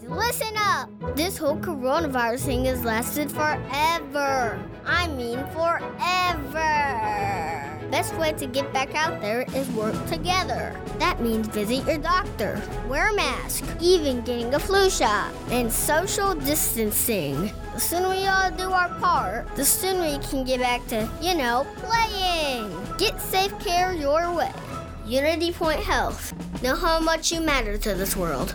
Guys, listen up! This whole coronavirus thing has lasted forever. I mean, forever. Best way to get back out there is work together. That means visit your doctor, wear a mask, even getting a flu shot, and social distancing. The sooner we all do our part, the sooner we can get back to, you know, playing. Get safe care your way. Unity Point Health. Know how much you matter to this world.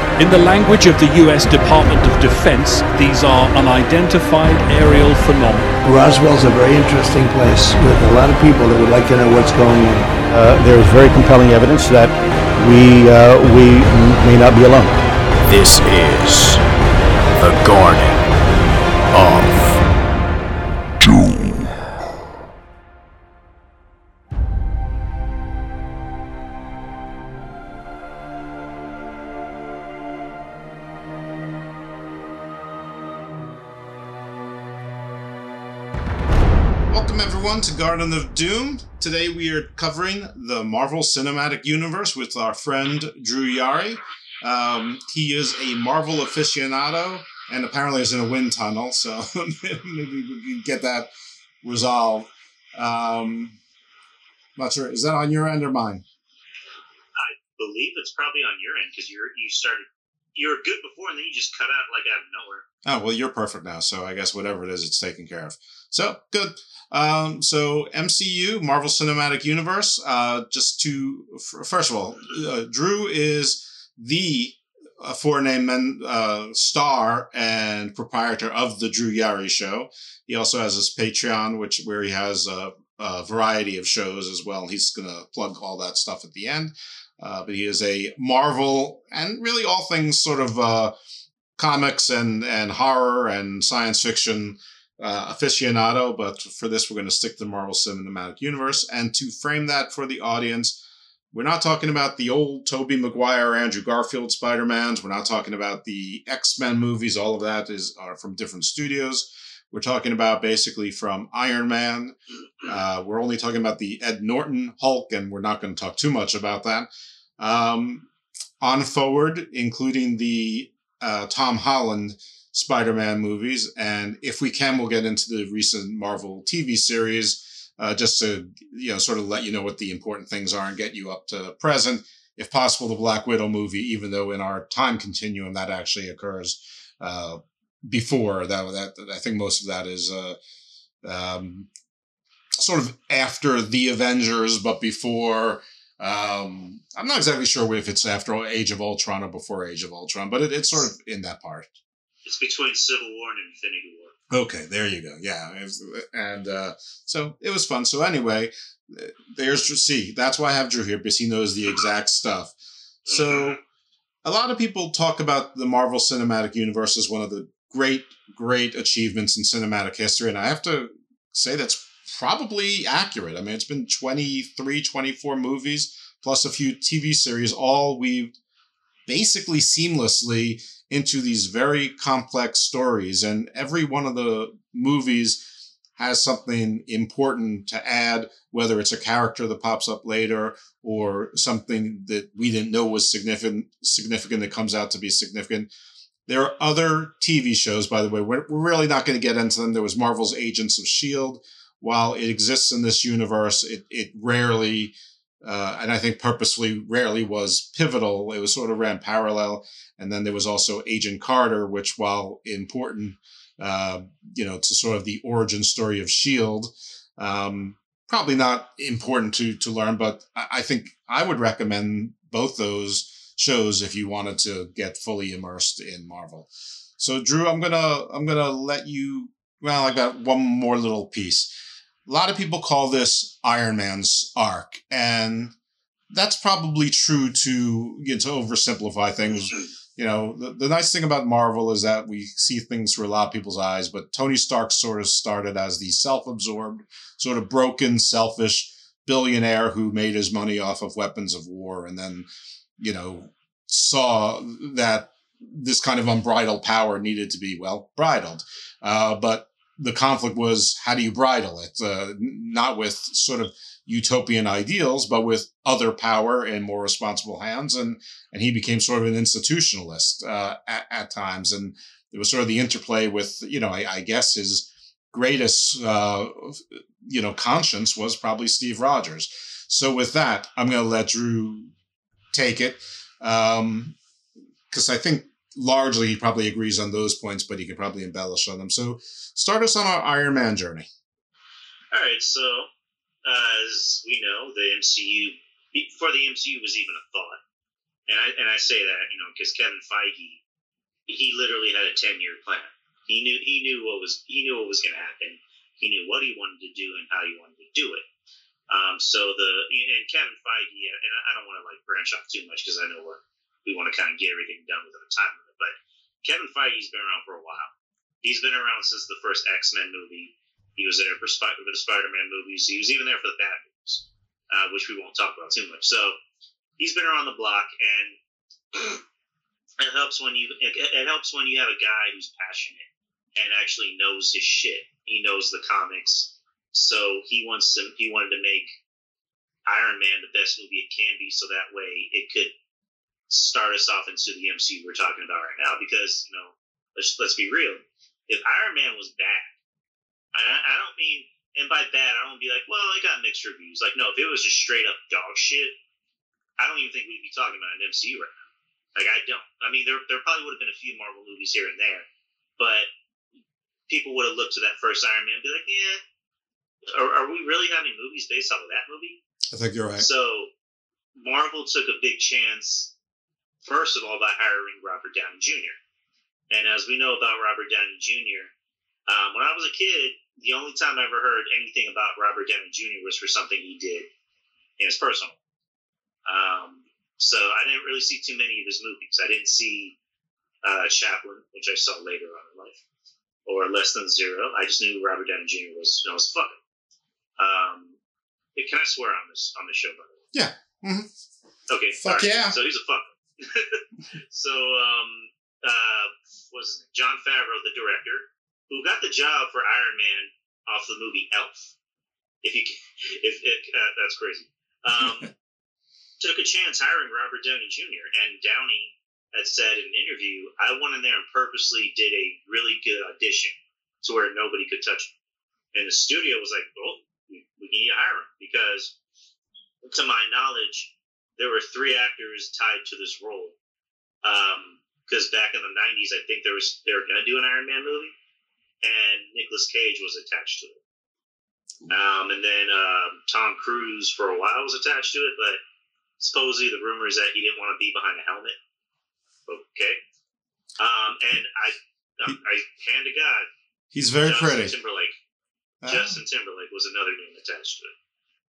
In the language of the US Department of Defense, these are unidentified aerial phenomena. Roswell's a very interesting place with a lot of people that would like to know what's going on. Uh, there is very compelling evidence that we, uh, we may not be alone. This is the Garden of Welcome to Garden of Doom. Today we are covering the Marvel Cinematic Universe with our friend Drew Yari. Um, he is a Marvel aficionado and apparently is in a wind tunnel, so maybe we can get that resolved. Um, not sure. Is that on your end or mine? I believe it's probably on your end because you're you started you were good before and then you just cut out like out of nowhere. Oh well, you're perfect now. So I guess whatever it is, it's taken care of. So good. Um, so MCU, Marvel Cinematic Universe. Uh, just to f- first of all, uh, Drew is the uh, four-name men, uh, star and proprietor of the Drew Yari Show. He also has his Patreon, which where he has a, a variety of shows as well. He's gonna plug all that stuff at the end. Uh, but he is a Marvel and really all things sort of uh, comics and and horror and science fiction uh, aficionado. But for this, we're going to stick to the Marvel Cinematic Universe. And to frame that for the audience, we're not talking about the old Tobey Maguire, Andrew Garfield Spider Mans. We're not talking about the X Men movies. All of that is are from different studios. We're talking about basically from Iron Man. Uh, we're only talking about the Ed Norton Hulk, and we're not going to talk too much about that. Um, on forward, including the uh, Tom Holland Spider Man movies. And if we can, we'll get into the recent Marvel TV series uh, just to, you know, sort of let you know what the important things are and get you up to present. If possible, the Black Widow movie, even though in our time continuum that actually occurs uh, before that, that. I think most of that is uh, um, sort of after the Avengers, but before. Um, I'm not exactly sure if it's after Age of Ultron or before Age of Ultron, but it, it's sort of in that part. It's between Civil War and Infinity War. Okay, there you go. Yeah, and uh, so it was fun. So anyway, there's Drew. see. That's why I have Drew here because he knows the exact stuff. So a lot of people talk about the Marvel Cinematic Universe as one of the great, great achievements in cinematic history. And I have to say that's probably accurate. I mean, it's been 23, 24 movies plus a few TV series, all weaved basically seamlessly into these very complex stories. And every one of the movies has something important to add, whether it's a character that pops up later or something that we didn't know was significant, significant that comes out to be significant. There are other TV shows, by the way. We're, we're really not going to get into them. There was Marvel's Agents of S.H.I.E.L.D. While it exists in this universe, it, it rarely, uh, and I think purposely rarely was pivotal. It was sort of ran parallel. And then there was also Agent Carter, which, while important, uh, you know, to sort of the origin story of S.H.I.E.L.D., um, probably not important to, to learn, but I, think I would recommend both those shows if you wanted to get fully immersed in Marvel. So Drew, I'm gonna I'm gonna let you well, I got one more little piece. A lot of people call this Iron Man's arc, and that's probably true to you know, to oversimplify things. You know, the, the nice thing about Marvel is that we see things through a lot of people's eyes, but Tony Stark sort of started as the self-absorbed, sort of broken, selfish billionaire who made his money off of weapons of war and then you know, saw that this kind of unbridled power needed to be, well, bridled. Uh, but the conflict was how do you bridle it? Uh, not with sort of utopian ideals, but with other power in more responsible hands. And, and he became sort of an institutionalist uh, at, at times. And it was sort of the interplay with, you know, I, I guess his greatest, uh, you know, conscience was probably Steve Rogers. So with that, I'm going to let Drew take it. Um, because I think largely he probably agrees on those points, but he could probably embellish on them. So start us on our Iron Man journey. All right, so as we know, the MCU before the MCU was even a thought, and I and I say that you know because Kevin Feige, he literally had a ten year plan. He knew he knew what was he knew what was going to happen. He knew what he wanted to do and how he wanted to do it. Um, so the and Kevin Feige, and I don't want to like branch off too much because I know we're, we want to kind of get everything done within a time limit. But Kevin Feige's been around for a while. He's been around since the first X Men movie. He was there for, Sp- for the Spider Man movies. He was even there for the Bad movies, uh, which we won't talk about too much. So he's been around the block, and it helps when you it, it helps when you have a guy who's passionate and actually knows his shit. He knows the comics so he wants to he wanted to make Iron Man the best movie it can be, so that way it could start us off into the MCU we're talking about right now. Because you know, let's let's be real. If Iron Man was bad, I, I don't mean, and by bad I don't be like, well, it got mixed reviews. Like, no, if it was just straight up dog shit, I don't even think we'd be talking about an MCU right now. Like, I don't. I mean, there there probably would have been a few Marvel movies here and there, but people would have looked to that first Iron Man and be like, yeah, are, are we really having movies based off of that movie? I think you're right. So Marvel took a big chance, first of all, by hiring Robert Downey Jr. And as we know about Robert Downey Jr., um, when I was a kid, the only time I ever heard anything about Robert Downey Jr. was for something he did in his personal. Um, so I didn't really see too many of his movies. I didn't see uh, Chaplin, which I saw later on in life, or Less Than Zero. I just knew Robert Downey Jr. was, you know, was fucking. Um, can I swear on this on the show, by the way? Yeah. Mm-hmm. Okay. Fuck yeah. So he's a fuck. So um, uh, name? Jon Favreau, the director, who got the job for Iron Man off the movie Elf. If you, if, if uh, that's crazy. Um, took a chance hiring Robert Downey Jr. and Downey had said in an interview, I went in there and purposely did a really good audition to where nobody could touch me. And the studio was like, well, we, we need to hire him because, to my knowledge, there were three actors tied to this role. Because um, back in the '90s, I think there was they were going to do an Iron Man movie, and Nicolas Cage was attached to it. Um, and then um, Tom Cruise for a while was attached to it, but supposedly the rumor is that he didn't want to be behind a helmet. Okay. Um, and I, I, I hand to God, he's very Justin pretty. Timberlake. Ah. Justin Timberlake was another name attached to it.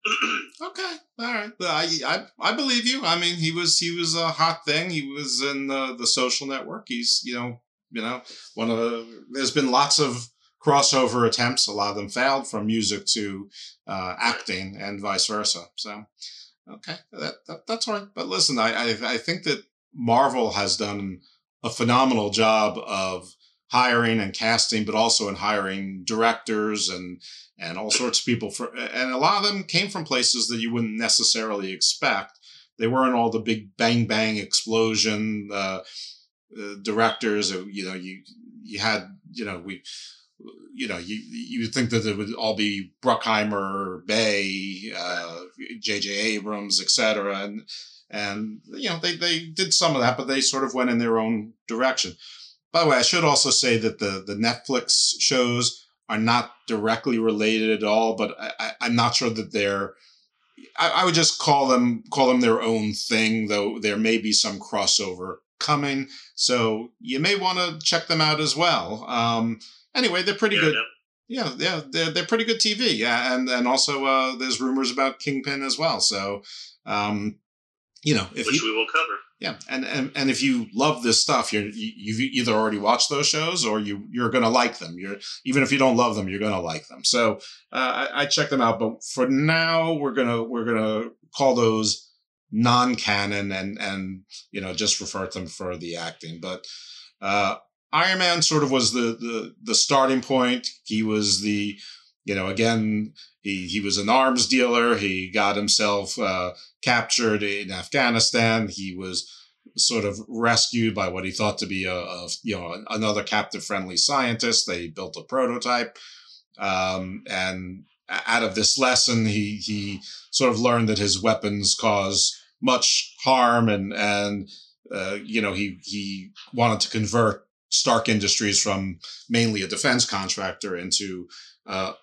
okay, all right. I, I I believe you. I mean, he was he was a hot thing. He was in the the social network. He's you know you know one of the. There's been lots of crossover attempts. A lot of them failed from music to uh, acting and vice versa. So okay, that, that that's all right. But listen, I, I I think that Marvel has done a phenomenal job of hiring and casting, but also in hiring directors and and all sorts of people for and a lot of them came from places that you wouldn't necessarily expect. They weren't all the big bang bang explosion uh, uh, directors. You know, you you had you know we you know, you you think that it would all be Bruckheimer, Bay, uh, J.J. Abrams, etc. And and you know they they did some of that, but they sort of went in their own direction. By the way, I should also say that the the Netflix shows are not directly related at all, but I, am not sure that they're. I, I would just call them call them their own thing, though there may be some crossover coming. So you may want to check them out as well. Um, anyway, they're pretty yeah, good. Yeah, yeah, they're, they're pretty good TV. Yeah, and and also uh, there's rumors about Kingpin as well. So, um, you know, if which you, we will cover. Yeah, and, and and if you love this stuff, you're you, you've either already watched those shows or you you're gonna like them. You're even if you don't love them, you're gonna like them. So uh, I, I check them out. But for now, we're gonna we're gonna call those non-canon and and you know just refer to them for the acting. But uh, Iron Man sort of was the the the starting point. He was the you know again he he was an arms dealer. He got himself uh, captured in Afghanistan. He was sort of rescued by what he thought to be a, a you know another captive friendly scientist. They built a prototype, um, and out of this lesson, he he sort of learned that his weapons cause much harm, and and uh, you know he he wanted to convert Stark Industries from mainly a defense contractor into uh,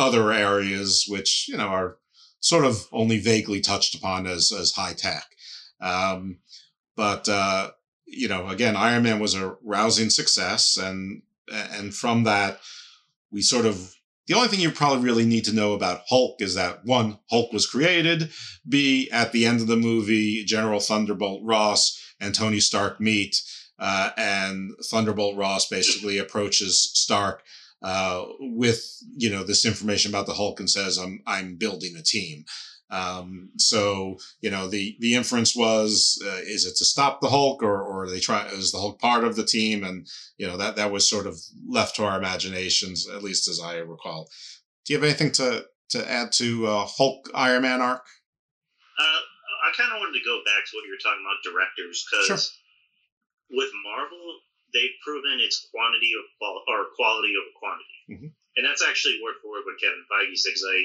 other areas, which you know are sort of only vaguely touched upon as as high tech. Um, but uh, you know, again, Iron Man was a rousing success, and and from that, we sort of the only thing you probably really need to know about Hulk is that one, Hulk was created. B, at the end of the movie, General Thunderbolt Ross and Tony Stark meet uh, and Thunderbolt Ross basically approaches Stark uh, with you know this information about the Hulk and says, "I'm I'm building a team." Um, so you know the the inference was, uh, is it to stop the Hulk, or or they try is the Hulk part of the team? And you know that that was sort of left to our imaginations, at least as I recall. Do you have anything to to add to uh, Hulk Iron Man arc? Uh, I kind of wanted to go back to what you were talking about directors because. Sure with Marvel, they've proven its quantity of qual- or quality over quantity, mm-hmm. and that's actually word for word what Kevin Feige says. I,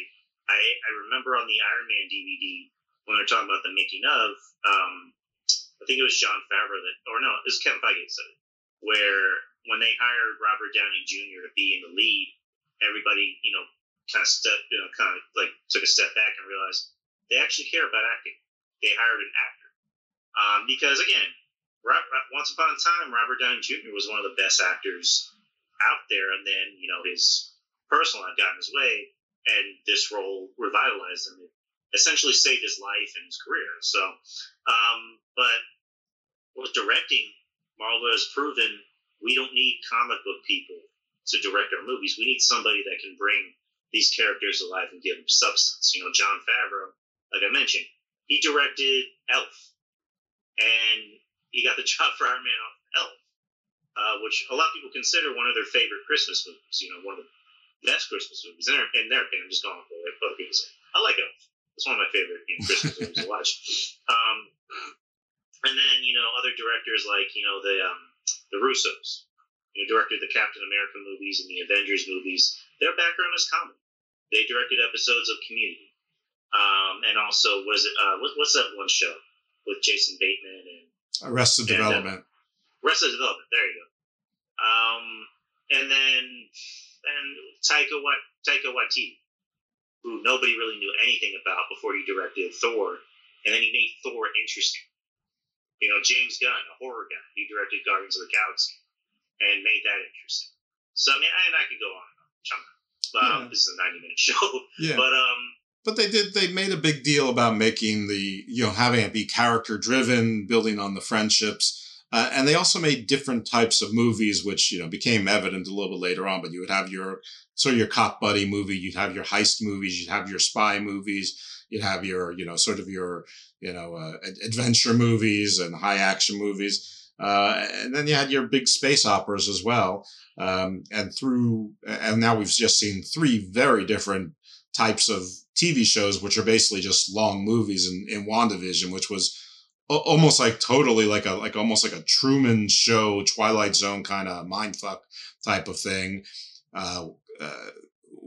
I I remember on the Iron Man DVD when they're talking about the making of, um, I think it was Jon Favreau that, or no, it was Kevin Feige that said it, where when they hired Robert Downey Jr. to be in the lead, everybody you know kind of step you know kind of like took a step back and realized they actually care about acting. They hired an actor um, because again once upon a time, Robert Downey Jr. was one of the best actors out there, and then you know his personal life got in his way, and this role revitalized him. It essentially saved his life and his career. So, um, but with directing, Marvel has proven we don't need comic book people to direct our movies. We need somebody that can bring these characters alive and give them substance. You know, Jon Favreau, like I mentioned, he directed Elf, and he got the job for Iron Man off Elf, uh, which a lot of people consider one of their favorite Christmas movies. You know, one of the best Christmas movies. In their, in their opinion, I'm just going for what other people say. I like Elf. It's one of my favorite you know, Christmas movies to watch. Um, and then you know other directors like you know the um, the Russos, you know, directed the Captain America movies and the Avengers movies. Their background is comedy. They directed episodes of Community, um, and also was it uh, what, what's that one show with Jason Bateman and Arrested and, uh, Development. Arrested Development. There you go. Um, and then and Taika Wat Taika Waititi, who nobody really knew anything about before he directed Thor, and then he made Thor interesting. You know, James Gunn, a horror guy, he directed Guardians of the Galaxy, and made that interesting. So I mean, and I could go on and on. Um, yeah. This is a ninety-minute show, yeah. but um, but they did they made a big deal about making the you know having it be character driven building on the friendships. Uh, and they also made different types of movies which you know became evident a little bit later on. But you would have your sort of your cop buddy movie you'd have your heist movies you'd have your spy movies you'd have your you know sort of your you know uh, adventure movies and high action movies. Uh, and then you had your big space operas as well. Um, and through and now we've just seen three very different types of TV shows, which are basically just long movies in, in WandaVision, which was a- almost like totally like a like almost like a Truman Show, Twilight Zone kind of mindfuck type of thing. Uh, uh,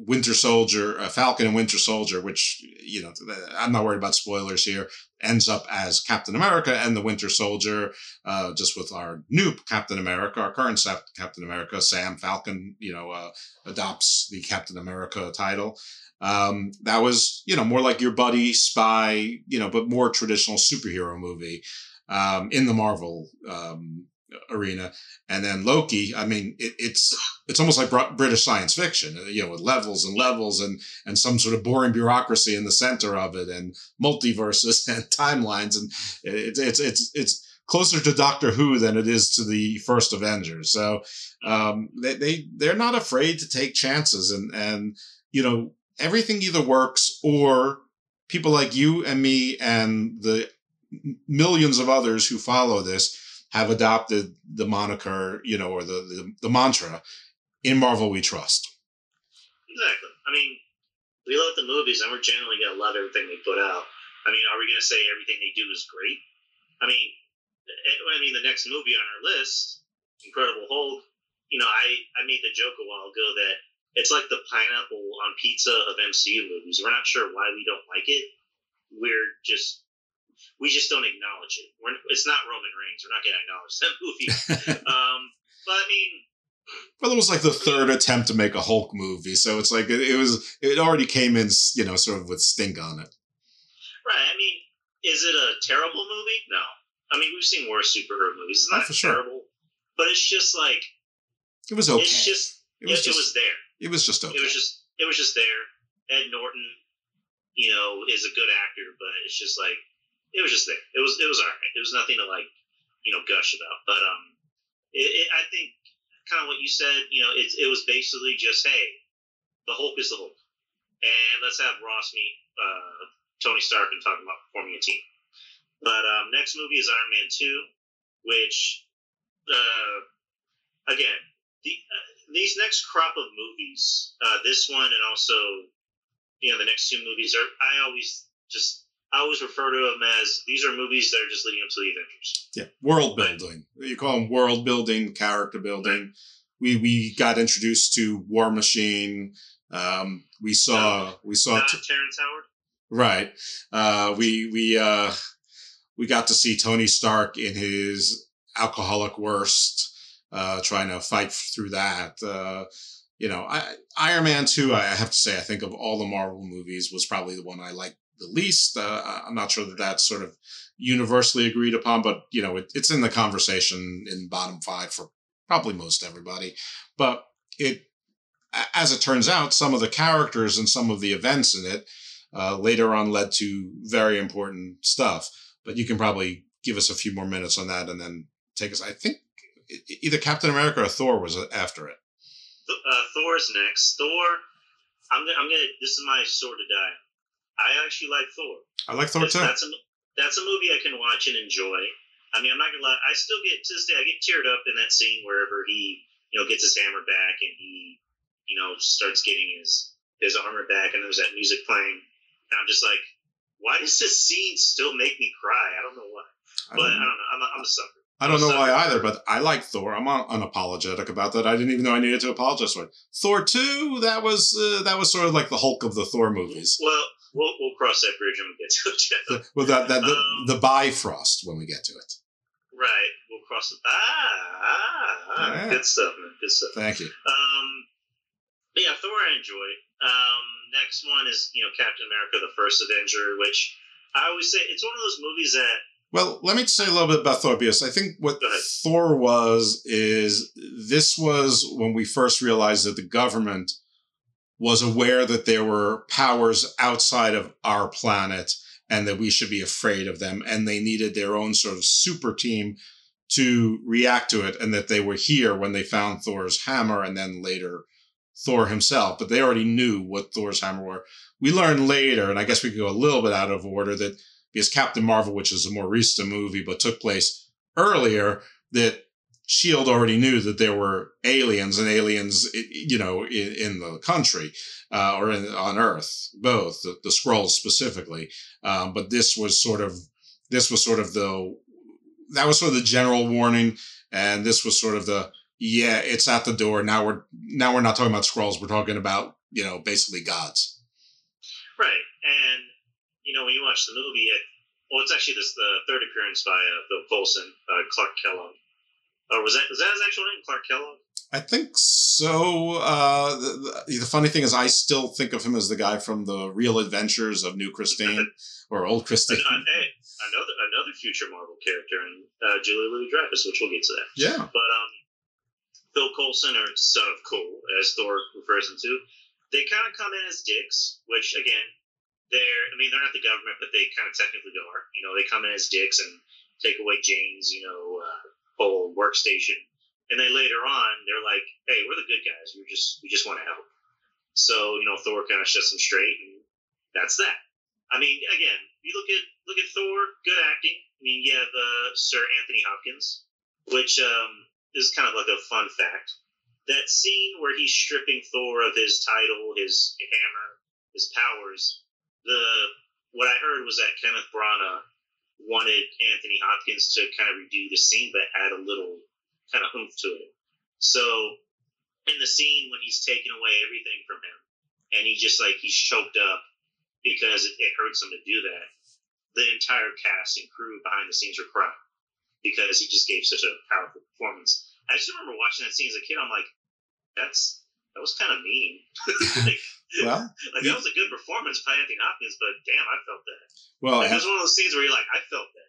Winter Soldier, uh, Falcon and Winter Soldier, which you know I'm not worried about spoilers here, ends up as Captain America and the Winter Soldier, uh, just with our new Captain America, our current Captain America, Sam Falcon, you know, uh, adopts the Captain America title. Um, that was, you know, more like your buddy spy, you know, but more traditional superhero movie um, in the Marvel um, arena. And then Loki, I mean, it, it's it's almost like British science fiction, uh, you know, with levels and levels and and some sort of boring bureaucracy in the center of it, and multiverses and timelines, and it's it's it's it's closer to Doctor Who than it is to the first Avengers. So um, they they they're not afraid to take chances, and and you know everything either works or people like you and me and the millions of others who follow this have adopted the moniker, you know, or the, the, the mantra in Marvel we trust. Exactly. I mean, we love the movies and we're generally going to love everything they put out. I mean, are we going to say everything they do is great? I mean, eh, I mean, the next movie on our list, Incredible Hulk, you know, I, I made the joke a while ago that it's like the pineapple on pizza of MCU movies. We're not sure why we don't like it. We're just we just don't acknowledge it. We're, it's not Roman Reigns. We're not going to acknowledge that movie. um, but I mean, well, it was like the third attempt to make a Hulk movie, so it's like it, it, was. It already came in, you know, sort of with stink on it. Right. I mean, is it a terrible movie? No. I mean, we've seen worse superhero movies. It's not oh, terrible, sure. but it's just like it was okay. It's just it was, it, just, it was there. It was just okay. It was just it was just there. Ed Norton, you know, is a good actor, but it's just like it was just there. It was it was alright. It was nothing to like, you know, gush about. But um, it, it, I think kind of what you said. You know, it it was basically just hey, the Hulk is the Hulk, and let's have Ross meet uh, Tony Stark and talk about forming a team. But um, next movie is Iron Man two, which uh, again the, uh, these next crop of movies, uh, this one and also you know the next two movies are I always just I always refer to them as these are movies that are just leading up to the Avengers. Yeah, world building. You call them world building, character building. We we got introduced to War Machine. Um, we saw no, we saw t- Terrence Howard. Right. Uh, we we uh, we got to see Tony Stark in his alcoholic worst uh, trying to fight through that. Uh, you know, I, Iron Man 2, I have to say, I think of all the Marvel movies was probably the one I liked the least. Uh, I'm not sure that that's sort of universally agreed upon, but, you know, it, it's in the conversation in bottom five for probably most everybody. But it, as it turns out, some of the characters and some of the events in it uh, later on led to very important stuff. But you can probably give us a few more minutes on that and then take us. I think either Captain America or Thor was after it. Uh, Thor's next. Thor. I'm gonna, I'm gonna. This is my sword to die. I actually like Thor. I like Thor too. That's a that's a movie I can watch and enjoy. I mean, I'm not gonna lie. I still get to this day. I get teared up in that scene wherever he, you know, gets his hammer back and he, you know, starts getting his his armor back and there's that music playing. And I'm just like, why does this scene still make me cry? I don't know why, but I don't know. I don't know. I'm, a, I'm a sucker. I don't know why either, but I like Thor. I'm unapologetic about that. I didn't even know I needed to apologize for it. Thor two, that was uh, that was sort of like the Hulk of the Thor movies. Well, we'll, we'll cross that bridge when we get to it. well, that, that the, um, the Bifrost when we get to it. Right, we'll cross it. Ah, ah, ah yeah. good stuff, man. Good stuff. Thank you. Um, yeah, Thor I enjoy. Um, next one is you know Captain America: The First Avenger, which I always say it's one of those movies that well, let me say a little bit about Thor because I think what Thor was is this was when we first realized that the government was aware that there were powers outside of our planet and that we should be afraid of them. And they needed their own sort of super team to react to it, and that they were here when they found Thor's hammer and then later Thor himself. But they already knew what Thor's hammer were. We learned later, and I guess we could go a little bit out of order, that because Captain Marvel, which is a more recent movie but took place earlier, that Shield already knew that there were aliens and aliens, you know, in, in the country uh, or in, on Earth, both the, the Skrulls specifically. Um, but this was sort of this was sort of the that was sort of the general warning, and this was sort of the yeah, it's at the door. Now we're now we're not talking about Skrulls. We're talking about you know basically gods. You know when you watch the movie, it, well, it's actually this the third appearance by uh, Bill Coulson, uh, Clark Kellogg or was that was that his actual name, Clark Kellogg? I think so. Uh, the, the, funny thing is, I still think of him as the guy from the Real Adventures of New Christine or Old Christine. Uh, hey, another another future Marvel character in uh, Julie Louis Dreyfus, which we'll get to that. Yeah. But um, Phil Coulson or Son of Coul, as Thor refers him to, they kind of come in as dicks, which again, they're I mean they're not the government, but they kind of technically are. You know, they come in as dicks and take away Jane's you know uh, whole workstation. And then later on, they're like, "Hey, we're the good guys. We just we just want to help." So you know, Thor kind of sets them straight, and that's that. I mean, again, you look at look at Thor, good acting. I mean, you have uh, Sir Anthony Hopkins, which um, is kind of like a fun fact. That scene where he's stripping Thor of his title, his hammer, his powers. The what I heard was that Kenneth Branagh wanted Anthony Hopkins to kind of redo the scene, but add a little kind of oomph to it. So in the scene when he's taking away everything from him, and he just like he's choked up because it, it hurts him to do that. The entire cast and crew behind the scenes were crying because he just gave such a powerful performance. I just remember watching that scene as a kid. I'm like, that's that was kind of mean. like, well, like that was a good performance by Anthony Hopkins, but damn, I felt that. Well, like, it was one of those scenes where you're like, I felt that.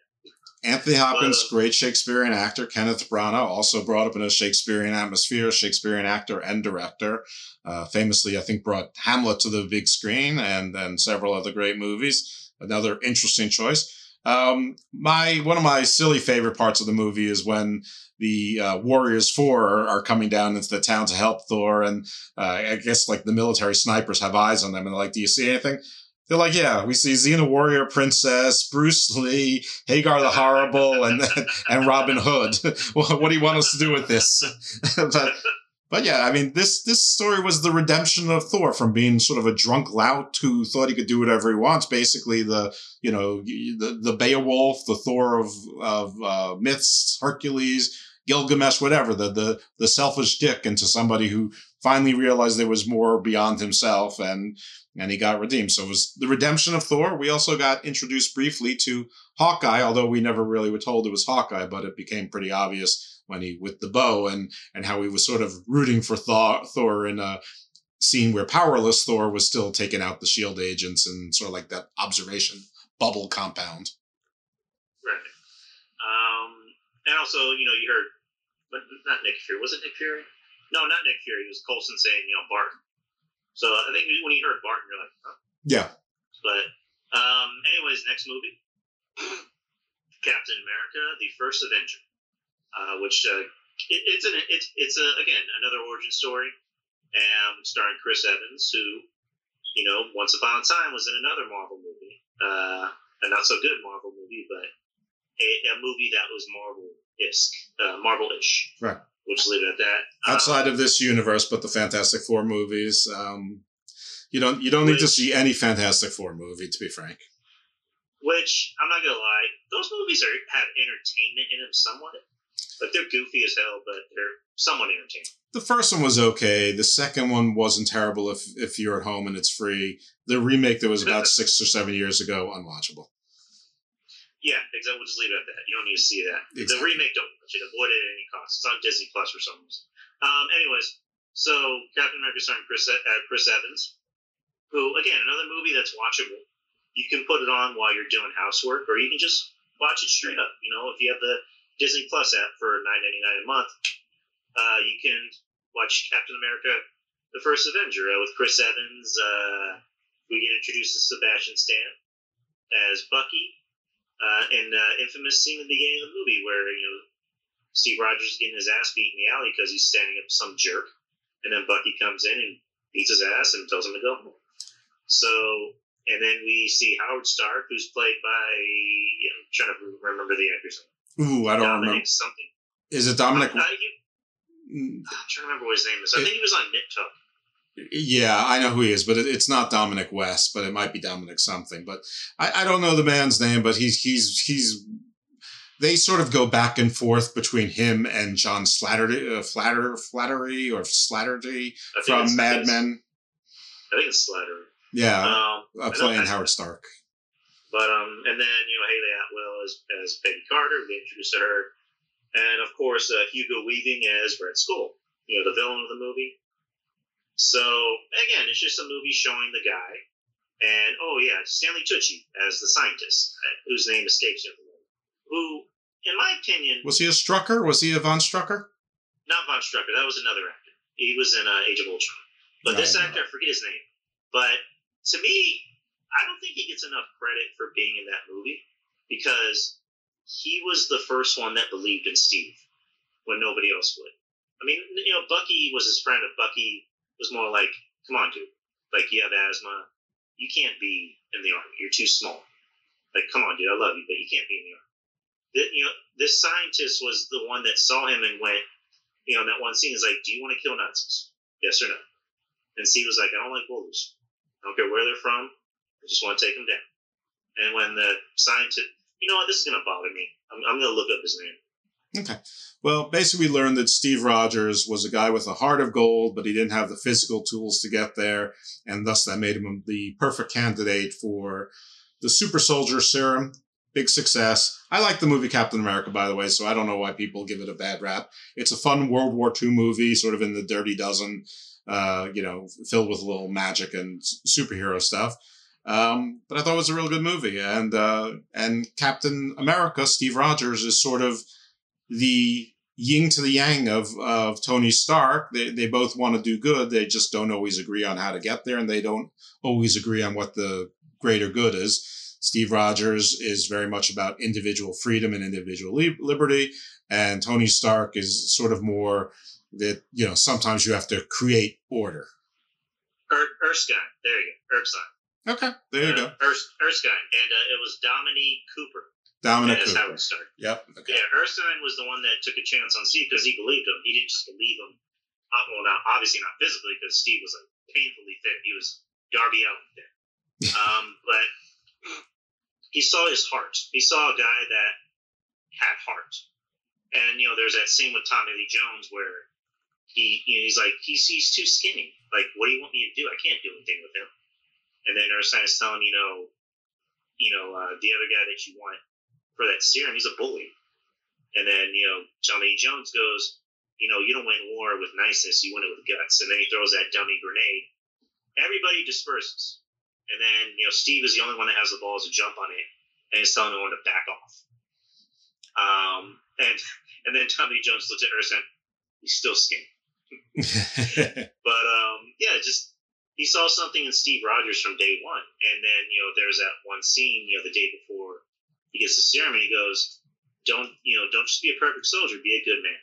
Anthony Hopkins, but, uh, great Shakespearean actor. Kenneth Branagh, also brought up in a Shakespearean atmosphere, Shakespearean actor and director. Uh, famously, I think, brought Hamlet to the big screen and and several other great movies. Another interesting choice. Um, my one of my silly favorite parts of the movie is when the uh, Warriors Four are, coming down into the town to help Thor, and uh, I guess like the military snipers have eyes on them, and they're like, "Do you see anything?" They're like, "Yeah, we see Xena Warrior Princess, Bruce Lee, Hagar the Horrible, and and Robin Hood. what do you want us to do with this?" but but yeah, I mean, this this story was the redemption of Thor from being sort of a drunk lout who thought he could do whatever he wants. Basically, the you know the the Beowulf, the Thor of of uh, myths, Hercules, Gilgamesh, whatever. The the the selfish dick into somebody who finally realized there was more beyond himself, and and he got redeemed. So it was the redemption of Thor. We also got introduced briefly to Hawkeye, although we never really were told it was Hawkeye, but it became pretty obvious when he with the bow and and how he was sort of rooting for Thor, Thor in a scene where powerless Thor was still taking out the shield agents and sort of like that observation bubble compound. Right. Um, and also, you know, you heard, but not Nick Fury. Was it Nick Fury? No, not Nick Fury. It was Coulson saying, you know, Barton. So I think when you heard Barton, you're like, huh? Yeah. But, um, anyways, next movie Captain America, the First Avenger uh, which uh, it, it's an it's it's a again another origin story, um, starring Chris Evans, who you know once upon a time was in another Marvel movie, uh, a not so good Marvel movie, but a, a movie that was Marvel isk, uh, Marvel ish. Right. We'll just leave it at that. Outside um, of this universe, but the Fantastic Four movies, um, you don't you don't need to see any Fantastic Four movie, to be frank. Which I'm not gonna lie, those movies are have entertainment in them somewhat. Like they're goofy as hell, but they're somewhat entertaining. The first one was okay. The second one wasn't terrible if if you're at home and it's free. The remake that was about six or seven years ago, unwatchable. Yeah, exactly. We'll just leave it at that. You don't need to see that. Exactly. The remake, don't watch it. Avoid it at any cost. It's on Disney Plus for some reason. Um, anyways, so Captain America starring Chris, uh, Chris Evans, who again another movie that's watchable. You can put it on while you're doing housework, or you can just watch it straight up. You know, if you have the Disney Plus app for nine ninety nine a month, uh, you can watch Captain America the first Avenger uh, with Chris Evans. Uh, we get introduced to Sebastian Stan as Bucky, uh, and uh, infamous scene at the beginning of the movie where you know Steve Rogers is getting his ass beat in the alley because he's standing up to some jerk, and then Bucky comes in and beats his ass and tells him to go home. So, and then we see Howard Stark, who's played by I'm trying to remember the actor's name. Ooh, I don't Dominic remember. something. Is it Dominic? Uh, you, I'm trying to remember what his name is. I think he was on Nip Tuck. Yeah, I know who he is, but it, it's not Dominic West, but it might be Dominic something. But I, I don't know the man's name, but he's he's he's. They sort of go back and forth between him and John Slattery, uh, Flatter, Flattery or Slattery from Mad Men. I think it's Slattery. Yeah, Um, uh, playing Howard Stark. But um, and then you know Hayley Atwell as as Peggy Carter. We introduced her, and of course uh, Hugo Weaving as Red Skull. You know the villain of the movie. So again, it's just a movie showing the guy, and oh yeah, Stanley Tucci as the scientist, uh, whose name escapes me at the moment. Who, in my opinion, Was he a Strucker? Was he a Von Strucker? not Von Strucker. That was another actor. He was in uh, Age of Ultron. But this Right, actor, I forget his name. But to me, I don't think he gets enough credit for being in that movie because he was the first one that believed in Steve when nobody else would. I mean, you know, Bucky was his friend, but Bucky was more like, "Come on, dude. Like, you have asthma. You can't be in the army. You're too small. Like, come on, dude. I love you, but you can't be in the army." The, you know, this scientist was the one that saw him and went, you know, that one scene is like, "Do you want to kill Nazis? Yes or no?" And Steve was like, "I don't like bullies. I don't care where they're from. I just want to take them down." And when the scientist, you know what, this is gonna bother me. I'm, I'm gonna look up his name. Okay. Well, basically, we learned that Steve Rogers was a guy with a heart of gold, but he didn't have the physical tools to get there, and thus that made him the perfect candidate for the super soldier serum. Big success. I like the movie Captain America, by the way, so I don't know why people give it a bad rap. It's a fun World War II movie, sort of in the Dirty Dozen, uh, you know, filled with a little magic and superhero stuff. Um, but I thought it was a real good movie, and uh, and Captain America, Steve Rogers, is sort of the yin to the yang of of Tony Stark. They they both want to do good. They just don't always agree on how to get there, and they don't always agree on what the greater good is. Steve Rogers is very much about individual freedom and individual li- liberty, and Tony Stark is sort of more that you know sometimes you have to create order. Er- Erskine. There you go. Erskine. Okay, there you go. Uh, Ers- Erskine, and uh, it was Dominic Cooper. Dominic as Cooper. Howard Stark. Yep. Okay. Yeah, Erskine was the one that took a chance on Steve because he believed him. He didn't just believe him. Uh, well, not obviously not physically because Steve was like painfully thin. He was Darby Allin thin. um, but he saw his heart. He saw a guy that had heart. And you know, there's that scene with Tommy Lee Jones where he you know, he's like he's he's too skinny. Like, what do you want me to do? I can't do anything with him. And then Erskine is telling you know, you know, uh, the other guy that you want for that serum, he's a bully. And then, you know, Lee Jones goes, you know, you don't win war with niceness, you win it with guts. And then he throws that dummy grenade. Everybody disperses. And then, you know, Steve is the only one that has the balls to jump on it and he's telling everyone to back off. Um, and and then Tommy Jones looks at Erskine, he's still skinny. But um, yeah, just he saw something in Steve Rogers from day one, and then you know there's that one scene, you know, the day before he gets the serum, and he goes, "Don't you know? Don't just be a perfect soldier, be a good man,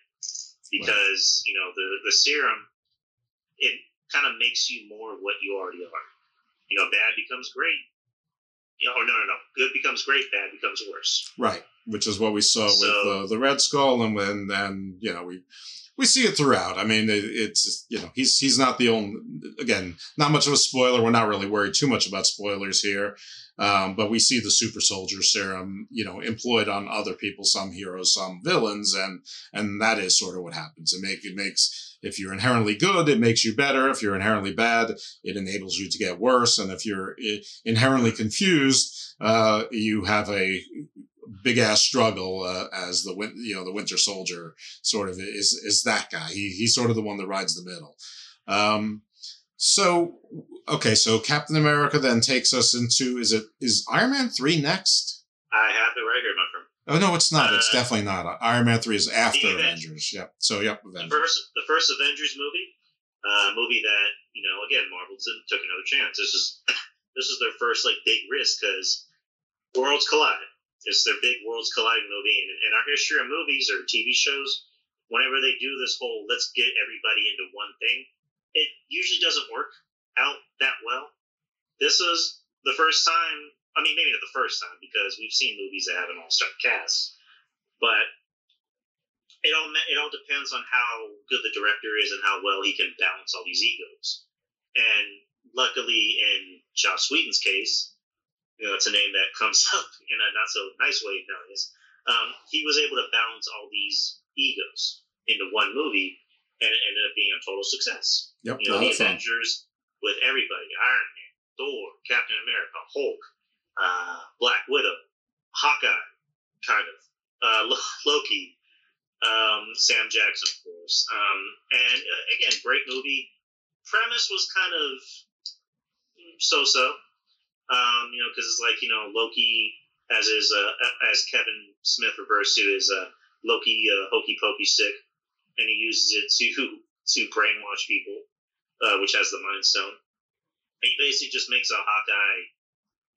because you know the the serum, it kind of makes you more of what you already are. You know, bad becomes great. You know, or no, no, no, good becomes great, bad becomes worse. Right, which is what we saw So- with uh, the Red Skull, and when then you know we we see it throughout. I mean, it, it's you know he's he's not the only. Again, not much of a spoiler. We're not really worried too much about spoilers here, um, but we see the super soldier serum, you know, employed on other people, some heroes, some villains, and and that is sort of what happens. It make it makes if you're inherently good, it makes you better. If you're inherently bad, it enables you to get worse. And if you're inherently confused, uh, you have a big ass struggle uh, as the win- you know the Winter Soldier sort of is is that guy. He he's sort of the one that rides the middle. Um, so okay, so Captain America then takes us into is it is Iron Man three next? I have it right here, my friend. Oh no, it's not. It's Uh, definitely not. Iron Man three is after The Avengers. Yep. So yep, The first, the first Avengers movie, uh, movie that you know again Marvel took took another chance. This is this is their first like big risk because worlds collide. It's their big worlds colliding movie, and in our history of movies or TV shows, whenever they do this whole let's get everybody into one thing, it usually doesn't work out that well. This is the first time. I mean, maybe not the first time because we've seen movies that have an all-star cast, but it all it all depends on how good the director is and how well he can balance all these egos. And luckily, in Joss Whedon's case, you know, it's a name that comes up in a not so nice way nowadays. Um, he was able to balance all these egos into one movie, and it ended up being a total success. Yep, you know, the that's fun. Avengers with everybody: Iron Man, Thor, Captain America, Hulk, uh, Black Widow, Hawkeye, kind of, uh, Loki, um, Sam Jackson, of course. Um, and uh, again, great movie. Premise was kind of so-so. Um, you know, because it's like you know Loki, as is uh, as Kevin Smith refers to as uh, Loki uh, hokey pokey stick, and he uses it to to brainwash people, uh, which has the Mind Stone. And he basically just makes a Hawkeye,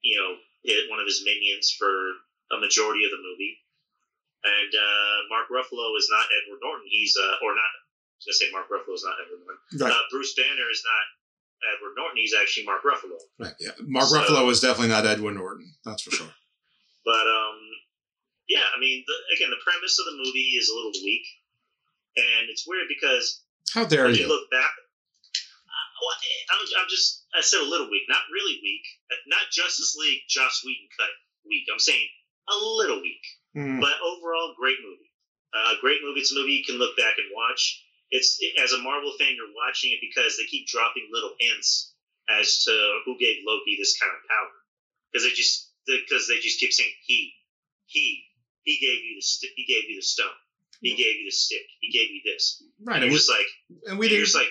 you know, hit one of his minions for a majority of the movie. And uh, Mark Ruffalo is not Edward Norton. He's uh, or not. I was gonna say Mark Ruffalo is not Edward Norton. Right. Uh, Bruce Banner is not Edward Norton. He's actually Mark Ruffalo. Right. Yeah. Mark So- Ruffalo is definitely not Edward Norton. That's for sure. But um, yeah, I mean, the, again, the premise of the movie is a little weak, and it's weird because How dare if you? you look back, uh, well, I'm, I'm just I said a little weak, not really weak, Uh, not Justice League Joss Whedon cut weak. I'm saying a little weak, Mm. but overall great movie. Uh, great movie. It's a movie you can look back and watch. It's as a Marvel fan, you're watching it because they keep dropping little hints as to who gave Loki this kind of power because they just because they just keep saying he, he, he gave you the st- he gave you the stone, he gave you the stick, he gave you this. Right, And and you're we- just like, and we and didn't- just like,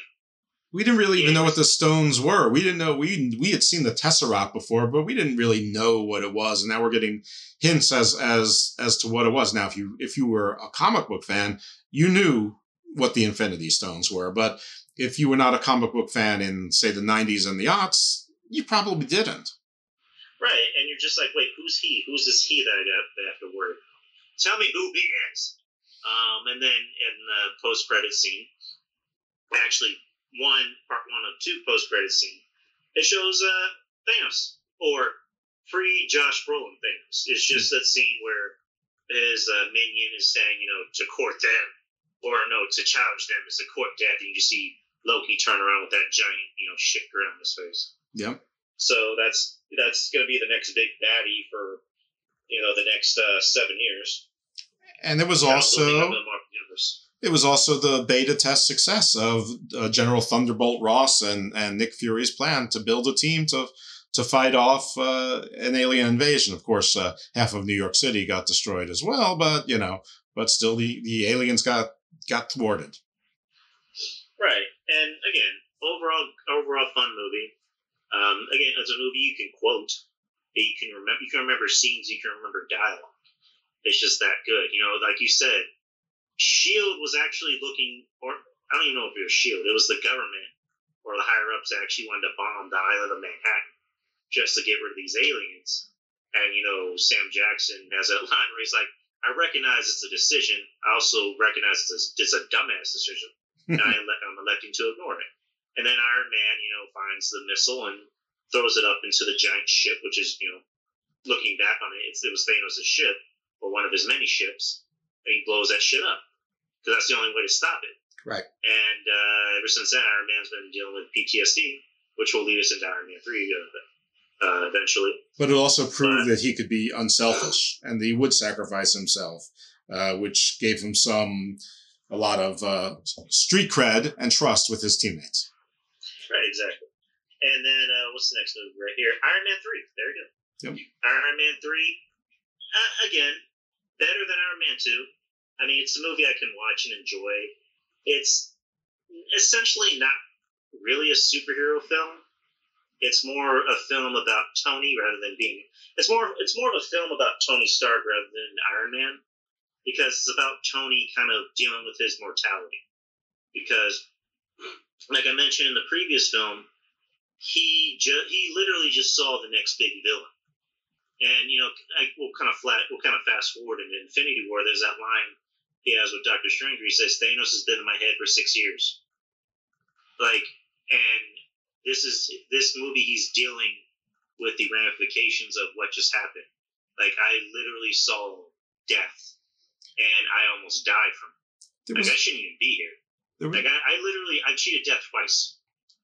We didn't really even know what the stones were. We didn't know we we had seen the Tesseract before, but we didn't really know what it was. And now we're getting hints as as as to what it was. Now, if you if you were a comic book fan, you knew what the Infinity Stones were. But if you were not a comic book fan in say the '90s and the aughts, you probably didn't. right, and you're just like, wait, who's he? Who's this he that I got I have to worry about? Tell me who he is. Um, and then in the post credit scene, actually one part one of two post credit scene, it shows uh Thanos or free Josh Brolin Thanos. It's just that scene where his uh, minion is saying, you know, to court them, or no, to challenge them is to court death. And you just see Loki turn around with that giant, you know, shit grin on his face. Yep. So that's that's going to be the next big baddie for you know the next uh, seven years. And it was also building up the Marvel universe. It was also the beta test success of uh, General Thunderbolt Ross and, and Nick Fury's plan to build a team to to fight off uh, an alien invasion. Of course, uh, half of New York City got destroyed as well, but you know, but still, the, the aliens got got thwarted. Right, and again, overall overall fun movie. Um, again, it's a movie you can quote. You can remember. You can remember scenes. You can remember dialogue. It's just that good. You know, like you said, Shield was actually looking, or I don't even know if it was Shield. It was the government or the higher ups that actually wanted to bomb the island of Manhattan just to get rid of these aliens. And you know, Sam Jackson has a line where he's like, "I recognize it's a decision. I also recognize it's a, it's a dumbass decision, and I I'm electing to ignore it." And then Iron Man, you know, finds the missile and throws it up into the giant ship, which is, you know, looking back on it, it's, it was Thanos' ship or one of his many ships, and he blows that shit up because that's the only way to stop it. Right. And uh, ever since then, Iron Man's been dealing with PTSD, which will lead us into Iron Man 3 uh, uh, eventually. But it also proved that he could be unselfish and that he would sacrifice himself, uh, which gave him some a lot of uh, street cred and trust with his teammates. Right, exactly. And then uh, what's the next movie right here? Iron Man 3. There you go. Yep. Iron Man 3, uh, again, better than Iron Man 2. I mean, it's a movie I can watch and enjoy. It's essentially not really a superhero film. It's more a film about Tony rather than being. It's more. It's more of a film about Tony Stark rather than Iron Man, because it's about Tony kind of dealing with his mortality. Because like I mentioned in the previous film, he ju- he literally just saw the next big villain. And you know, I, we'll kind of flat, we'll kind of fast forward in Infinity War. There's that line he has with Doctor Strange he says, "Thanos has been in my head for six years." Like, and this is this movie. He's dealing with the ramifications of what just happened. Like, I literally saw death, and I almost died from it. There like, was- I shouldn't even be here. There was- like, I, I literally I cheated death twice.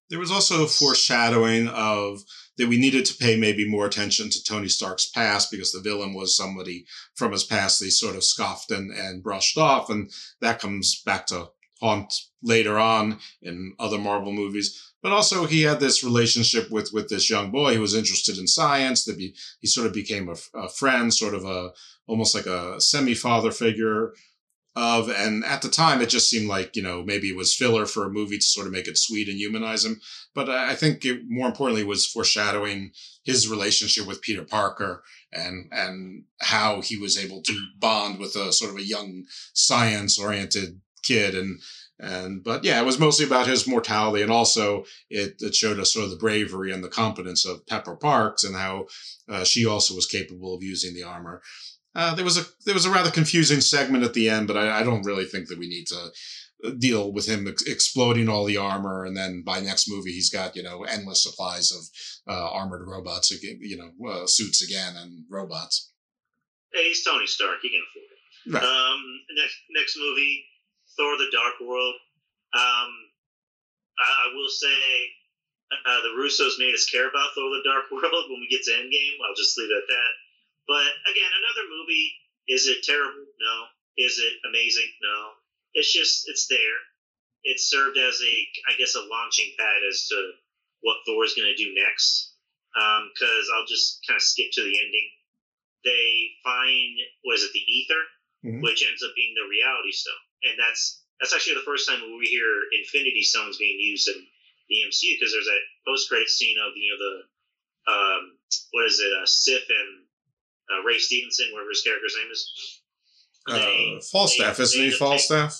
There was also a foreshadowing of that we needed to pay maybe more attention to Tony Stark's past because the villain was somebody from his past they sort of scoffed and, and brushed off. And that comes back to haunt later on in other Marvel movies. But also he had this relationship with, with this young boy. Who was interested in science. That be, he sort of became a, a friend, sort of a, almost like a semi-father figure of and at the time it just seemed like you know maybe it was filler for a movie to sort of make it sweet and humanize him. But i I think it more importantly was foreshadowing his relationship with peter parker and and how he was able to bond with a sort of a young science oriented kid. And and but yeah it was mostly about his mortality and also it, it showed us sort of the bravery and the competence of pepper parks and how uh, she also was capable of using the armor uh, there was a there was a rather confusing segment at the end, but I, I don't really think that we need to uh, deal with him ex- exploding all the armor, and then by next movie he's got you know endless supplies of uh, armored robots, again, you know uh, suits again and robots. Hey, he's Tony Stark. He can afford it. Right. Um, next next movie, Thor: The Dark World. Um, I, I will say uh, the Russos made us care about Thor: The Dark World when we get to Endgame. I'll just leave it at that. But again, another movie. Is it terrible? No. Is it amazing? No. It's just it's there. It served as a I guess a launching pad as to what Thor is going to do next. Because I'll just kind of skip to the ending. They find was it the Aether, Mhm. which ends up being the reality stone, and that's that's actually the first time we hear Infinity Stones being used in the MCU because there's that post credit scene of you know the um, what is it, uh, Sif and uh, Ray Stevenson, whatever his character's name is. Uh, Falstaff, they- isn't they he Falstaff?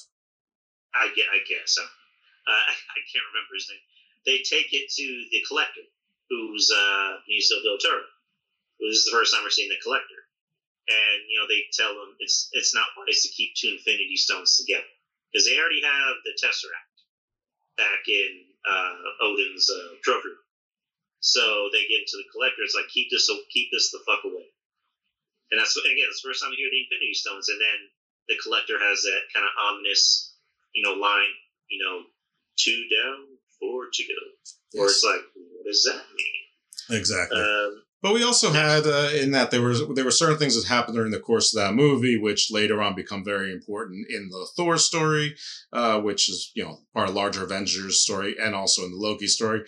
I I guess so. Uh, I, I can't remember his name. They take it to the collector, who's uh, Benicio del Toro. This is the first time we're seeing the collector, and you know they tell them it's it's not wise to keep two Infinity Stones together because they already have the Tesseract back in uh, Odin's uh, trophy room. So they give it to the collector. It's like keep this keep this the fuck away. And that's again, it's the first time we hear the Infinity Stones, and then the collector has that kind of ominous, you know, line, you know, two down, four to go. or it's like, what does that mean? Exactly. Um, But we also had uh, in that there was there were certain things that happened during the course of that movie, which later on become very important in the Thor story, uh, which is you know of larger Avengers story, and also in the Loki story.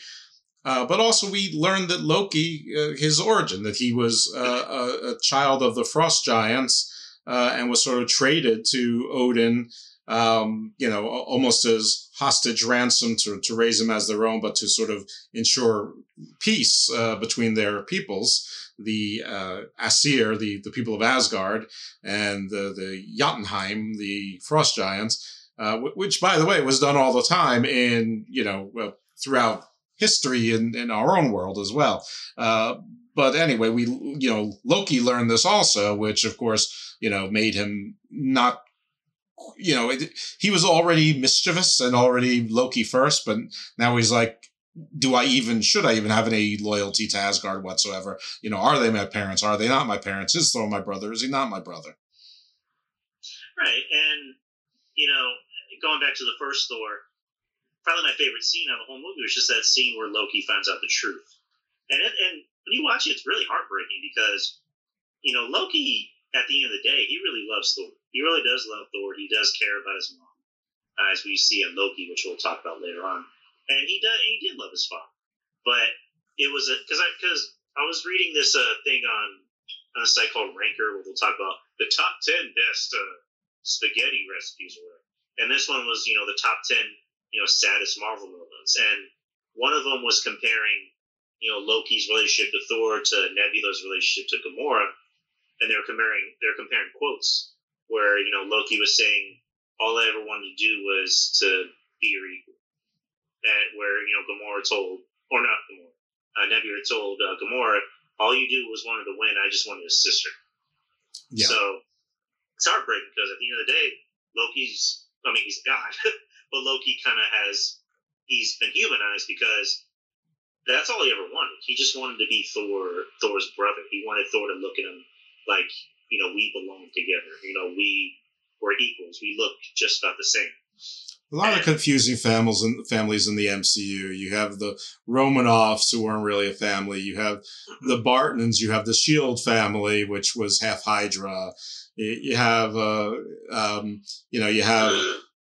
Uh, but also we learned that Loki, uh, his origin, that he was uh, a, a child of the Frost Giants, uh, and was sort of traded to Odin, um, you know, almost as hostage ransom to, to raise them as their own, but to sort of ensure peace uh, between their peoples, the uh, Aesir, the, the people of Asgard, and the, the Jotunheim, the Frost Giants, uh, wh- which, by the way, was done all the time in, you know, throughout history in, in our own world as well. Uh, but anyway, we, you know, Loki learned this also, which of course, you know, made him not you know, it, he was already mischievous and already Loki first, but now he's like, do I even, should I even have any loyalty to Asgard whatsoever? You know, are they my parents? Are they not my parents? Is Thor my brother? Is he not my brother? Right, and you know, going back to the first Thor, probably my favorite scene of the whole movie was just that scene where Loki finds out the truth, and it, and when you watch it, it's really heartbreaking because you know Loki at the end of the day he really loves Thor. He really does love Thor. He does care about his mom, as we see in Loki, which we'll talk about later on, and he does he did love his father, but it was a because I because I was reading this uh, thing on on a site called Ranker where we'll talk about the top ten best. Uh, spaghetti recipes or whatever. And this one was, you know, the top 10, you know, saddest Marvel moments. And one of them was comparing, you know, Loki's relationship to Thor to Nebula's relationship to Gamora. And they're comparing, they're comparing quotes where, you know, Loki was saying, all I ever wanted to do was to be your equal. And, where you know Gamora told, or not Gamora, uh, Nebula told uh, Gamora, "All you do was wanted to win. I just wanted a sister." Yeah. So it's heartbreaking because at the end of the day, Loki's, I mean, he's a god, but Loki kind of has, he's been humanized because that's all he ever wanted. He just wanted to be Thor, Thor's brother. He wanted Thor to look at him like, you know, we belong together. You know, we were equals. We look just about the same. A lot of confusing families in families in the MCU. You have the Romanoffs who weren't really a family. You have the Bartons. You have the Shield family, which was half Hydra. You you have, uh, um, you know, you have,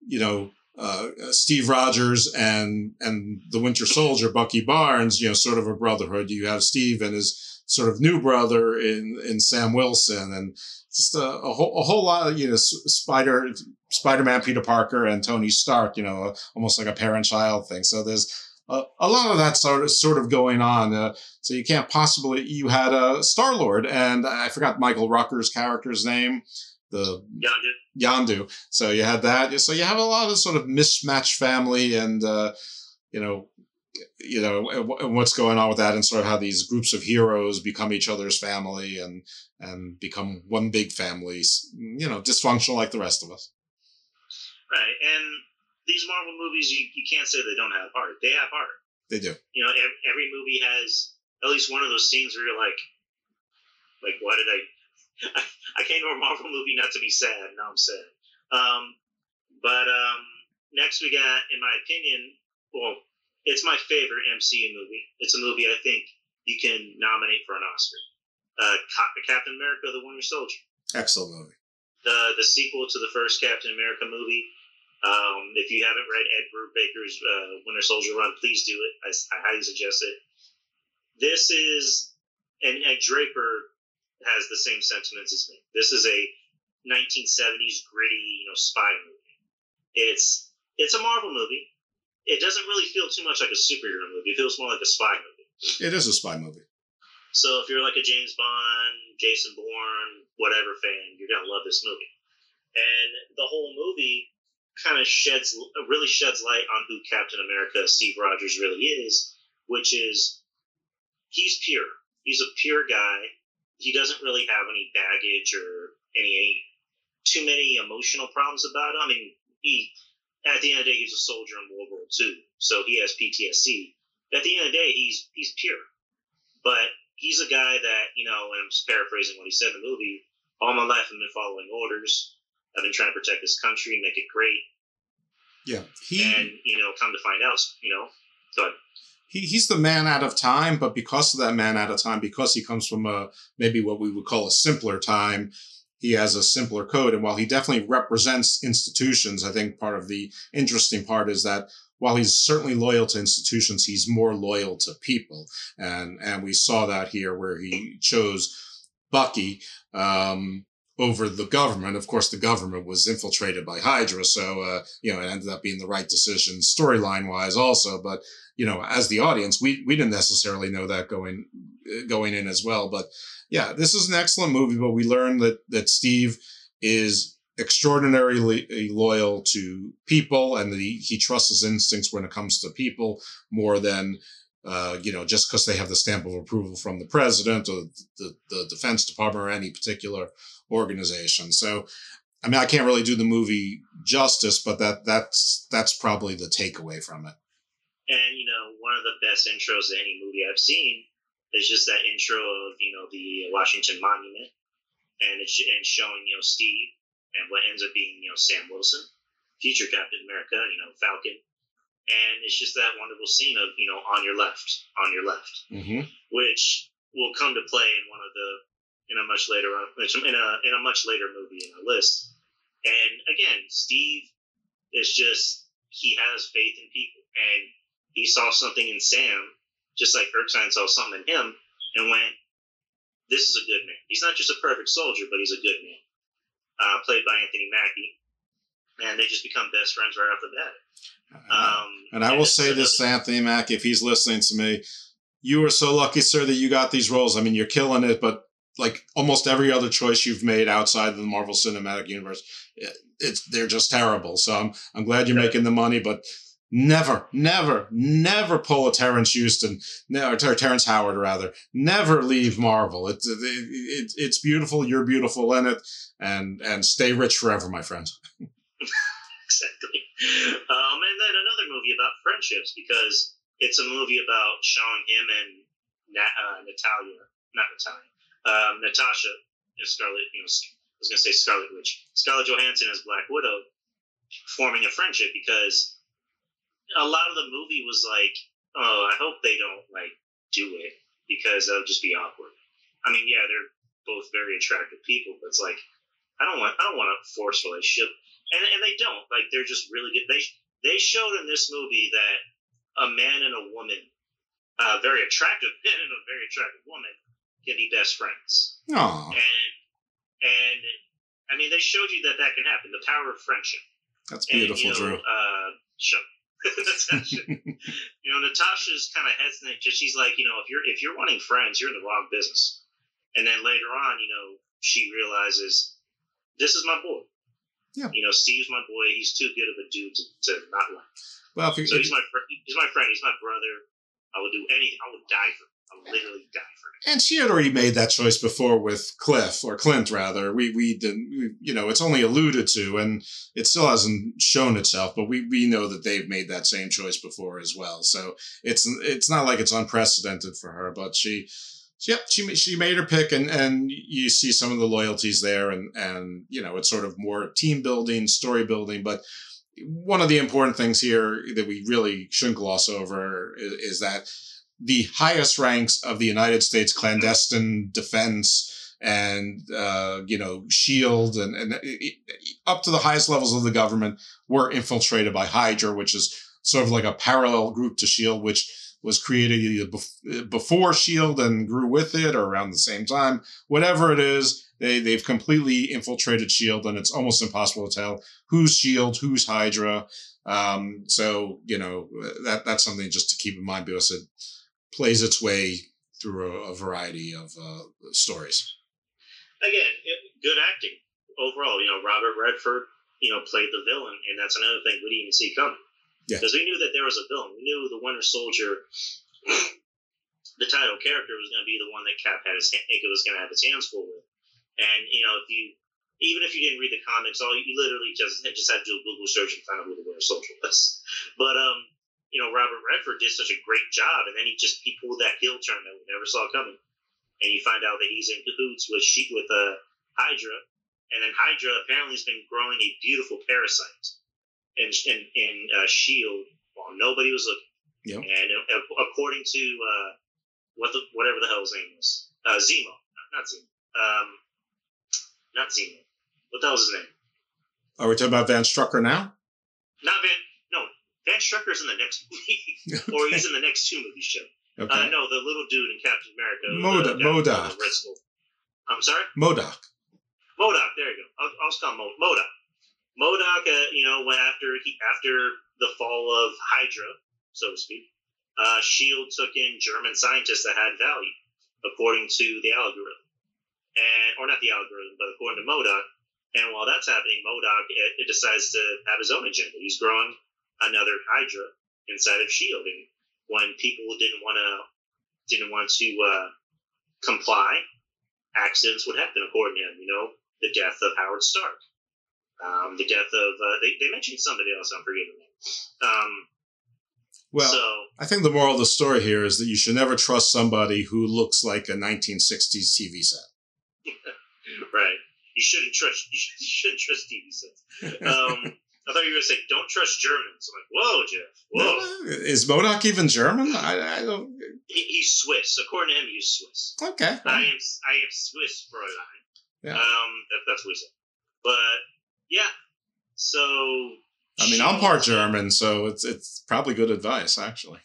you know, uh, Steve Rogers and and the Winter Soldier, Bucky Barnes. You know, sort of a brotherhood. You have Steve and his sort of new brother in in Sam Wilson, and just a, a whole a whole lot of you know Spider Spider Man, Peter Parker, and Tony Stark. You know, almost like a parent child thing. So there's a, a lot of that sort of sort of going on. Uh, so you can't possibly you had a Star Lord, and I forgot Michael Rooker's character's name. The Yondu. Yandu. So you had that. So you have a lot of sort of mismatched family, and uh, you know, you know and what's going on with that, and sort of how these groups of heroes become each other's family, and and become one big family. You know, dysfunctional like the rest of us. Right. And these Marvel movies, you, you can't say they don't have heart. They have heart. They do. You know, every, every movie has at least one of those scenes where you're like, like, why did I? I, came to a Marvel movie not to be sad. Now I'm sad. Um, but um, next we got, in my opinion, well, it's my favorite MCU movie. It's a movie I think you can nominate for an Oscar. Uh, Captain America: The Winter Soldier Excellent movie. the the sequel to the first Captain America movie. Um, if you haven't read Ed Brubaker's uh, Winter Soldier run, please do it. I, I highly suggest it. This is, and, and Draper has the same sentiments as me. This is a 1970s gritty, you know, spy movie. It's it's a Marvel movie. It doesn't really feel too much like a superhero movie. It feels more like a spy movie. It is a spy movie. So if you're like a James Bond, Jason Bourne, whatever fan, you're gonna love this movie. And the whole movie kind of sheds really sheds light on who Captain America Steve Rogers really is, which is he's pure. He's a pure guy. He doesn't really have any baggage or any, any too many emotional problems about him. I mean, he at the end of the day he was a soldier in World War II, so he has PTSD. But at the end of the day, he's he's pure. But he's a guy that, you know, and I'm just paraphrasing what he said in the movie, all my life I've been following orders. I've been trying to protect this country, make it great. Yeah. He And, you know, come to find out, you know, go ahead. he, he's the man out of time, but because of that man out of time, because he comes from a maybe what we would call a simpler time, he has a simpler code. And while he definitely represents institutions, I think part of the interesting part is that while he's certainly loyal to institutions, he's more loyal to people. And and we saw that here where he chose Bucky um, over the government. Of course, the government was infiltrated by Hydra, so uh, you know it ended up being the right decision storyline wise, also. But you know, as the audience, we we didn't necessarily know that going going in as well. But yeah, this is an excellent movie. But we learned that that Steve is extraordinarily loyal to people, and that he, he trusts his instincts when it comes to people more than uh, you know, just because they have the stamp of approval from the president or the, the Defense Department or any particular organization. So, I mean, I can't really do the movie justice, but that that's that's probably the takeaway from it. And, you know, one of the best intros to any movie I've seen is just that intro of, you know, the Washington Monument and it's and showing, you know, Steve and what ends up being, you know, Sam Wilson, future Captain America, you know, Falcon. And it's just that wonderful scene of, you know, on your left, on your left, Mm-hmm. which will come to play in one of the, in a much later, in a, in a much later movie in our list. And again, Steve is just, he has faith in people. And he saw something in Sam, just like Erskine saw something in him, and went, this is a good man. He's not just a perfect soldier, but he's a good man. Uh, played by Anthony Mackie. And they just become best friends right off the bat. Um, And I will say this to Anthony Mackie, if he's listening to me, you are so lucky, sir, that you got these roles. I mean, you're killing it, but like almost every other choice you've made outside of the Marvel Cinematic Universe, it's they're just terrible. So I'm I'm glad you're making the money, but Never, never, never pull a Terrence Houston, no, or Terrence Howard rather. Never leave Marvel. It's it, it, it's beautiful. You're beautiful in it, and and stay rich forever, my friend. exactly. Um, and then another movie about friendships because it's a movie about showing him and uh, Natalia, not Natalia, um, Natasha, you know, Scarlet. You know, I was gonna say Scarlet Witch, Scarlett Johansson as Black Widow, forming a friendship because a lot of the movie was like, oh, I hope they don't like do it because that'll just be awkward. I mean, yeah, they're both very attractive people, but it's like I don't want I don't want a forced relationship, and and they don't like they're just really good. They they showed in this movie that a man and a woman, a very attractive man and a very attractive woman, can be best friends. Aww. And and I mean, they showed you that that can happen. The power of friendship. That's beautiful, and, you know, Drew. Uh. Natasha, you know, Natasha's kind of hesitant because she's like, you know, if you're if you're wanting friends, you're in the wrong business. And then later on, you know, she realizes this is my boy. Yeah. You know, Steve's my boy. He's too good of a dude to, to not like. Well, So he's my he's my friend. He's my brother. I would do anything. I would die for him. Literally for and she had already made that choice before with Cliff or Clint rather. We we didn't we, you know it's only alluded to and it still hasn't shown itself, but we we know that they've made that same choice before as well. So it's it's not like it's unprecedented for her, but she. Yep, she she made her pick, and and you see some of the loyalties there, and and you know it's sort of more team building, story building. But one of the important things here that we really shouldn't gloss over is, is that the highest ranks of the United States clandestine defense and uh, you know shield and, and it- it- up to the highest levels of the government were infiltrated by hydra which is sort of like a parallel group to shield which was created bef- before shield and grew with it or around the same time. Whatever it is they, they've completely infiltrated shield and it's almost impossible to tell who's shield who's hydra. Um, so you know that that's something just to keep in mind because it plays its way through a, a variety of uh, stories. Again, good acting overall. You know, Robert Redford, you know, played the villain, and that's another thing we didn't even see coming. Yeah. Because we knew that there was a villain. We knew the Winter Soldier, the title character, was going to be the one that Cap had his hand, was going to have his hands full with. And you know, if you even if you didn't read the comics, all you, you literally just just had to do a Google search and find out who the Winter Soldier was. But um, you know, Robert Redford did such a great job, and then he just he pulled that heel turn that we never saw coming. And you find out that he's in cahoots with she with uh, Hydra, and then Hydra apparently has been growing a beautiful parasite in in, in uh, Shield while nobody was looking. Yep. And uh, according to uh, what the whatever the hell his name was, uh, Zemo, not Zemo, um, not Zemo. What the hell's his name? Are we talking about Van Strucker now? Not Van. Van Strucker's in the next movie, or he's in the next two movies. Show. Okay. Uh, no, the little dude in Captain America. Moda- the guy with the Modoc. I'm sorry. Modoc. Modoc. There you go. I'll, I'll just call him Mo- Modoc. Modoc, uh, you know, when after he after the fall of Hydra, so to speak, uh, Shield took in German scientists that had value, according to the algorithm, and or not the algorithm, but according to Modoc. And while that's happening, Modoc it, it decides to have his own agenda. He's growing another Hydra inside of Shield, and when people didn't want to didn't want to uh, comply, accidents would happen. According to him, you know, the death of Howard Stark, um, the death of uh, they, they mentioned somebody else. I'm forgetting them. Um, Well, so I think the moral of the story here is that you should never trust somebody who looks like a 1960s TV set. right, you shouldn't trust you, should, you shouldn't trust TV sets. Um, I thought you were gonna say don't trust Germans. I'm like, whoa, Jeff, whoa. Is Modoc even German? I, I don't. He, he's Swiss. According to him, he's Swiss. Okay. I am I am Swiss Fräulein. Yeah. Um, that, that's what he said. But yeah, so I mean, I'm part German, so it's it's probably good advice actually.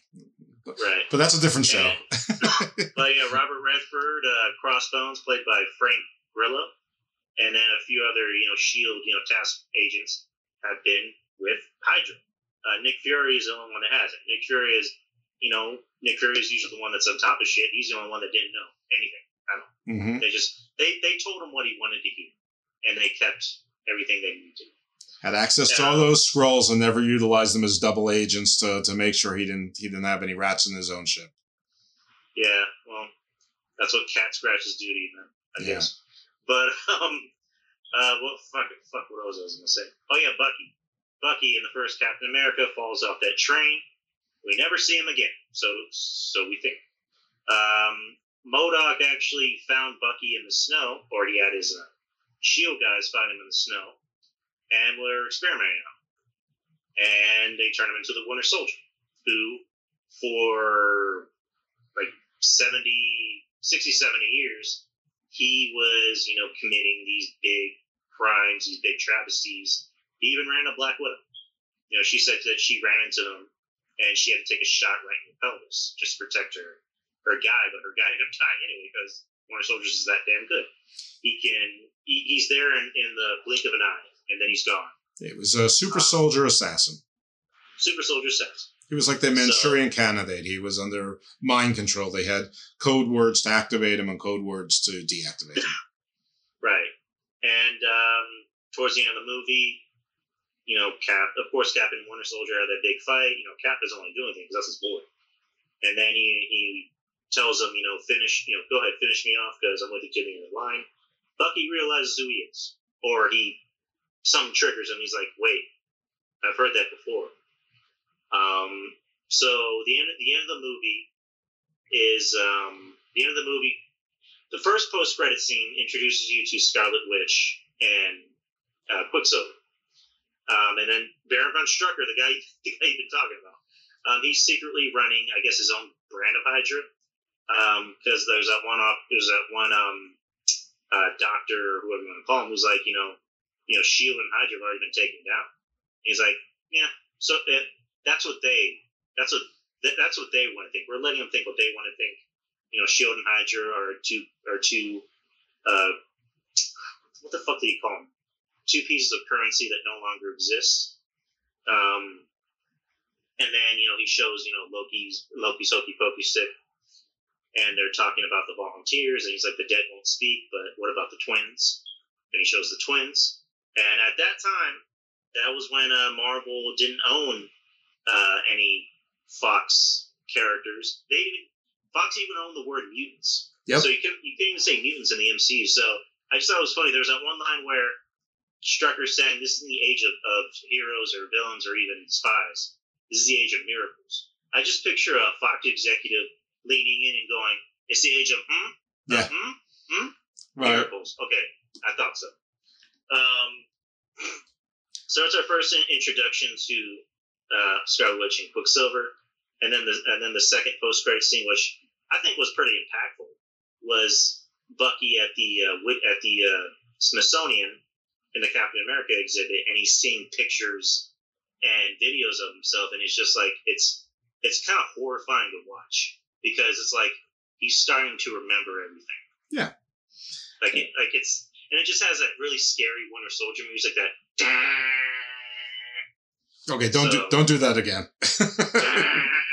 right. But that's a different show. but yeah, Robert Redford, uh, Crossbones, played by Frank Grillo, and then a few other you know Shield you know task agents have been with Hydra. Uh, Nick Fury is the only one that hasn't. Nick Fury is, you know, Nick Fury is usually the one that's on top of shit. He's the only one that didn't know anything at all. Mhm. They just they they told him what he wanted to hear, and they kept everything they needed to. Had access to all those Skrulls and never utilized them as double agents to, to make sure he didn't he didn't have any rats in his own ship. Yeah, well, that's what cat scratches do to you, man. I Yeah. guess. But um, uh, well, fuck, fuck, what else was gonna say? Oh yeah, Bucky. Bucky in the first Captain America falls off that train. We never see him again. So, so we think. Um, Modoc actually found Bucky in the snow, or he had his uh, shield guys find him in the snow, and were experimenting on him. And they turn him into the Winter Soldier, who, for like 70, 60, 70 years, he was, you know, committing these big crimes, these big travesties. He even ran a Black Widow. You know, she said that she ran into him and she had to take a shot right in the pelvis just to protect her, her guy, but her guy ended up dying anyway because Winter Soldiers is that damn good. He can, he, he's there in, in the blink of an eye and then he's gone. It was a super uh, soldier assassin. Super Soldier says. He was like the Manchurian candidate. He was under mind control. They had code words to activate him and code words to deactivate him. And um, towards the end of the movie, you know, Cap, of course, Cap and Winter Soldier had that big fight. You know, Cap doesn't want to do anything because that's his boy. And then he, he tells him, you know, finish, you know, go ahead, finish me off because I'm with you, Jimmy in the line. Bucky realizes who he is. Or he, some triggers him. He's like, wait, I've heard that before. Um, so the end, the end of the movie is, um, the end of the movie the first post credit scene introduces you to Scarlet Witch and uh, Quicksilver. Um, and then Baron von Strucker, the guy, the guy you've been talking about, um, he's secretly running, I guess, his own brand of Hydra. Because there's that one off, there's that one um, uh, doctor, or whoever you want to call him, who's like, you know, you know, Shield and Hydra have already been taken down. And he's like, yeah, so it, that's what they, that's what, that, that's what they want to think. We're letting them think what they want to think you know, Shield and Hydra are two are two uh, what the fuck do you call them? Two pieces of currency that no longer exists. Um, and then you know he shows you know Loki's Loki's hokey pokey stick, and they're talking about the volunteers, and he's like the dead won't speak, but what about the twins? And he shows the twins, and at that time, that was when uh, Marvel didn't own uh, any Fox characters. They Fox even owned the word mutants. Yep. So you can you can't even say mutants in the MCU. So I just thought it was funny. There was that one line where Strucker's saying this is the age of, of heroes or villains or even spies. This is the age of miracles. I just picture a Fox executive leaning in and going, "It's the age of hmm, Yeah. hmm, hmm, Right. miracles." Okay, I thought so. Um, so it's our first introduction to uh, Scarlet Witch and Quicksilver, and then the and then the second post credit scene, which I think was pretty impactful, was Bucky at the uh, at the uh, Smithsonian in the Captain America exhibit, and he's seeing pictures and videos of himself, and it's just like it's it's kind of horrifying to watch because it's like he's starting to remember everything. Yeah. Like it, like it's and it just has that really scary Winter Soldier music that. Okay, don't do don't do that again.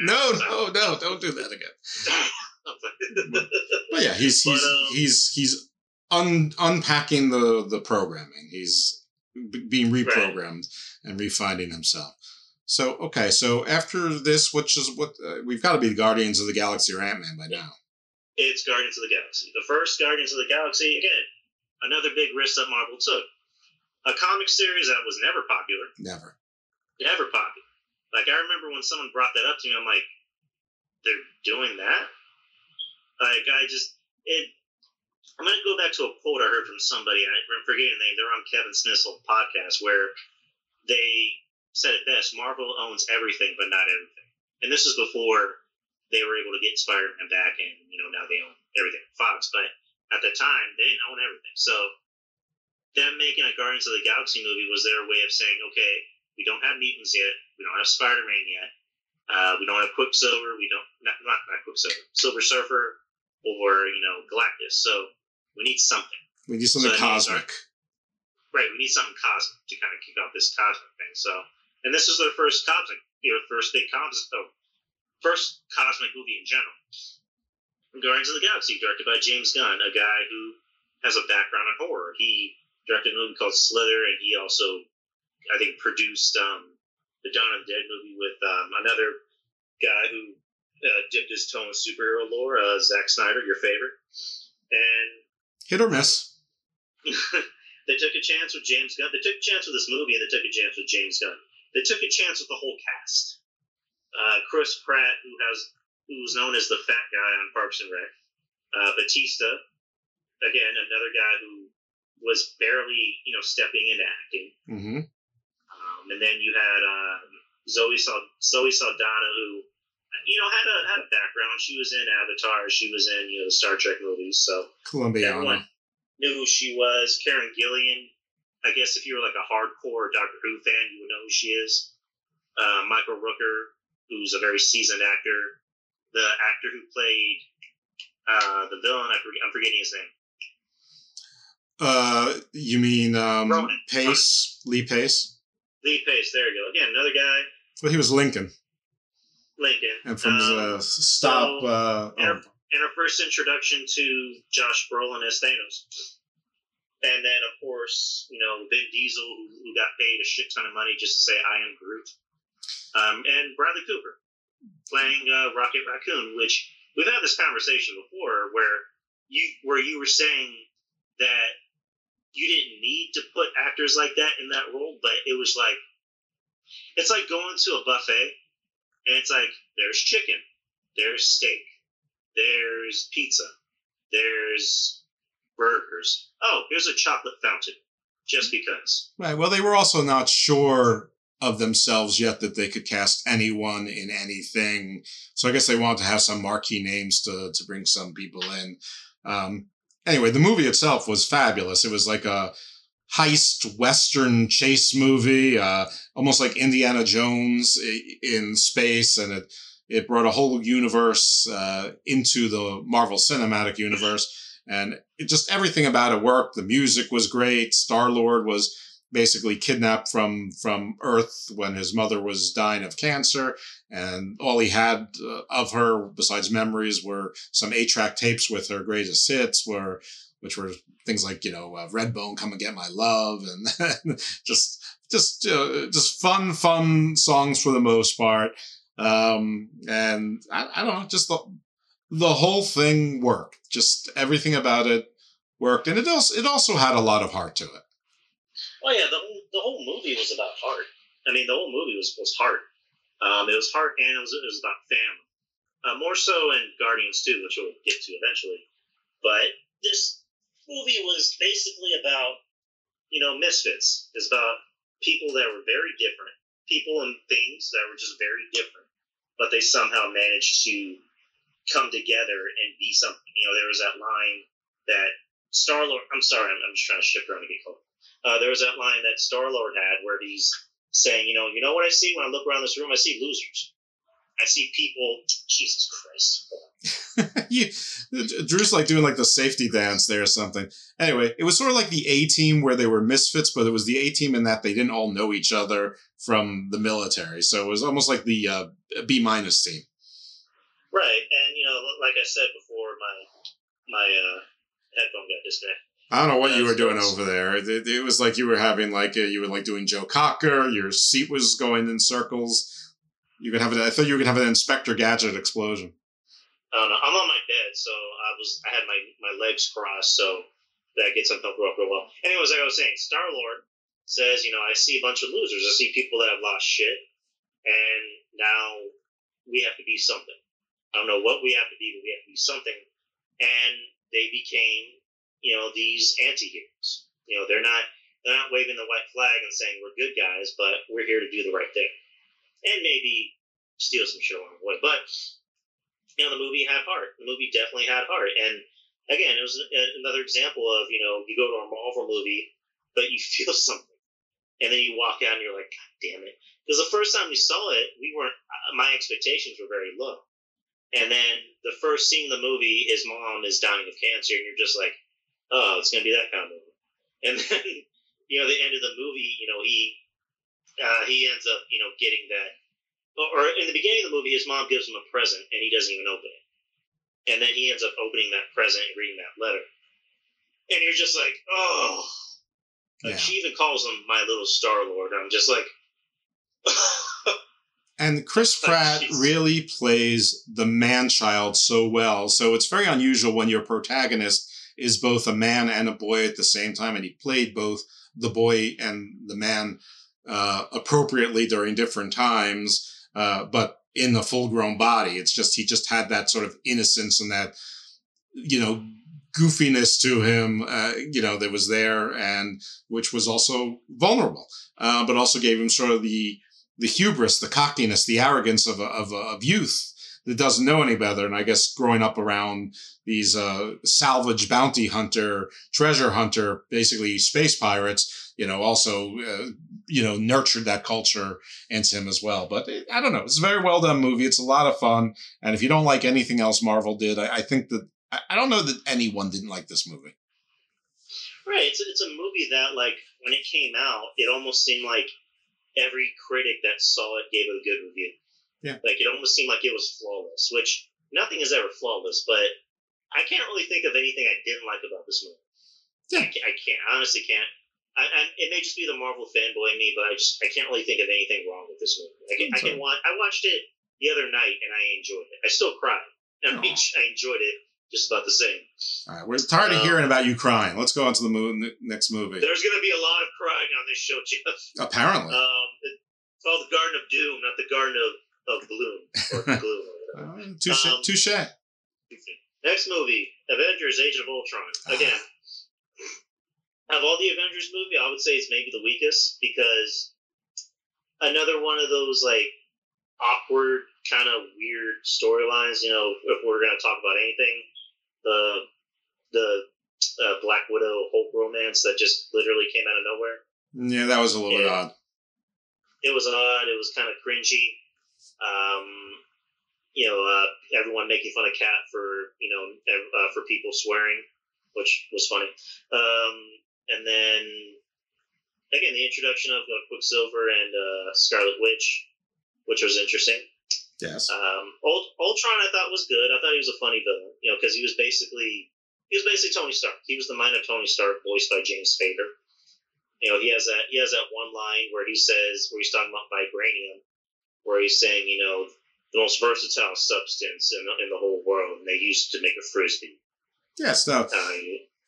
no, no, no, don't do that again. But yeah, he's he's But, um, he's he's un, unpacking the the programming. He's b- being reprogrammed and refinding himself. So okay, so after this, which is what uh, we've got to be the Guardians of the Galaxy or Ant Man by now. it's Guardians of the Galaxy. The first Guardians of the Galaxy, again, another big risk that Marvel took. A comic series that was never popular, Never. never popular. Like I remember when someone brought that up to me, I'm like, they're doing that. Like I just it. I'm gonna go back to a quote I heard from somebody. I'm forgetting the name. They're on Kevin Smith's podcast where they said it best: Marvel owns everything, but not everything. And this is before they were able to get Spider-Man back, and you know now they own everything Fox. But at the time, they didn't own everything. So them making a Guardians of the Galaxy movie was their way of saying, okay, we don't have mutants yet, we don't have Spider-Man yet, uh, we don't have Quicksilver, we don't not not, not Quicksilver, Silver Surfer, or you know Galactus. So we need something. We need something So cosmic. Right, we need something cosmic to kind of kick off this cosmic thing. So, and this is their first cosmic, you know, first big cosmic, oh, first cosmic movie in general. Guardians of the Galaxy, directed by James Gunn, a guy who has a background in horror. He directed a movie called Slither, and he also I think produced um, the Dawn of the Dead movie with um, another guy who uh, dipped his toe in superhero lore, uh, Zack Snyder, your favorite, and Hit or miss. they took a chance with James Gunn. They took a chance with this movie, and they took a chance with James Gunn. They took a chance with the whole cast. Uh, Chris Pratt, who has who's known as the fat guy on Parks and Rec. Uh, Batista, again, another guy who was barely, you know, stepping into acting. Mm-hmm. Um, and then you had uh, Zoe Sal- Zoe Saldana, who you know had a had a background. She was in Avatar. She was in you know the Star Trek movies. So everyone knew who she was. Karen Gillan. I guess if you were like a hardcore Doctor Who fan, you would know who she is. Uh, Michael Rooker, who's a very seasoned actor. The actor who played uh, the villain, I I'm forgetting his name. Uh, you mean um, Ronan. Pace? Lee Pace? Lee Pace. There you go. Again, another guy. Well, he was Lincoln, Lincoln. and from Um, uh, Stop. so- uh, and, oh, our, and our first introduction to Josh Brolin as Thanos. And then, of course, you know, Vin Diesel, who, who got paid a shit ton of money just to say, I am Groot. Um, and Bradley Cooper playing uh, Rocket Raccoon, which we've had this conversation before where you where you were saying that you didn't need to put actors like that in that role, but it was like, it's like going to a buffet and it's like, there's chicken, there's steak, there's pizza, there's burgers. Oh, here's a chocolate fountain, just because. Right. Well, they were also not sure of themselves yet that they could cast anyone in anything. So I guess they wanted to have some marquee names to to bring some people in. Um, anyway, the movie itself was fabulous. It was like a heist western chase movie, uh, almost like Indiana Jones in space, and it it brought a whole universe uh, into the Marvel Cinematic Universe, and it just everything about it worked. The music was great. Star Lord was basically kidnapped from from Earth when his mother was dying of cancer, and all he had uh, of her besides memories were some eight track tapes with her greatest hits, were which were things like you know uh, Redbone, Come and Get My Love, and just just uh, just fun fun songs for the most part. Um, and I, I don't know, just the the whole thing worked. Just everything about it worked, and it also it also had a lot of heart to it. Oh yeah, the whole the whole movie was about heart. I mean, the whole movie was was heart. Um, it was heart, and it was it was about family. Uh, more so in Guardians 2, which we'll get to eventually. But this movie was basically about you know misfits. It's about people that were very different, people and things that were just very different, but they somehow managed to come together and be something. You know, there was that line that Star Lord. I'm sorry, I'm, I'm just trying to shift around to get close. Uh, there was that line that Star Lord had where he's saying, you know, you know what I see when I look around this room? I see losers. I see people. Jesus Christ. you, Drew's like doing like the safety dance there or something. Anyway, it was sort of like the A team where they were misfits, but it was the A team in that they didn't all know each other from the military. So it was almost like the uh, B minus team. Right, and you know, like I said before, my my uh, headphone got disconnected. I don't know what you Uh, were doing over there. It, it was like you were having like uh you were like doing Joe Cocker. Your seat was going in circles. You could have it. I thought you were gonna have an Inspector Gadget explosion. I don't know. I'm on my bed, so I was I had my, my legs crossed, so that gets uncomfortable real well. Anyways, like I was saying, Star Lord says, you know, I see a bunch of losers. I see people that have lost shit, and now we have to be something. I don't know what we have to be, but we have to be something. And they became, you know, these anti-heroes. You know, they're not they're not waving the white flag and saying we're good guys, but we're here to do the right thing, and maybe steal some shit along the way. But you know, the movie had heart. The movie definitely had heart. And again, it was another example of, you know, you go to a Marvel movie, but you feel something. And then you walk out and you're like, God damn it. Because the first time we saw it, we weren't, uh, my expectations were very low. And then the first scene in the movie, his mom is dying of cancer, and you're just like, oh, it's going to be that kind of movie. And then, you know, the end of the movie, you know, he, uh, he ends up, you know, getting that or in the beginning of the movie, his mom gives him a present and he doesn't even open it. And then he ends up opening that present and reading that letter. And you're just like, oh. Like she even calls him my little Star Lord. I'm just like, And Chris Pratt really plays the man child so well. So it's very unusual when your protagonist is both a man and a boy at the same time. And he played both the boy and the man uh, appropriately during different times, uh, but in the full grown body. It's just, he just had that sort of innocence and that, you know, goofiness to him, uh, you know, that was there and which was also vulnerable, uh, but also gave him sort of the, the hubris, the cockiness, the arrogance of, of, of youth that doesn't know any better. And I guess growing up around these uh, salvage bounty hunter, treasure hunter, basically space pirates, you know, also, uh, you know, nurtured that culture into him as well. But it, I don't know. It's a very well done movie. It's a lot of fun. And if you don't like anything else Marvel did, I, I think that I, I don't know that anyone didn't like this movie. right, it's, it's a movie that, like, when it came out, it almost seemed like every critic that saw it gave a good review. Yeah. Like, it almost seemed like it was flawless, which nothing is ever flawless, but I can't really think of anything I didn't like about this movie. I, can't, I can't. I honestly can't. I, I, it may just be the Marvel fanboy in me, but I just I can't really think of anything wrong with this movie. I can, I can watch. I watched it the other night and I enjoyed it. I still cried. I, mean, I enjoyed it just about the same. All right, we're tired of Um, hearing about you crying. Let's go on to the mo- next movie. There's going to be a lot of crying on this show, Jeff. Apparently. Um, it's called the Garden of Doom, not the Garden of, of Gloom or Gloom. Touche. Um, touche. Next movie, Avengers: Age of Ultron. Again, of all the Avengers movie, I would say it's maybe the weakest because another one of those like awkward, kind of weird storylines. You know, if we're going to talk about anything, the the uh, Black Widow Hulk romance that just literally came out of nowhere. Yeah, that was a little bit odd. It was odd. It was kind of cringy. Um, you know, uh, everyone making fun of Cap for you know uh, for people swearing, which was funny. Um, and then again, the introduction of uh, Quicksilver and uh, Scarlet Witch, which was interesting. Yes. Um, Ult- Ultron, I thought was good. I thought he was a funny villain, you know, because he was basically he was basically Tony Stark. He was the mind of Tony Stark, voiced by James Spader. You know, he has that he has that one line where he says where he's talking about vibranium, where he's saying, you know, the most versatile substance in the, in the whole world, and they used it to make a frisbee. Yes. No. Uh,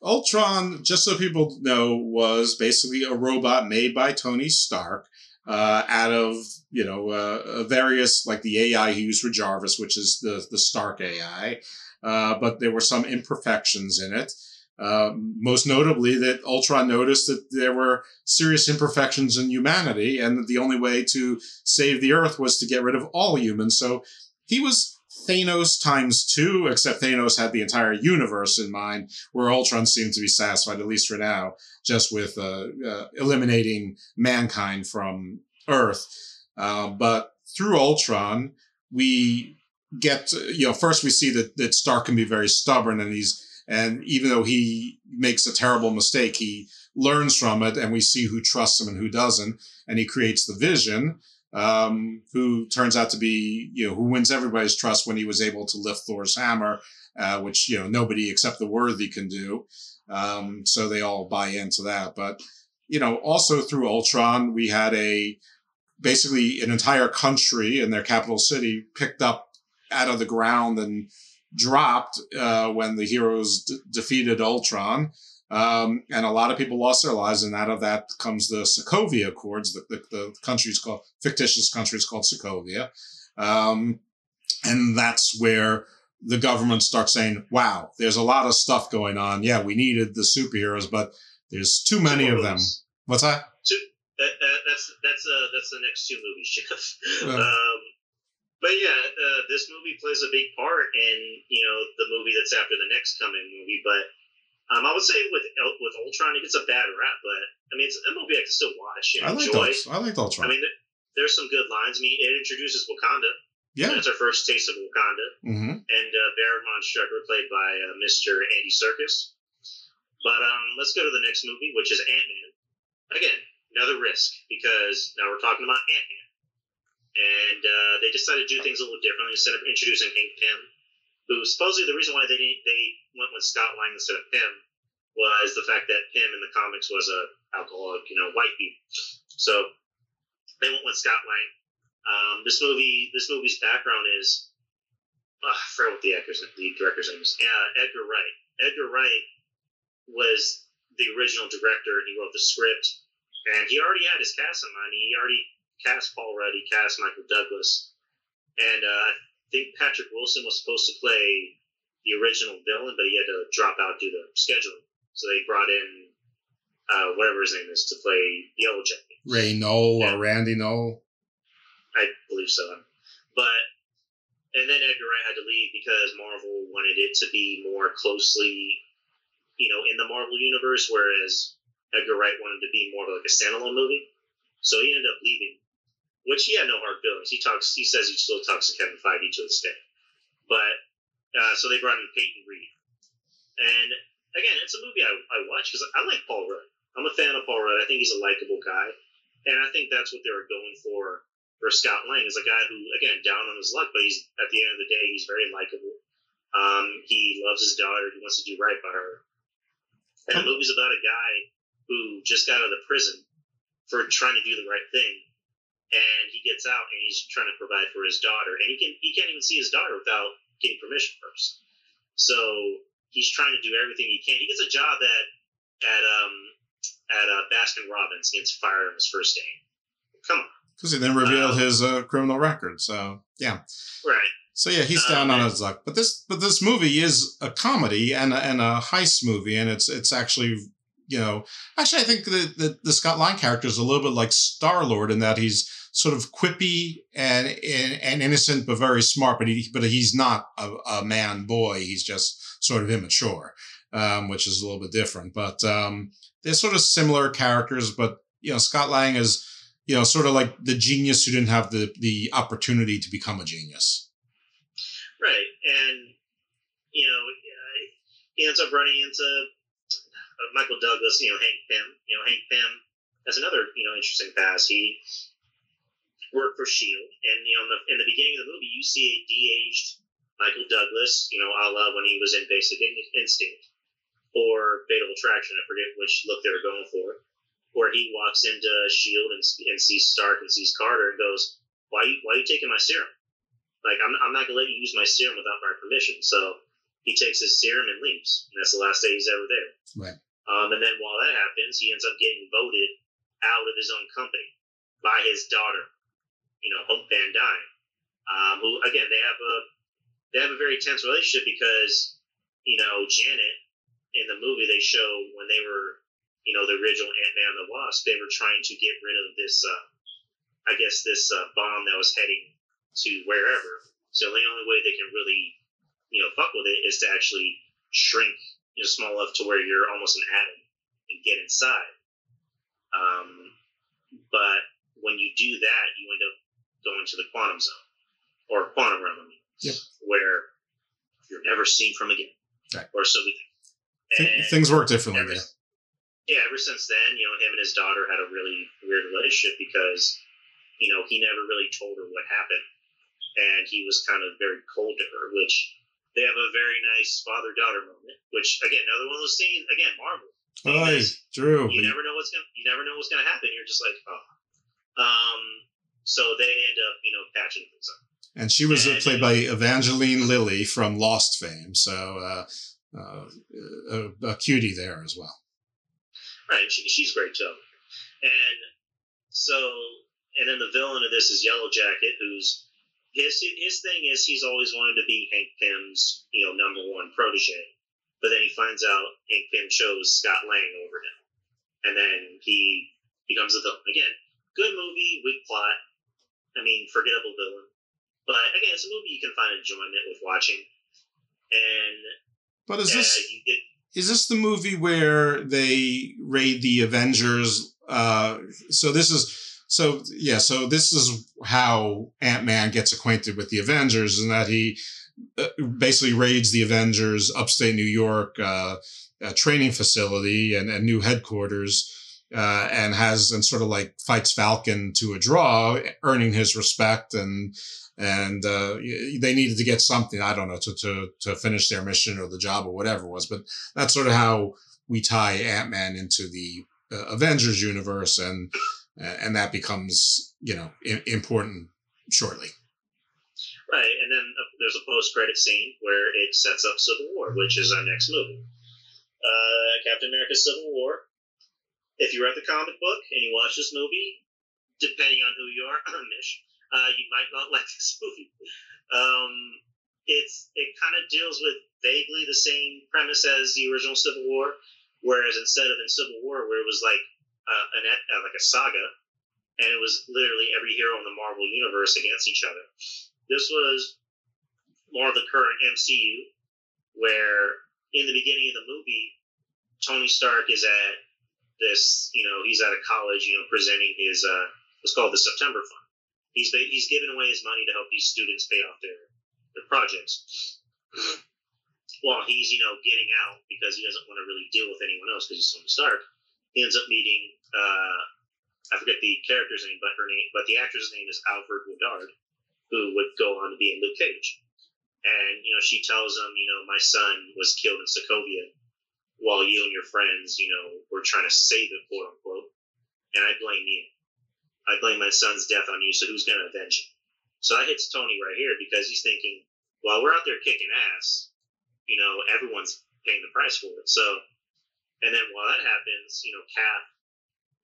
Ultron, just so people know, was basically a robot made by Tony Stark uh, out of you know uh, various like the AI he used for Jarvis, which is the the Stark AI, uh, but there were some imperfections in it. Uh, most notably, that Ultron noticed that there were serious imperfections in humanity, and that the only way to save the Earth was to get rid of all humans. So he was Thanos times two, except Thanos had the entire universe in mind, where Ultron seemed to be satisfied, at least for now, just with uh, uh, eliminating mankind from Earth. Uh, but through Ultron, we get, you know, first we see that, that Stark can be very stubborn and he's, and even though he makes a terrible mistake, he learns from it and we see who trusts him and who doesn't. And he creates the vision um, who turns out to be, you know, who wins everybody's trust when he was able to lift Thor's hammer, uh, which, you know, nobody except the worthy can do. Um, so they all buy into that. But, you know, also through Ultron, we had a basically an entire country and their capital city picked up out of the ground and dropped uh, when the heroes d- defeated Ultron. Um, and a lot of people lost their lives, and out of that comes the Sokovia Accords. The, the, the country's called fictitious country is called Sokovia, um, and that's where the government starts saying, "Wow, there's a lot of stuff going on. Yeah, we needed the superheroes, but there's too many of them." What's that? two, that, that, that's that's uh that's the next two movies, Jeff. Um, but yeah, uh, this movie plays a big part in you know the movie that's after the next coming movie. But um, I would say with with Ultron, it gets a bad rap. But I mean, it's a movie I can still watch and I liked enjoy. Ult- I liked Ultron. I mean, there- there's some good lines. I mean, it introduces Wakanda. Yeah. that's our first taste of Wakanda hmm and uh, Baron Strucker, played by uh, Mr. Andy Serkis. But um, let's go to the next movie, which is Ant Man. Again, another risk because now we're talking about Ant Man, and uh, they decided to do things a little differently instead of introducing Hank Pym, who supposedly the reason why they they went with Scott Lang instead of Pym was the fact that Pym in the comics was a alcoholic, you know, white people. So they went with Scott Lang. Um, this movie, this movie's background is, uh, I forget what the actor's, the director's name is. Yeah, Edgar Wright. Edgar Wright was the original director. And he wrote the script, and he already had his cast in mind. He already cast Paul Rudd. He cast Michael Douglas, and uh, I think Patrick Wilson was supposed to play the original villain, but he had to drop out due to scheduling. So they brought in uh, whatever his name is to play Yellow Jacket. Ray Knoll or Randy Knoll. I believe so. But and then Edgar Wright had to leave because Marvel wanted it to be more closely, you know, in the Marvel universe, whereas Edgar Wright wanted to be more of like a standalone movie. So he ended up leaving, which he had no hard feelings. He talks, he says he still talks to Kevin Feige to this day. But uh, so they brought in Peyton Reed, and again, it's a movie I, I watch because I like Paul Rudd. I'm a fan of Paul Rudd. I think he's a likable guy, and I think that's what they were going for for Scott Lang is a guy who, again, down on his luck, but he's at the end of the day, he's very likable. Um, he loves his daughter. He wants to do right by her. And the movie's about a guy who just got out of prison for trying to do the right thing, and he gets out and he's trying to provide for his daughter, and he can he can't even see his daughter without getting permission first. So he's trying to do everything he can. He gets a job at at um at uh, Baskin Robbins. He gets fired on his first day. Come on. Because he then revealed his uh, criminal record. So yeah. Right. So yeah, he's down on his luck. But this but this movie is a comedy and a, and a heist movie, and it's it's actually you know actually I think that the, the Scott Lang character is a little bit like Star Lord in that he's sort of quippy and, and and innocent but very smart, but he but he's not a, a man boy. He's just sort of immature, um, which is a little bit different. But um, they're sort of similar characters. But you know, Scott Lang is you know sort of like the genius who didn't have the the opportunity to become a genius. Right, and you know he ends up running into Uh, Michael Douglas. You know Hank Pym. You know Hank Pym has another you know interesting past. He worked for Shield, and you know in the, in the beginning of the movie you see a de-aged Michael Douglas, you know, a la when he was in Basic Instinct or Fatal Attraction. I forget which look they were going for. Where he walks into Shield and, and sees Stark and sees Carter and goes, "Why you why are you taking my serum? Like I'm I'm not gonna let you use my serum without my permission." So he takes his serum and leaves, and that's the last day he's ever there. Right. Um, and then while that happens, he ends up getting voted out of his own company by his daughter, you know, Hope Van Dyne, um, who again they have a they have a very tense relationship because you know Janet in the movie they show when they were you know the original Ant Man and the Wasp they were trying to get rid of this uh, I guess this uh, bomb that was heading to wherever. So the only way they can really you know fuck with it is to actually shrink you know small enough to where you're almost an atom and get inside. Um, but when you do that, you end up going to the quantum zone or quantum realm. I mean Yep. where you're never seen from again, Right. or so we think. Th- things work differently ever, there. yeah, ever since then, you know, him and his daughter had a really weird relationship because, you know, he never really told her what happened, and he was kind of very cold to her. Which they have a very nice father-daughter moment. Which again, another one of those scenes. Again, Marvel. Hi, Drew. You never know what's gonna. You never know what's gonna happen. You're just like, oh. Um. So they end up, you know, patching things up. And she was uh, played by Evangeline Lilly from Lost fame, so uh, uh, a, a cutie there as well. Right, she, she's great too. And so, and then the villain of this is Yellow Jacket, who's his his thing is he's always wanted to be Hank Pym's you know number one protege, but then he finds out Hank Pym chose Scott Lang over him, and then he becomes a villain again. Good movie, weak plot. I mean, forgettable villain, but again, it's a movie you can find enjoyment with watching. And But is uh, this you get is this the movie where they raid the Avengers? Uh, so this is so yeah. So this is how Ant Man gets acquainted with the Avengers, and that he uh, basically raids the Avengers upstate New York uh, uh, training facility and, and new headquarters. Uh, and has and sort of like fights Falcon to a draw, earning his respect and and uh, they needed to get something I don't know to to to finish their mission or the job or whatever it was. But that's sort of how we tie Ant Man into the uh, Avengers universe, and and that becomes you know I- important shortly. Right, and then uh, there's a post-credit scene where it sets up Civil War, which is our next movie. Uh, Captain America: Civil War. If you read the comic book and you watch this movie, depending on who you are, Mish, uh, you might not like this movie. Um, it's it kind of deals with vaguely the same premise as the original Civil War, whereas instead of in Civil War where it was like uh, an uh, like a saga, and it was literally every hero in the Marvel universe against each other. This was more of the current MCU, where in the beginning of the movie, Tony Stark is at this, you know, he's at a college, you know, presenting his uh, what's called the September Fund. He's he's giving away his money to help these students pay off their their projects. While he's, you know, getting out because he doesn't want to really deal with anyone else because he's Tony Stark, he ends up meeting uh, I forget the character's name, but her name, but the actress' name is Alfred Woodard, who would go on to be in Luke Cage. And you know, she tells him, you know, my son was killed in Sokovia while you and your friends, you know, were trying to save it, quote unquote. And I blame you. I blame my son's death on you. So who's going to avenge him? So that hits Tony right here because he's thinking, while we're out there kicking ass, you know, everyone's paying the price for it. So, and then while that happens, you know, Cap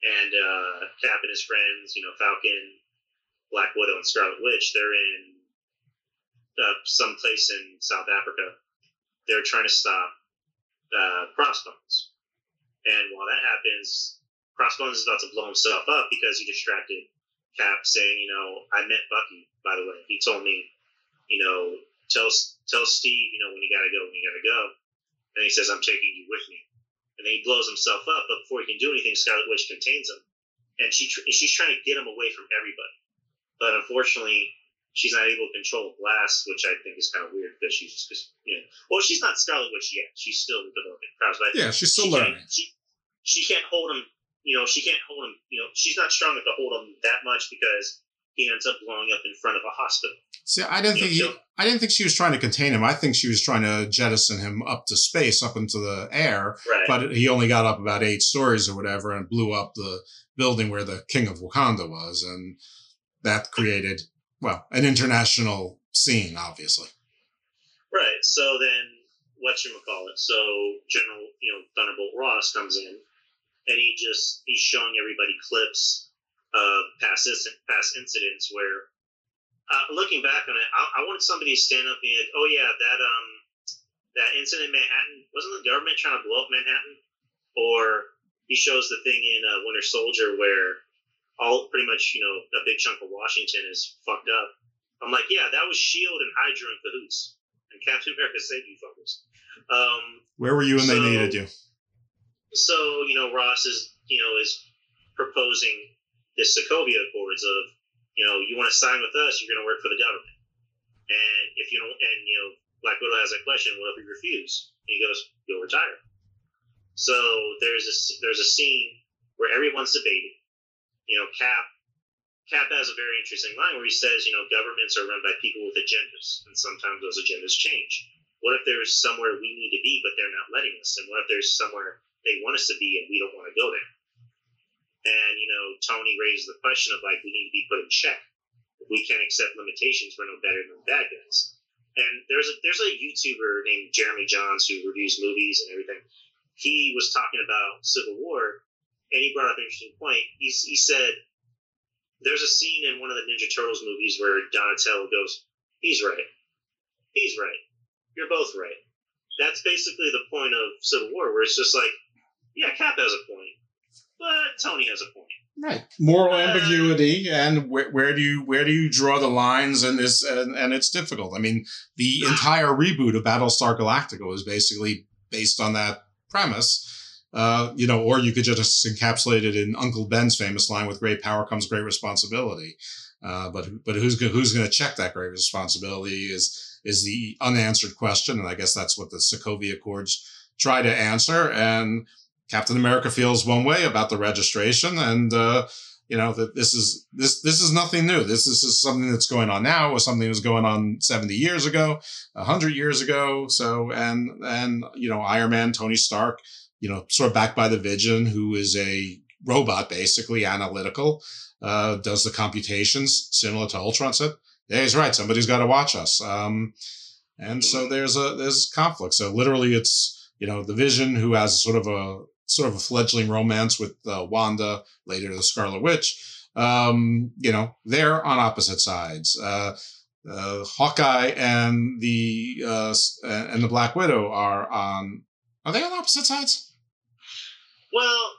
and uh, Cap and his friends, you know, Falcon, Black Widow, and Scarlet Witch, they're in uh, some place in South Africa. They're trying to stop uh, Crossbones. And while that happens, Crossbones is about to blow himself up because he distracted Cap, saying, you know, I met Bucky, by the way. He told me, you know, tell tell Steve, you know, when you gotta go, when you gotta go. And he says, I'm taking you with me. And then he blows himself up, but before he can do anything, Scarlet Witch contains him. And she tr- she's trying to get him away from everybody. But unfortunately, she's not able to control the blast, which I think is kind of weird because she's just, you know, well, she's not Scarlet Witch yet. She's still developing powers. But Yeah, she's still she learning. Can't, she, she can't hold him, you know, she can't hold him, you know, she's not strong enough to hold him that much because he ends up blowing up in front of a hospital. See, I didn't think he, I didn't think she was trying to contain him. I think she was trying to jettison him up to space, up into the air. Right. But he only got up about eight stories or whatever, and blew up the building where the king of Wakanda was, and that created well an international scene, obviously. Right. So then, what you call it? So General, you know, Thunderbolt Ross comes in, and he just he's showing everybody clips of past past incidents where, uh, looking back on it, I, I wanted somebody to stand up and be like, "Oh yeah, that um that incident in Manhattan wasn't the government trying to blow up Manhattan?" Or he shows the thing in uh, Winter Soldier where all pretty much you know a big chunk of Washington is fucked up. I'm like, yeah, that was Shield and Hydra in cahoots, and Captain America saved you fuckers. Um, Where were you when they needed you? so you know Ross is you know is proposing this Sokovia Accords of you know you want to sign with us, you're going to work for the government, and if you don't, and you know Black Widow has that question, what if we refuse? And he goes, you'll retire. So there's a there's a scene where everyone's debating. You know, Cap Cap has a very interesting line where he says, you know, governments are run by people with agendas, and sometimes those agendas change. What if there's somewhere we need to be, but they're not letting us? And what if there's somewhere they want us to be and we don't want to go there? And, you know, Tony raised the question of like, we need to be put in check. We can't accept limitations, we're no better than bad guys. And there's a there's a YouTuber named Jeremy Jahns who reviews movies and everything. He was talking about Civil War, and he brought up an interesting point. He, he said there's a scene in one of the Ninja Turtles movies where Donatello goes, "He's right, he's right, you're both right." That's basically the point of Civil War, where it's just like, yeah, Cap has a point, but Tony has a point. Right. Moral ambiguity, and where, where do you where do you draw the lines? And this and, and it's difficult. I mean, the entire reboot of Battlestar Galactica was basically based on that premise. Uh, you know, or you could just encapsulate it in Uncle Ben's famous line, "With great power comes great responsibility." Uh, but but who's who's going to check that great responsibility is is the unanswered question, and I guess that's what the Sokovia Accords try to answer. And Captain America feels one way about the registration, and uh, you know that this is this this is nothing new. This, this is something that's going on now, or something that was going on seventy years ago, hundred years ago. So and and you know Iron Man, Tony Stark, you know, sort of backed by the Vision, who is a robot, basically analytical, uh, does the computations similar to Ultron. Said, "Yeah, he's right. Somebody's got to watch us." Um, and so there's a there's conflict. So literally, it's you know the Vision who has sort of a sort of a fledgling romance with uh, Wanda, later the Scarlet Witch. Um, you know, they're on opposite sides. Uh, uh, Hawkeye and the uh, and the Black Widow are on. Are they on opposite sides? Well,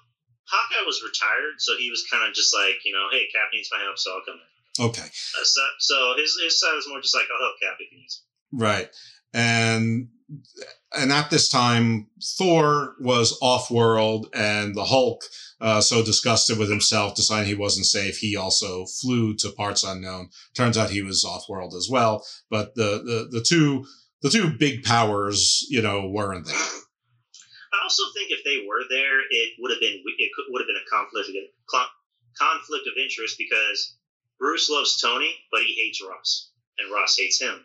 Hawkeye was retired, so he was kind of just like, you know, hey, Cap needs my help, so I'll come in. Okay. Uh, so, so his his side was more just like, I'll help Cap if he needs. Right, and and at this time, Thor was off world, and the Hulk, uh, so disgusted with himself, deciding he wasn't safe, he also flew to parts unknown. Turns out he was off world as well. But the, the the two the two big powers, you know, weren't there. I also think if they were there, it would have been it could, would have been a conflict conflict of interest because Bruce loves Tony, but he hates Ross, and Ross hates him.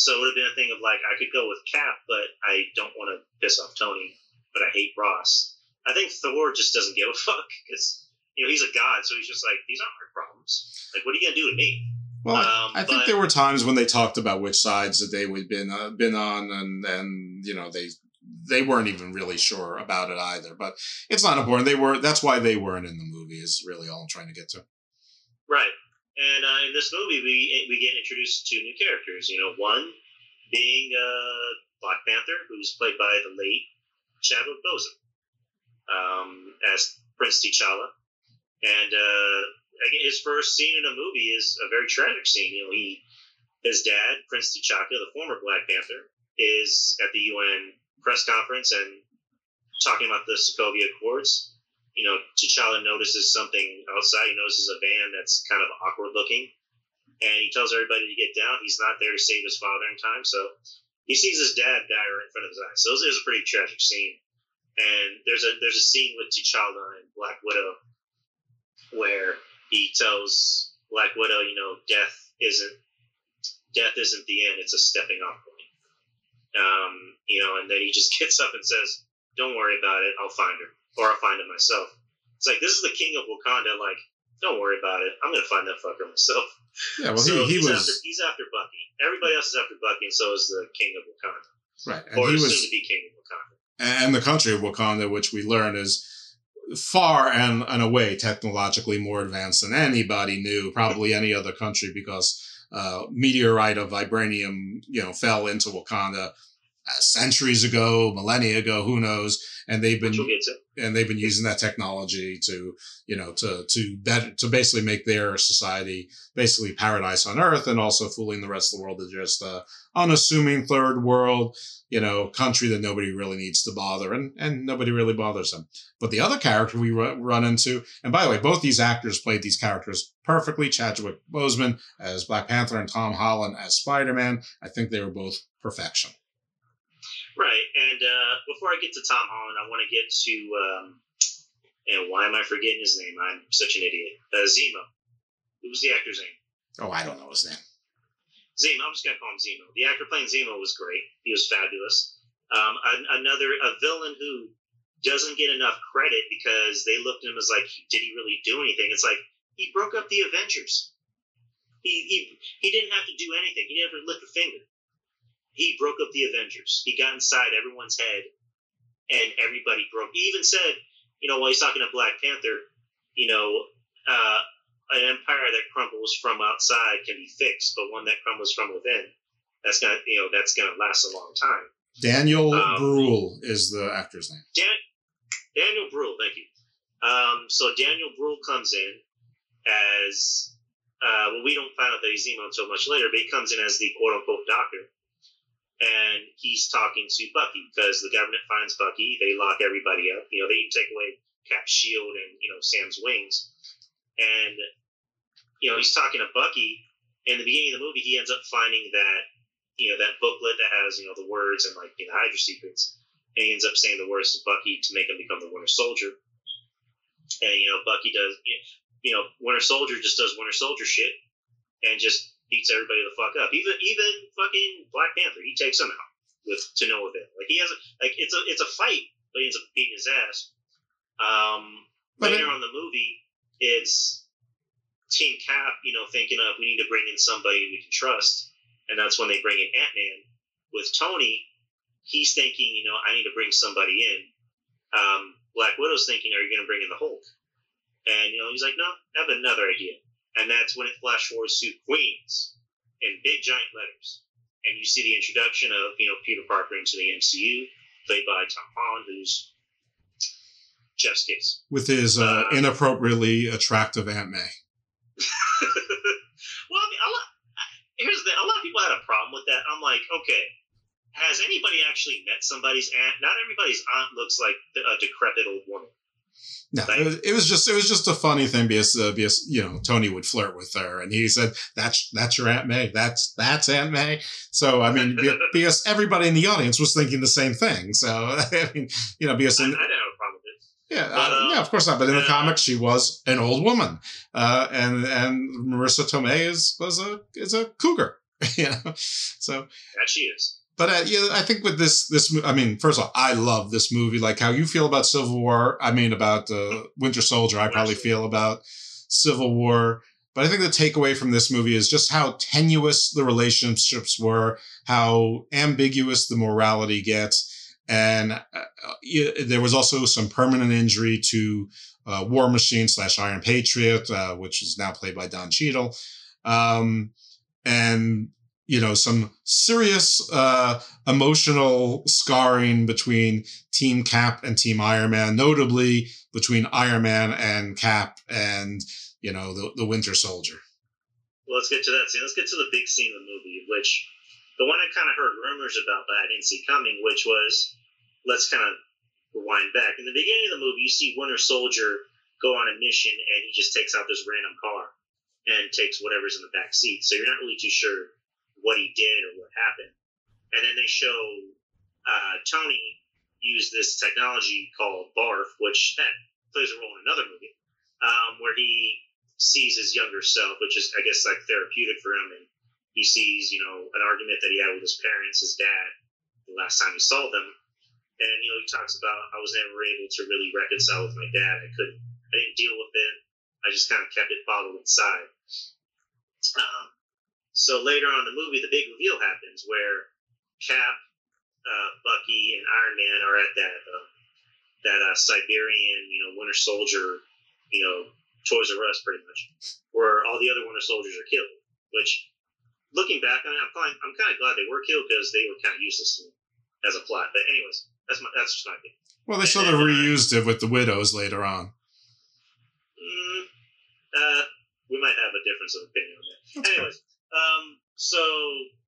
So it would have been a thing of like I could go with Cap, but I don't want to piss off Tony, but I hate Ross. I think Thor just doesn't give a fuck because you know he's a god, so he's just like these aren't my problems. Like, what are you gonna do to me? Well, um, I think but, there were times when they talked about which sides that they would been uh, been on, and and you know they they weren't even really sure about it either. But it's not important. They were. That's why they weren't in the movie. Is really all I'm trying to get to. Right. And uh, in this movie, we we get introduced to two new characters. You know, one being uh, Black Panther, who's played by the late Chadwick Boseman um, as Prince T'Challa, and uh, his first scene in a movie is a very tragic scene. You know, he his dad, Prince T'Chaka, the former Black Panther, is at the UN press conference and talking about the Sokovia Accords. You know, T'Challa notices something outside. He notices a van that's kind of awkward looking, and he tells everybody to get down. He's not there to save his father in time, so he sees his dad die right in front of his eyes. So it was a pretty tragic scene. And there's a there's a scene with T'Challa and Black Widow where he tells Black Widow, you know, death isn't death isn't the end; it's a stepping off point. Um, you know, and then he just gets up and says, "Don't worry about it. I'll find her, or I'll find it myself." It's like this is the king of Wakanda. Like, don't worry about it. I'm gonna find that fucker myself. Yeah, well, so he, he he's was after he's after Bucky. Everybody else is after Bucky, and so is the king of Wakanda, right, and or he soon was to be king of Wakanda. and the country of Wakanda, which we learn is far and, and away technologically more advanced than anybody knew, probably any other country, because uh, meteorite of vibranium, you know, fell into Wakanda Uh, centuries ago, millennia ago, who knows? And they've been Which we'll get to. and they've been using that technology to, you know, to to better to basically make their society basically paradise on Earth, and also fooling the rest of the world to just a unassuming third world, you know, country that nobody really needs to bother, and and nobody really bothers them. But the other character we run into, and by the way, both these actors played these characters perfectly. Chadwick Boseman as Black Panther and Tom Holland as Spider Man. I think they were both perfection. Right, and uh, before I get to Tom Holland, I want to get to, um, and why am I forgetting his name? I'm such an idiot. Uh, Zemo. Who was the actor's name? Oh, I don't know his name. Zemo. I'm just gonna call him Zemo. The actor playing Zemo was great. He was fabulous. Um, another a villain who doesn't get enough credit because they looked at him as like, did he really do anything? It's like he broke up the Avengers. He he he didn't have to do anything. He never lift a finger. He broke up the Avengers. He got inside everyone's head, and everybody broke. He even said, you know, while he's talking to Black Panther, you know, uh, an empire that crumbles from outside can be fixed, but one that crumbles from within, that's gonna, you know, that's gonna last a long time. Daniel Um, Bruhl is the actor's name. Dan- Daniel Bruhl, thank you. Um, so Daniel Bruhl comes in as uh, well. We don't find out that he's Zemo until much later, but he comes in as the quote unquote doctor, he's talking to Bucky because the government finds Bucky. They lock everybody up. You know, they take away Cap's shield and you know Sam's wings, and you know he's talking to Bucky. In the beginning of the movie, he ends up finding that you know that booklet that has you know the words and like you know Hydra secrets, and he ends up saying the words to Bucky to make him become the Winter Soldier. And you know Bucky does, you know Winter Soldier just does Winter Soldier shit, and just beats everybody the fuck up. Even even fucking Black Panther, he takes him out with to no avail. Like he has a, like it's a it's a fight but he ends up beating his ass. Um, But later it- on in the movie, it's Team Cap, you know, thinking of we need to bring in somebody we can trust, and that's when they bring in Ant Man. With Tony, he's thinking, you know, I need to bring somebody in. Um, Black Widow's thinking, are you going to bring in the Hulk? And you know, he's like, no, I have another idea, and that's when it flash forwards to Queens in big giant letters, and you see the introduction of you know Peter Parker into the MCU, played by Tom Holland, who's Jeff's kiss. with his uh, inappropriately attractive Aunt May. Well, I mean, a lot, here's the thing. A lot of people had a problem with that. I'm like, okay, has anybody actually met somebody's aunt? Not everybody's aunt looks like a decrepit old woman. No, it was, it was just it was just a funny thing because uh, because you know Tony would flirt with her and he said that's that's your Aunt May. That's that's Aunt May. So I mean because everybody in the audience was thinking the same thing. So I mean you know because I, I didn't have a problem with it. yeah But, uh, uh, yeah of course not. But in the uh, comics she was an old woman uh, and and Marisa Tomei is was a is a cougar you know? So That she is. But uh, yeah, I think with this, this, I mean, first of all, I love this movie. Like how you feel about Civil War, I mean, about uh, Winter Soldier, I probably feel about Civil War. But I think the takeaway from this movie is just how tenuous the relationships were, how ambiguous the morality gets, and uh, there was also some permanent injury to uh, War Machine slash Iron Patriot, uh, which is now played by Don Cheadle. Um, and you know some serious uh emotional scarring between team cap and team iron man notably between iron man and cap and you know the, the winter soldier Well, let's get to that scene. Let's get to the big scene of the movie, which the one I kind of heard rumors about, but I didn't see coming, which was let's kind of rewind back. In the beginning of the movie, you see Winter Soldier go on a mission, and he just takes out this random car and takes whatever's in the back seat. So you're not really too sure what he did or what happened. And then they show uh, Tony use this technology called Barf, which that plays a role in another movie, um, where he sees his younger self, which is, I guess, like therapeutic for him. And he sees, you know, an argument that he had with his parents, his dad, the last time he saw them. And, you know, he talks about, I was never able to really reconcile with my dad. I couldn't, I didn't deal with it. I just kind of kept it bottled inside. Um, so later on in the movie, the big reveal happens where Cap, uh, Bucky, and Iron Man are at that uh, that uh, Siberian, you know, Winter Soldier, you know, Toys R Us, pretty much, where all the other Winter Soldiers are killed. Which, looking back on it, I'm kind, I'm kind of glad they were killed because they were kind of useless to me as a plot. But anyways, that's my that's just my opinion. well they sort of reused it with the widows later on Mm, uh, we might have a difference of opinion on that. Anyways, um, so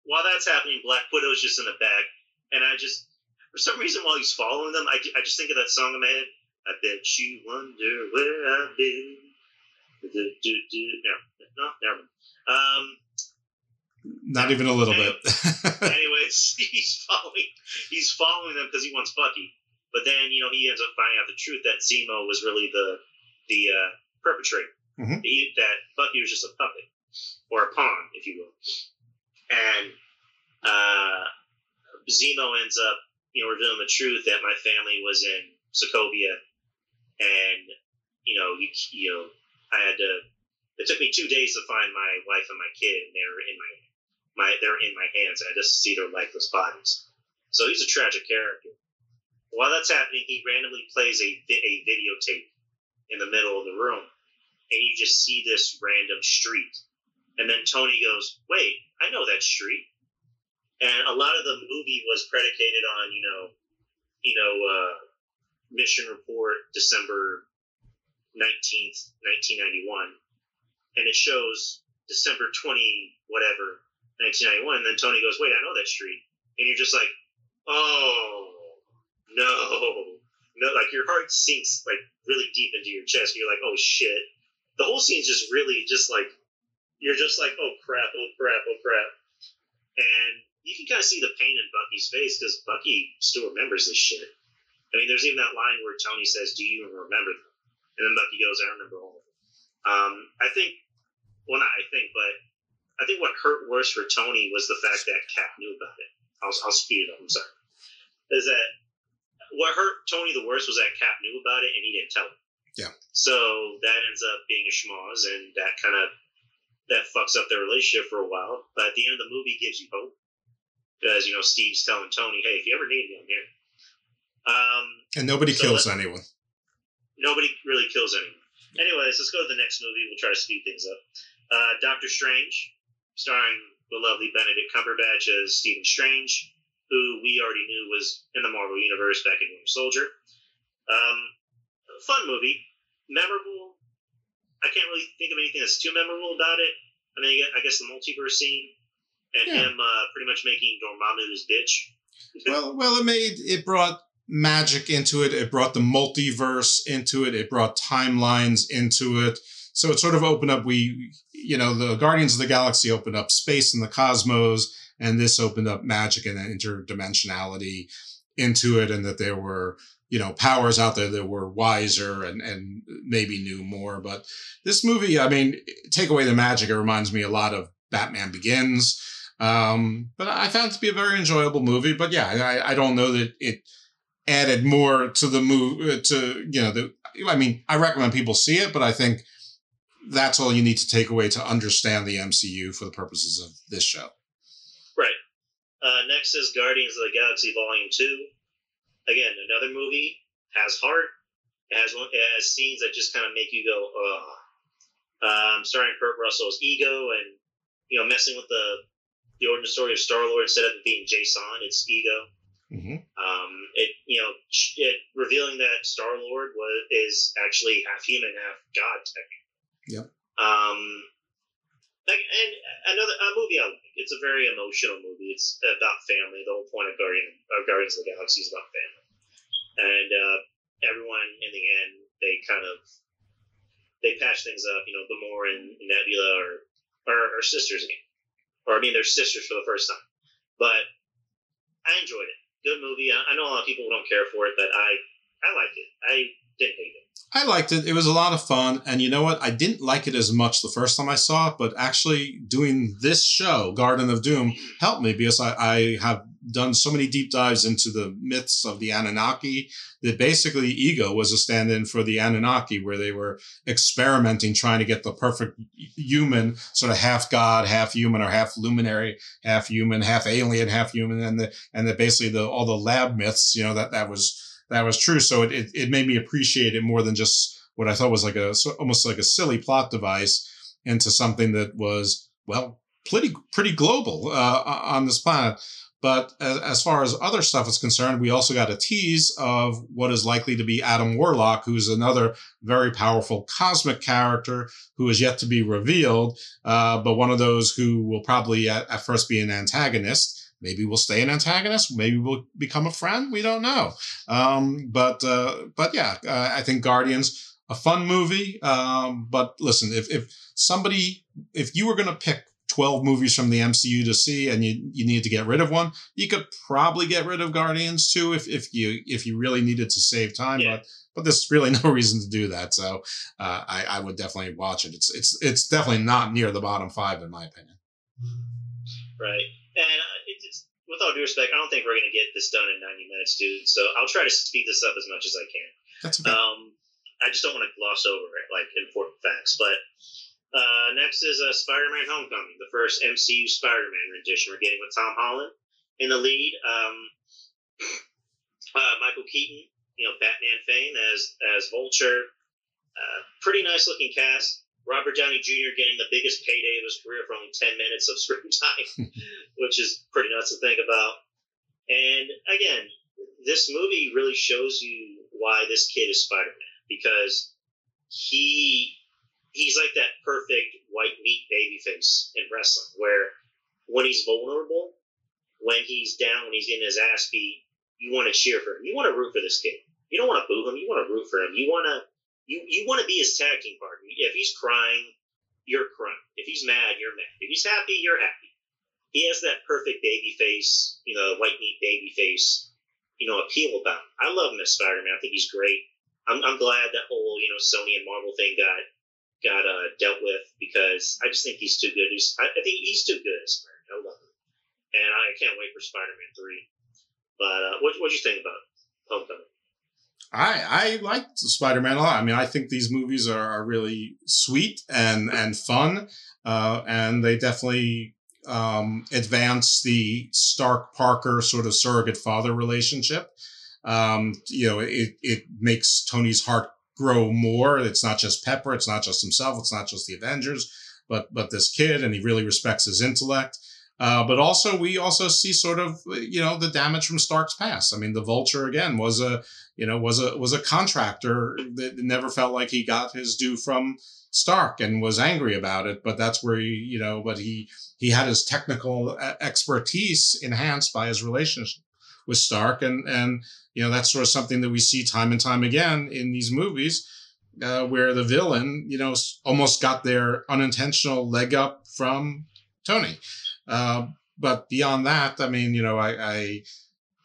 while that's happening, Black Widow's just in the back, and I just, for some reason, while he's following them, I, I just think of that song in my head. I bet you wonder where I've been. Do, do, do. No, no, never mind. Um, not even a little bit anyways, he's following, he's following them because he wants Bucky. But then, you know, he ends up finding out the truth that Zemo was really the the uh, perpetrator. Mhm. He, that Bucky was just a puppet or a pawn, if you will. And uh, Zemo ends up, you know, revealing the truth that my family was in Sokovia, and you know, you, you know, I had to. It took me two days to find my wife and my kid, and they were in my my they're in my hands. I just see their lifeless bodies. So he's a tragic character. While that's happening, he randomly plays a a videotape in the middle of the room, and you just see this random street. And then Tony goes, "Wait, I know that street." And a lot of the movie was predicated on, you know, you know, uh, Mission Report, December nineteenth, nineteen ninety one, and it shows December twenty whatever, nineteen ninety one. And then Tony goes, "Wait, I know that street," and you're just like, "Oh no, no!" Like your heart sinks like really deep into your chest. You're like, "Oh shit!" The whole scene's just really just like you're just like, "Oh crap! Oh crap! Oh crap!" And you can kind of see the pain in Bucky's face because Bucky still remembers this shit. I mean, there's even that line where Tony says, "Do you even remember them?" And then Bucky goes, "I remember all of them." Um, I think, well, not I think, but I think what hurt worse for Tony was the fact that Cap knew about it. I'll, I'll speed it up. I'm sorry. Is that what hurt Tony the worst was that Cap knew about it and he didn't tell him. Yeah. So that ends up being a schmoz, and that kind of that fucks up their relationship for a while. But at the end of the movie, gives you hope because you know Steve's telling Tony, "Hey, if you ever need me, I'm here." Um, And nobody So kills let- anyone. nobody really kills anyone. Anyways, let's go to the next movie. We'll try to speed things up. Uh, Doctor Strange, starring the lovely Benedict Cumberbatch as Stephen Strange, who we already knew was in the Marvel Universe back in Winter Soldier. Um, fun movie, memorable. I can't really think of anything that's too memorable about it. I mean, I guess the multiverse scene and Yeah. him uh, pretty much making Dormammu his bitch. well, well, it made it brought magic into it. It brought the multiverse into it. It brought timelines into it. So it sort of opened up. We, you know, the Guardians of the Galaxy opened up space and the cosmos, and this opened up magic and interdimensionality into it, and that there were, you know, powers out there that were wiser and and maybe knew more. But this movie, I mean, take away the magic, it reminds me a lot of Batman Begins. Um, but I found it to be a very enjoyable movie. But yeah, I, I don't know that it added more to the movie. To you know, the I mean, I recommend people see it, but I think that's all you need to take away to understand the MCU for the purposes of this show. Right. Uh, next is Guardians of the Galaxy Volume Two. Again, another movie has heart. It has one. It has scenes that just kind of make you go, "Ugh." Um, starring Kurt Russell's ego and you know messing with the the origin story of Star Lord instead of it being J'son, it's ego. Mm-hmm. Um, it you know it revealing that Star Lord was is actually half human, half god technically. Yep. Um, and another a movie I like. It's a very emotional movie. It's about family. The whole point of Guardian of Guardians of the Galaxy is about family, and uh, everyone in the end they kind of they patch things up. You know, Gamora and Nebula are are, are sisters again, or I mean they're sisters for the first time. But I enjoyed it. Good movie. I, I know a lot of people don't care for it, but I I liked it. I didn't hate it. I liked it. It was a lot of fun. And you know what? I didn't like it as much the first time I saw it, but actually doing this show, Garden of Doom, helped me because I, I have done so many deep dives into the myths of the Anunnaki that basically Ego was a stand in for the Anunnaki, where they were experimenting, trying to get the perfect human, sort of half god, half human, or half luminary, half human, half alien, half human. And the, and that basically the, all the lab myths, you know, that, that was, that was true. So it, it, it made me appreciate it more than just what I thought was like a almost like a silly plot device into something that was well pretty pretty global uh, on this planet. But as, far as other stuff is concerned, we also got a tease of what is likely to be Adam Warlock, who's another very powerful cosmic character who is yet to be revealed, uh, but one of those who will probably at, at first be an antagonist. Maybe we'll stay an antagonist. Maybe we'll become a friend. We don't know. Um, but uh, but yeah, uh, I think Guardians a fun movie. Um, but listen, if if somebody if you were going to pick 12 movies from the MCU to see and you you needed to get rid of one, you could probably get rid of Guardians too if if you if you really needed to save time. But but there's really no reason to do that. So uh, I I would definitely watch it. It's it's it's definitely not near the bottom five in my opinion. Right. And uh, it's, it's, with all due respect, I don't think we're going to get this done in 90 minutes, dude. So I'll try to speed this up as much as I can. That's okay. Um, I just don't want to gloss over it, like important facts. But uh, next is uh, Spider-Man: Homecoming, the first MCU Spider-Man rendition. We're getting with Tom Holland in the lead. Um, uh, Michael Keaton, you know, Batman fame as as Vulture. Uh, pretty nice looking cast. Robert Downey Jr. getting the biggest payday of his career for only 10 minutes of screen time, which is pretty nuts to think about. And again, this movie really shows you why this kid is Spider Man because he he's like that perfect white meat baby face in wrestling where when he's vulnerable, when he's down, when he's getting his ass beat, you want to cheer for him. You want to root for this kid. You don't want to boo him. You want to root for him. You want to you you want to be his tag team partner. If he's crying, you're crying. If he's mad, you're mad. If he's happy, you're happy. He has that perfect baby face, you know, white meat baby face, you know, appeal about him. I love him as Spider Man. I think he's great. I'm, I'm glad that whole you know Sony and Marvel thing got got uh, dealt with because I just think he's too good. He's I, I think he's too good as Spider Man. I love him, and I can't wait for Spider Man three. But uh, what what you think about Homecoming. I I liked Spider Man a lot. I mean, I think these movies are, are really sweet and and fun, uh, and they definitely um, advance the Stark Parker sort of surrogate father relationship. Um, you know, it it makes Tony's heart grow more. It's not just Pepper. It's not just himself. It's not just the Avengers, but but this kid, and he really respects his intellect. Uh, but also, we also see sort of you know the damage from Stark's past. I mean, the Vulture again was a you know was a was a contractor that never felt like he got his due from Stark and was angry about it. But that's where he you know, but he he had his technical uh, expertise enhanced by his relationship with Stark, and and you know that's sort of something that we see time and time again in these movies. Uh, where the villain, you know, almost got their unintentional leg up from Tony. Uh, but beyond that, I mean, you know, I, I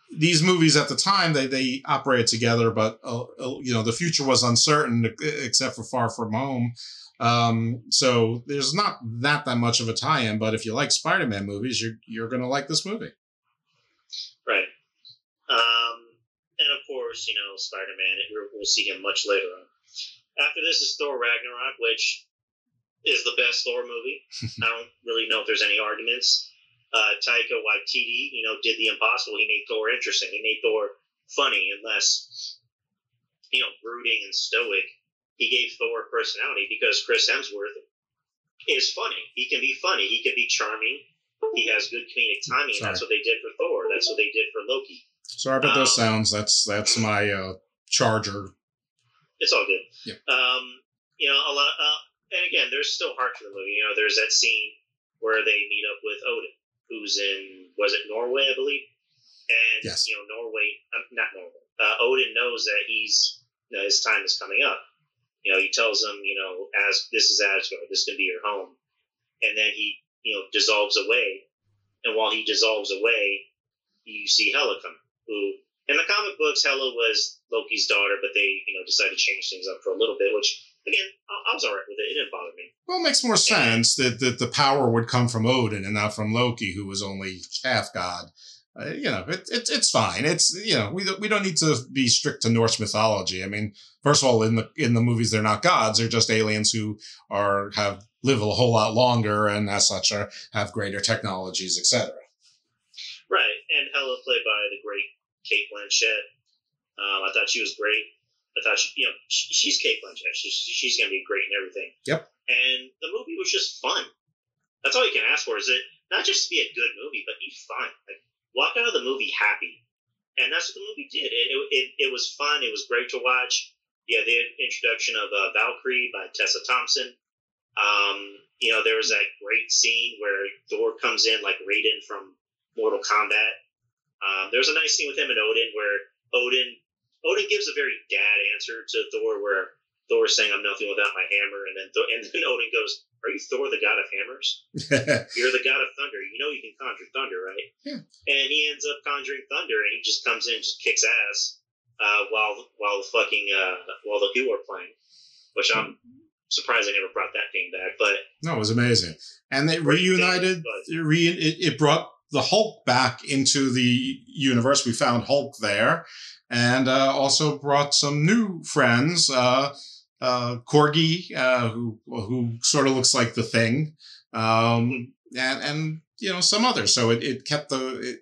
these movies at the time they they operated together, but uh, uh, you know, the future was uncertain except for Far From Home. Um, so there's not that that much of a tie-in. But if you like Spider-Man movies, you're you're gonna like this movie. Right. Um, and of course, you know, Spider-Man. We'll see him much later on. After this is Thor Ragnarok, which is the best Thor movie. I don't really know if there's any arguments. Uh, Taika Waititi, you know, did the impossible. He made Thor interesting. He made Thor funny and less, you know, brooding and stoic. He gave Thor personality because Chris Hemsworth is funny. He can be funny. He can be charming. He has good comedic timing. Sorry. That's what they did for Thor. That's what they did for Loki. Sorry about um, those sounds. That's that's my uh, charger. It's all good. Yeah. Um, you know, a lot. Uh, and again, there's still heart to the movie. You know, there's that scene where they meet up with Odin, who's in was it Norway, I believe, and yes. you know Norway, uh, not Norway. Uh, Odin knows that he's you know, his time is coming up. You know, he tells him, you know, as this is Asgard, this can be your home, and then he you know dissolves away, and while he dissolves away, you see Hela come, who in the comic books Hela was Loki's daughter, but they you know decided to change things up for a little bit, which again, I, was all right with it. It didn't bother me. Well, it makes more sense that, that the power would come from Odin and not from Loki, who was only half god. Uh, you know, it, it, it's fine. It's you know, we we don't need to be strict to Norse mythology. I mean, first of all, in the in the movies, they're not gods; they're just aliens who are have live a whole lot longer and as such are have greater technologies, etc. Right, and Hela played by the great Cate Blanchett. Um, I thought she was great. I thought, she, you know, she, she's Cate Blanchett. She's, she's going to be great in everything. Yep. And the movie was just fun. That's all you can ask for. Is it not just to be a good movie, but be fun. Like walk out of the movie happy. And that's what the movie did. It, it, it, it was fun. It was great to watch. Yeah, the introduction of uh, Valkyrie by Tessa Thompson. Um, you know, there was that great scene where Thor comes in like Raiden from Mortal Kombat. Um, was a nice scene with him and Odin where Odin Odin gives a very dad answer to Thor, where Thor is saying, "I'm nothing without my hammer," and then Thor, and then Odin goes, "Are you Thor, the god of hammers? You're the god of thunder. You know you can conjure thunder, right?" Yeah. And he ends up conjuring thunder, and he just comes in, and just kicks ass, uh, while while the fucking uh, while the Who are playing, which I'm surprised they never brought that thing back. But no, it was amazing, and they reunited. Thing, re- it, it brought the Hulk back into the universe. We found Hulk there and uh, also brought some new friends. Uh, uh, Corgi, uh, who who sort of looks like the Thing, um, and and you know some others. So it, it kept the it,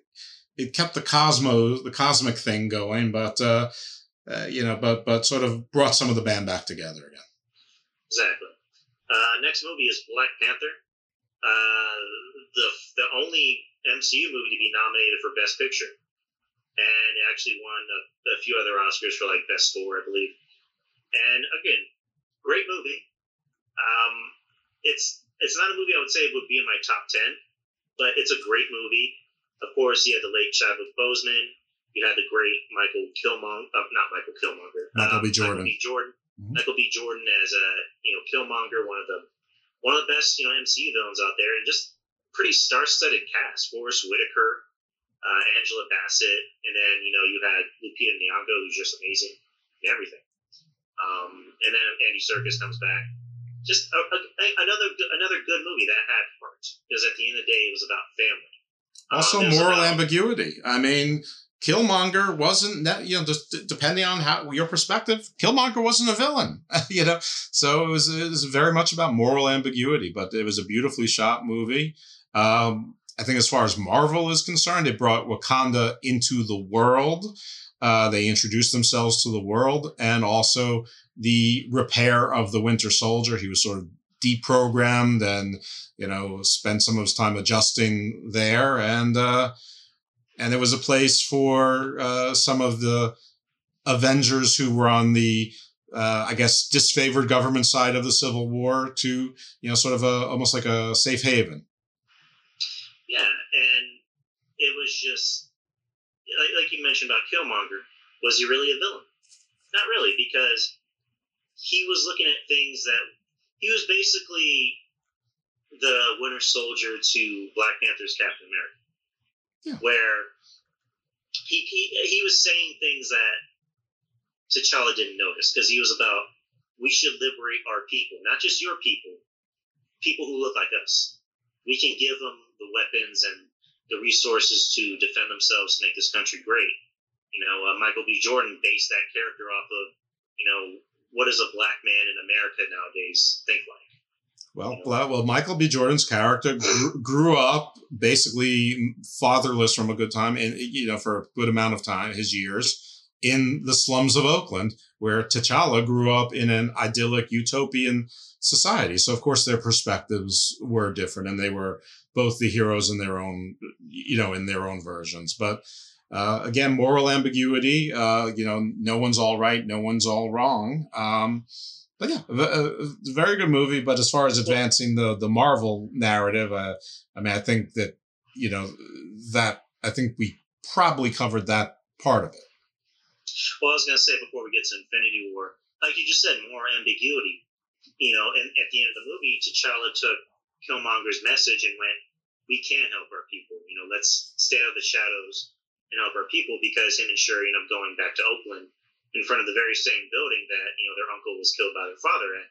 it kept the cosmos the cosmic thing going, but uh, uh, you know, but but sort of brought some of the band back together again. Exactly. Next movie is Black Panther. Uh, the the only MCU movie to be nominated for Best Picture and actually won a, a, few other Oscars for like best score, I believe. And again, great movie. Um, it's it's not a movie I would say would be in my top ten, but it's a great movie. Of course, you had the late Chadwick Boseman. You had the great Michael Killmonger, uh, not Michael Killmonger, Michael B. Jordan. Michael B. Jordan. Mm-hmm. Michael B. Jordan as a you know Killmonger, one of the one of the best you know MCU villains out there, and just pretty star-studded cast. Forest Whitaker, uh, Angela Bassett, and then you know you had Lupita Nyong'o, who's just amazing in everything. Um, and then Andy Serkis comes back. Just a, a, another another good movie that had heart because at the end of the day, it was about family. Also, um, moral about, ambiguity. I mean, Killmonger wasn't, that you know, just depending on how your perspective, Killmonger wasn't a villain, you know. So it was, it was very much about moral ambiguity, but it was a beautifully shot movie. Um, I think as far as Marvel is concerned, it brought Wakanda into the world. Uh, they introduced themselves to the world and also the repair of the Winter Soldier. He was sort of deprogrammed and, you know, spent some of his time adjusting there. And, uh, and it was a place for uh, some of the Avengers who were on the, uh, I guess, disfavored government side of the Civil War to, you know, sort of a almost like a safe haven. Yeah, and it was just like, like you mentioned about Killmonger. Was he really a villain? Not really, because he was looking at things that he was basically the Winter Soldier to Black Panther's Captain America, yeah. where he, he he was saying things that T'Challa didn't notice because he was about we should liberate our people, not just your people, people who look like us. We can give them the weapons and the resources to defend themselves to make this country great. You know, uh, Michael B. Jordan based that character off of, you know, what does a black man in America nowadays think like? Well, well, well, Michael B. Jordan's character grew, grew up basically fatherless from a good time, and you know, for a good amount of time, his years in the slums of Oakland, where T'Challa grew up in an idyllic utopian society. So, of course, their perspectives were different, and they were both the heroes in their own, you know, in their own versions. But uh, again, moral ambiguity. Uh, you know, no one's all right, no one's all wrong. Um, but yeah, a, a very good movie. But as far as advancing the the Marvel narrative, uh, I mean, I think that you know that I think we probably covered that part of it. Well, I was going to say before we get to Infinity War, like you just said, more ambiguity. You know, and at the end of the movie, T'Challa took Killmonger's message and went, "We can help our people. You know, let's stay out of the shadows and help our people." Because him and Shuri end up going back to Oakland in front of the very same building that you know their uncle was killed by their father at,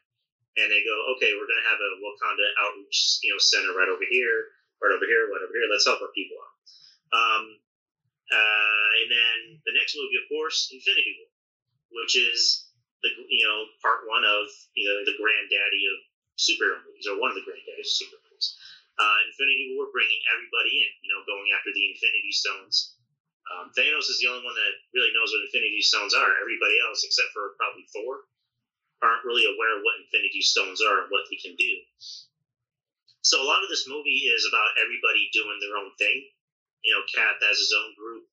and they go, "Okay, we're going to have a Wakanda outreach, you know, center right over here, right over here, right over here. Let's help our people out." Um, uh, and then the next movie, of course, Infinity War, which is the you know part one of you know the granddaddy of superhero movies, or one of the granddaddies of superhero movies. Uh, Infinity War bringing everybody in, you know, going after the Infinity Stones. Um, Thanos is the only one that really knows what Infinity Stones are. Everybody else, except for probably Thor, aren't really aware of what Infinity Stones are and what they can do. So a lot of this movie is about everybody doing their own thing. You know, Cap has his own group,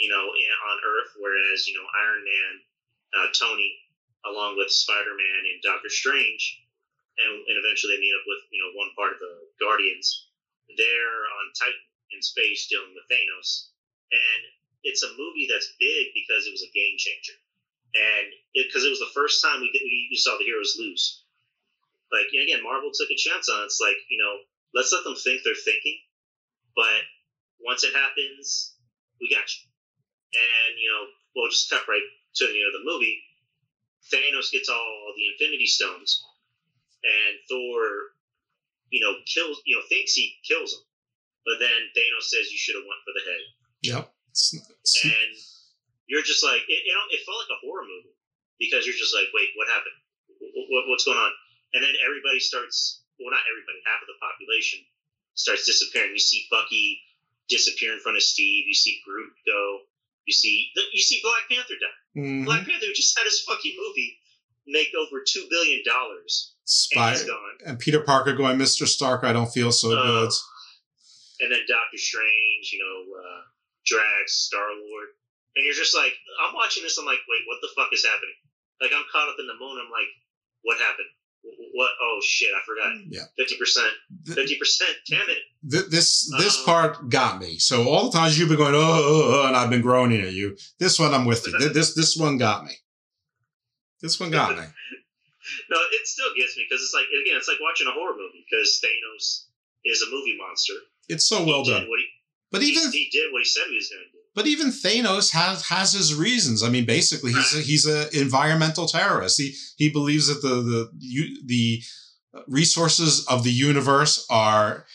you know, on Earth, whereas you know Iron Man, uh, Tony, along with Spider Man and Doctor Strange, and, and eventually they meet up with you know one part of the Guardians. They're on Titan in space dealing with Thanos, and it's a movie that's big because it was a game changer, and because it, it, was the first time we, we saw the heroes lose. Like again, Marvel took a chance on it. It's like you know, let's let them think they're thinking, but once it happens, we got you. And you know, we'll just cut right to end of the movie. Thanos gets all the Infinity Stones, and Thor, you know, kills, you know, thinks he kills him, but then Thanos says you should have went for the head. Yep. And you're just like, it, you know, it felt like a horror movie because you're just like, wait, what happened? What, what's going on? And then everybody starts, well, not everybody, half of the population starts disappearing. You see Bucky disappear in front of Steve. You see Groot go. You see, you see Black Panther die. Mm-hmm. Black Panther just had his fucking movie make over two billion dollars. Spy and, and, Peter Parker going, Mr. Stark, I don't feel so uh, good. And then Doctor Strange, you know, uh, Drax, Star Lord, and you're just like, I'm watching this. I'm like, wait, what the fuck is happening? Like I'm caught up in the moment. I'm like, what happened? What? Oh shit, I forgot. Yeah, fifty percent, fifty percent. Damn it. This this um, part got me. So all the times you've been going, oh, oh, oh, and I've been groaning at you. This one, I'm with you. this this one got me. This one got me. No, it still gets me because it's like again, it's like watching a horror movie because Thanos is a movie monster. It's so well done. He, but even he, he, did what he said he was going to do. But even Thanos has has his reasons. I mean, basically, he's a, he's an environmental terrorist. He he believes that the the the resources of the universe are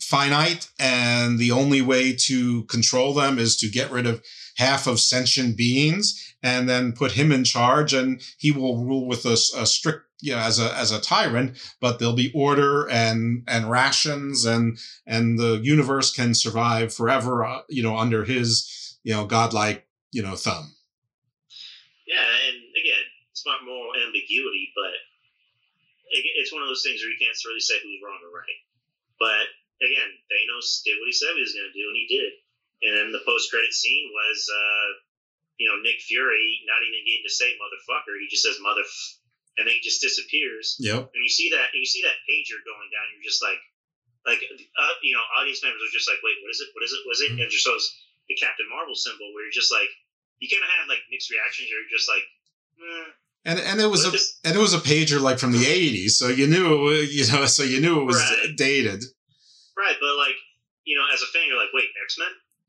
finite, and the only way to control them is to get rid of half of sentient beings and then put him in charge and he will rule with a, a strict you know, as a as a tyrant, but there'll be order and and rations and and the universe can survive forever, uh, you know, under his you know godlike you know thumb. Yeah, and again, it's not moral ambiguity, but it's one of those things where you can't really say who's wrong or right. But again, Thanos did what he said he was going to do, and he did. And then the post credit scene was, uh, you know, Nick Fury not even getting to say motherfucker. He just says mother, and then he just disappears. Yep. And you see that, and you see that pager going down. You're just like, like, uh, you know, audience members are just like, wait, what is it? What is it? Was it? And just shows the Captain Marvel symbol, where you're just like, you kind of have like mixed reactions. You're just like, eh. And and it was a and it was a pager like from the '80s, so you knew it was, you know, so you knew it was Right. dated. Right, but like you know, as a fan, you're like, wait, X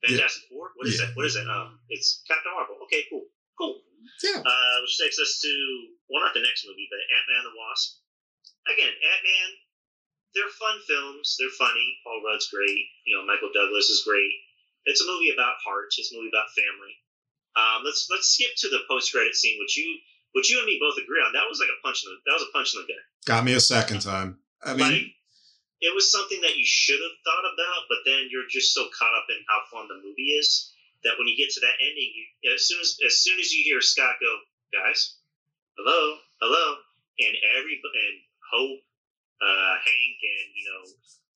Men, Yeah. Fantastic Four, what is Yeah. that? What is that? Um, it's Captain Marvel. Okay, cool, cool. Yeah. Uh, which takes us to well, not the next movie, but Ant Man and the Wasp. Again, Ant Man. They're fun films. They're funny. Paul Rudd's great. You know, Michael Douglas is great. It's a movie about hearts. It's a movie about family. Um, let's let's skip to the post credit scene, which you which you and me both agree on. That was like a punch in the that was a punch in the gut. Got me a second time. I mean, like it was something that you should have thought about, but then you're just so caught up in how fun the movie is that when you get to that ending, you as soon as as soon as you hear Scott go, guys, hello, hello, and every and Hope, uh, Hank, and you know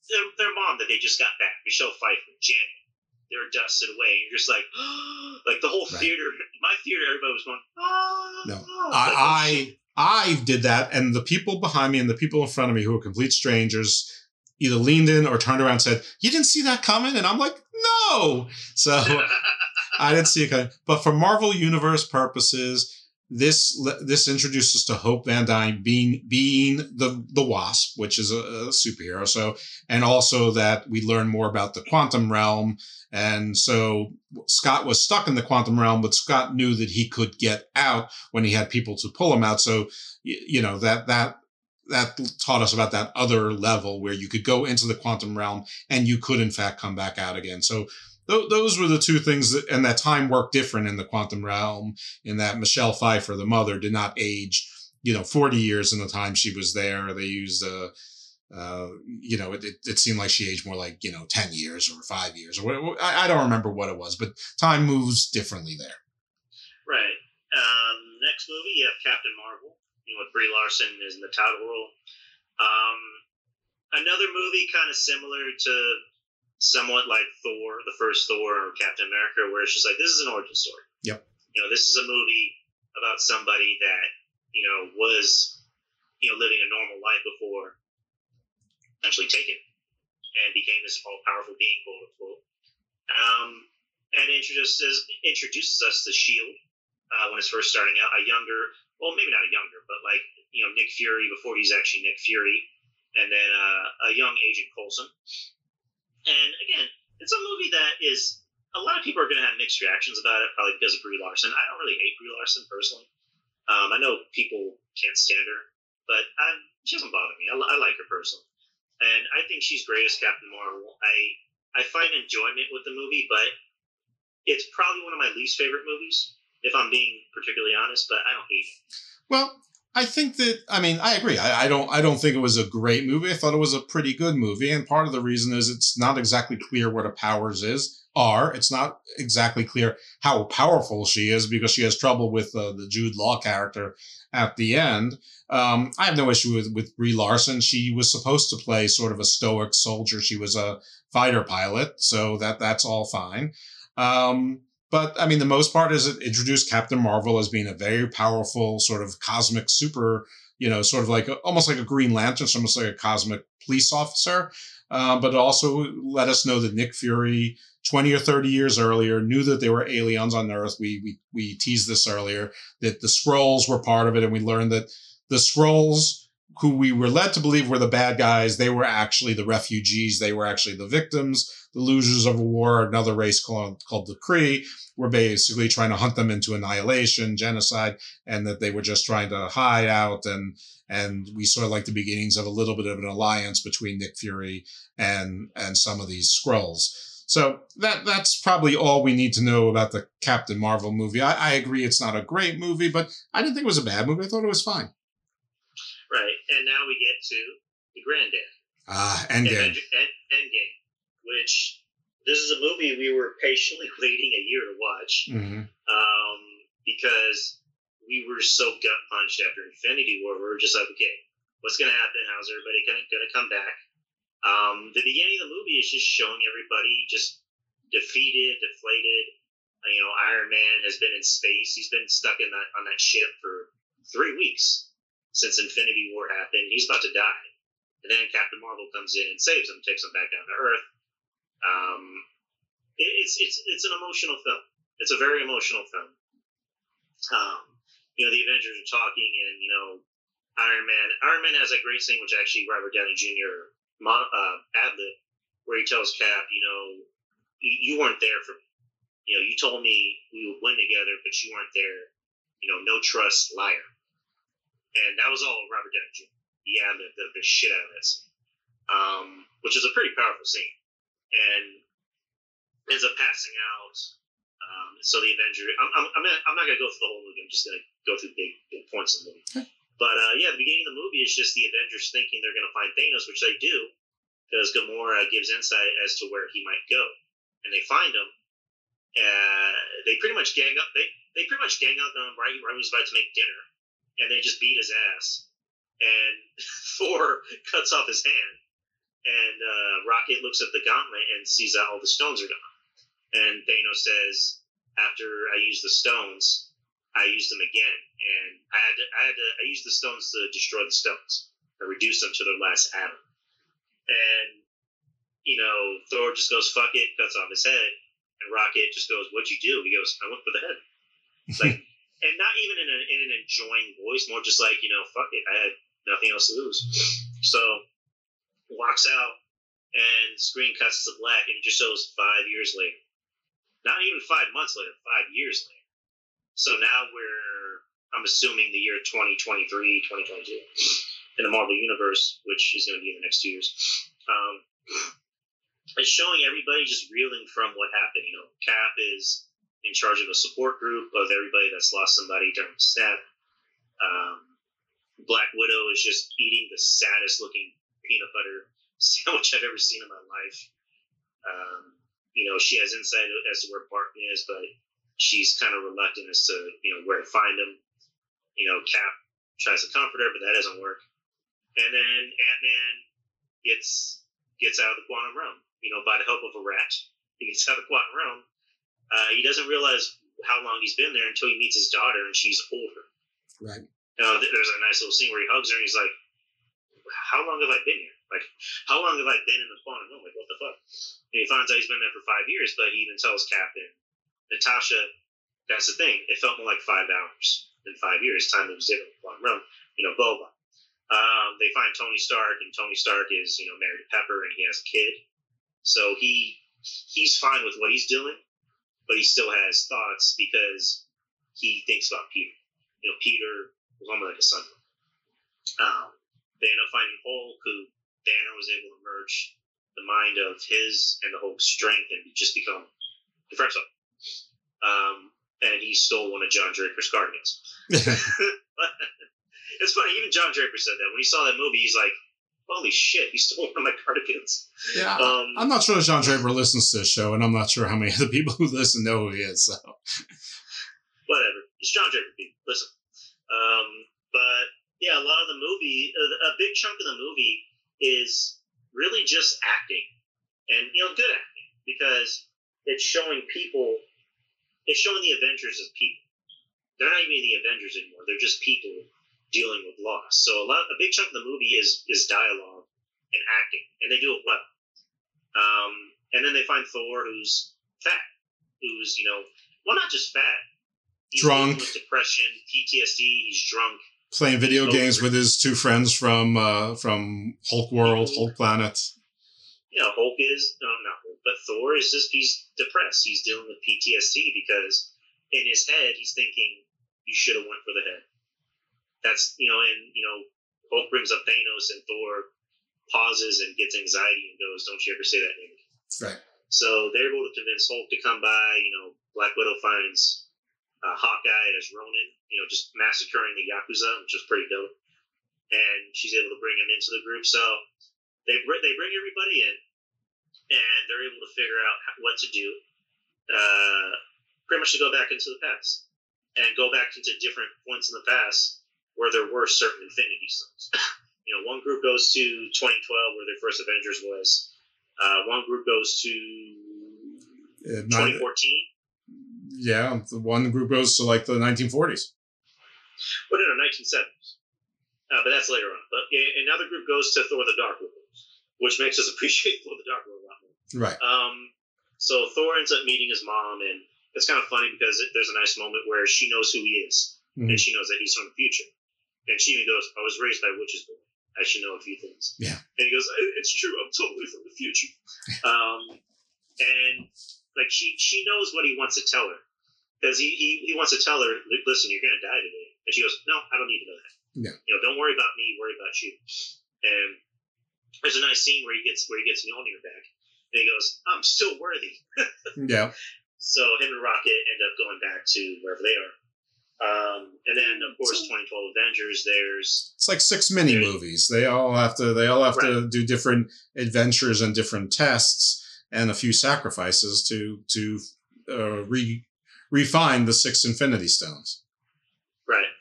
their, their mom that they just got back, Michelle Pfeiffer, Janet. They're dusted away, and you're just like, like the whole theater, my theater, everybody was going, oh, No, Like, I, I I did that, and the people behind me and the people in front of me who were complete strangers either leaned in or turned around and said, "You didn't see that coming," and I'm like, "No." So I didn't see it coming. But for Marvel Universe purposes, this this introduces to Hope Van Dyne being being the the Wasp, which is a, a superhero. So and also that we learn more about the quantum realm. And so Scott was stuck in the quantum realm, but Scott knew that he could get out when he had people to pull him out. So you know that that that taught us about that other level where you could go into the quantum realm and you could in fact come back out again. So th- those were the two things that, and that time worked different in the quantum realm in that Michelle Pfeiffer, the mother, did not age, you know, 40 years in the time she was there. They used, uh, uh, you know, it, it, seemed like she aged more like, you know, 10 years or five years or what, I, I don't remember what it was, but time moves differently there. Right. Um, next movie, you have Captain Marvel, you know, with Brie Larson is in the title role. Um, another movie kind of similar to somewhat like Thor, the first Thor or Captain America, where it's just like this is an origin story. Yep. You know, this is a movie about somebody that you know was you know living a normal life before eventually taken and became this all powerful being, quote unquote. Um, and introduces introduces us to Shield uh, when it's first starting out. A younger, well, maybe not a younger, but like you know Nick Fury before he's actually Nick Fury, and then uh, a young Agent Coulson. And again, it's a movie that is a lot of people are going to have mixed reactions about it, probably because of Brie Larson. I don't really hate Brie Larson personally. Um, I know people can't stand her, but i she doesn't bother me. I, I like her personally, and I think she's great as Captain Marvel. I I find enjoyment with the movie, but it's probably one of my least favorite movies, if I'm being particularly honest. But I don't hate it. Well, I think that I mean I agree. I, I don't I don't think it was a great movie. I thought it was a pretty good movie, and part of the reason is it's not exactly clear what her powers is are. It's not exactly clear how powerful she is because she has trouble with uh, the Jude Law character at the end. Um, I have no issue with with Brie Larson. She was supposed to play sort of a stoic soldier. She was a fighter pilot, so that that's all fine. Um, but I mean, the most part is it introduced Captain Marvel as being a very powerful sort of cosmic super, you know, sort of like a, almost like a Green Lantern, almost like a cosmic police officer. Uh, but also let us know that Nick Fury, 20 or 30 years earlier, knew that there were aliens on Earth. We, we, we teased this earlier, that the Skrulls were part of it. And we learned that the Skrulls, who we were led to believe were the bad guys, they were actually the refugees. They were actually the victims, the losers of a war. Another race called, called the Kree were basically trying to hunt them into annihilation, genocide, and that they were just trying to hide out. And, and we sort of like the beginnings of a little bit of an alliance between Nick Fury and, and some of these Skrulls. So that that's probably all we need to know about the Captain Marvel movie. I, I agree it's not a great movie, but I didn't think it was a bad movie. I thought it was fine. Right, and now we get to the granddad. Ah, Endgame. Avenger- End, Endgame, which this is a movie we were patiently waiting a year to watch Mm-hmm. um, because we were so gut punched after Infinity War. We were just like, okay, what's going to happen? How's everybody going to come back? Um, the beginning of the movie is just showing everybody just defeated, deflated. Uh, you know, Iron Man has been in space. He's been stuck in that on that ship for three weeks since Infinity War happened. He's about to die, and then Captain Marvel comes in and saves him, takes him back down to Earth. Um, it, it's it's it's an emotional film. It's a very emotional film. Um, you know, the Avengers are talking, and you know, Iron Man. Iron Man has that great scene, which actually Robert Downey Jr. Uh, ad-lib, where he tells Cap, you know, you weren't there for me. You know, you told me we would win together, but you weren't there. You know, no trust, liar. And that was all Robert Downey Jr. He the, the shit out of that scene, um, which is a pretty powerful scene. And ends up passing out. Um, so the Avenger, I'm, I'm, I'm, not, I'm not gonna go through the whole movie. I'm just gonna go through big, big points of the movie. But uh, yeah, the beginning of the movie is just the Avengers thinking they're gonna find Thanos, which they do, because Gamora gives insight as to where he might go, and they find him. Uh, they pretty much gang up. They they pretty much gang up on him right right when he's about to make dinner, and they just beat his ass. And Thor cuts off his hand, and uh, Rocket looks at the gauntlet and sees that all the stones are gone. And Thanos says, "After I use the stones, I use them again, and I had to, I had to, I used the stones to destroy the stones, I reduce them to their last atom." And you know, Thor just goes, "Fuck it," cuts off his head, and Rocket just goes, "What'd you do?" He goes, "I went for the head." Like, and not even in, a, in an enjoying voice, more just like you know, "Fuck it," I had nothing else to lose. So walks out, and screen cuts to black, and it just shows five years later. Not even five months later, five years later. So now we're, I'm assuming the year 2023, 2022 in the Marvel Universe, which is going to be in the next two years. Um, it's showing everybody just reeling from what happened. You know, Cap is in charge of a support group of everybody that's lost somebody during the snap. Um, Black Widow is just eating the saddest looking peanut butter sandwich I've ever seen in my life. Um, you know, she has insight as to where Barton is, but she's kind of reluctant as to you know where to find him. You know, Cap tries to comfort her, but that doesn't work. And then Ant Man gets gets out of the quantum realm. You know, by the help of a rat, he gets out of the quantum realm. Uh, he doesn't realize how long he's been there until he meets his daughter, and she's older. Right. Uh, th- there's a nice little scene where he hugs her, and he's like, "How long have I been here? Like, how long have I been in the quantum realm? Like, what the fuck?" And he finds out he's been there for five years, but he even tells Cap and Natasha, "That's the thing. It felt more like five hours than five years. Time moves different in the quantum realm." You know, blah blah. Um, they find Tony Stark, and Tony Stark is you know married to Pepper, and he has a kid. So he he's fine with what he's doing, but he still has thoughts because he thinks about Peter. You know, Peter was almost like a son. Um, they end up finding Hulk, who Banner was able to merge the mind of his and the Hulk's strength and just become the French Hulk. Um, and he stole one of John Draper's cardigans. it's funny, even John Draper said that when he saw that movie. He's like, "Holy shit, he stole one of my cardigans." Yeah, Um, I'm not sure if John Draper listens to this show, and I'm not sure how many of the people who listen know who he is. So whatever. It's John Draper. Listen. Um, but yeah, a lot of the movie, a, a big chunk of the movie is really just acting, and you know, good acting because it's showing people. It's showing the Avengers as people. They're not even the Avengers anymore. They're just people dealing with loss. So a lot, a big chunk of the movie is is dialogue and acting, and they do it well. Um, and then they find Thor, who's fat, who's you know, well, not just fat, He's Drunk. with depression, PTSD. He's drunk. playing video games with his two friends from uh, from Hulk World, Hulk Planet. You know, Hulk is no, not Hulk, but Thor is just he's depressed. He's dealing with PTSD because in his head he's thinking you should have went for the head. That's you know, and you know, Hulk brings up Thanos, and Thor pauses and gets anxiety and goes, "Don't you ever say that name." Right. So they're able to convince Hulk to come by. You know, Black Widow finds uh, Hawkeye as Ronin, you know, just massacring the Yakuza, which was pretty dope. And she's able to bring him into the group. So they, br- they bring everybody in, and they're able to figure out what to do. Uh, pretty much to go back into the past and go back into different points in the past where there were certain Infinity Stones. you know, one group goes to 2012 where their first Avengers was. Uh, one group goes to not- 2014. yeah, the one group goes to like the 1940s. Well, no, no, 1970s. Uh, but that's later on. But yeah, another group goes to Thor: The Dark World, which makes us appreciate Thor: The Dark World a lot more. Right. Um, so Thor ends up meeting his mom, and it's kind of funny because it, there's a nice moment where she knows who he is, Mhm. and she knows that he's from the future. And she even goes, "I was raised by witches, boy. I should know a few things." Yeah. And he goes, "It's true. I'm totally from the future." um, and like she she knows what he wants to tell her because he, he he wants to tell her, "Listen, you're gonna die today." And she goes, "No, I don't need to know that. Yeah. You know, don't worry about me. Worry about you." And there's a nice scene where he gets where he gets Mjolnir back, and he goes, "I'm still worthy." Yeah. So him and Rocket end up going back to wherever they are. Um, and then of course 2012 Avengers. There's It's like six mini movies. They all have to. They all have to do different adventures and different tests and a few sacrifices to to uh, re refine the six Infinity Stones. right,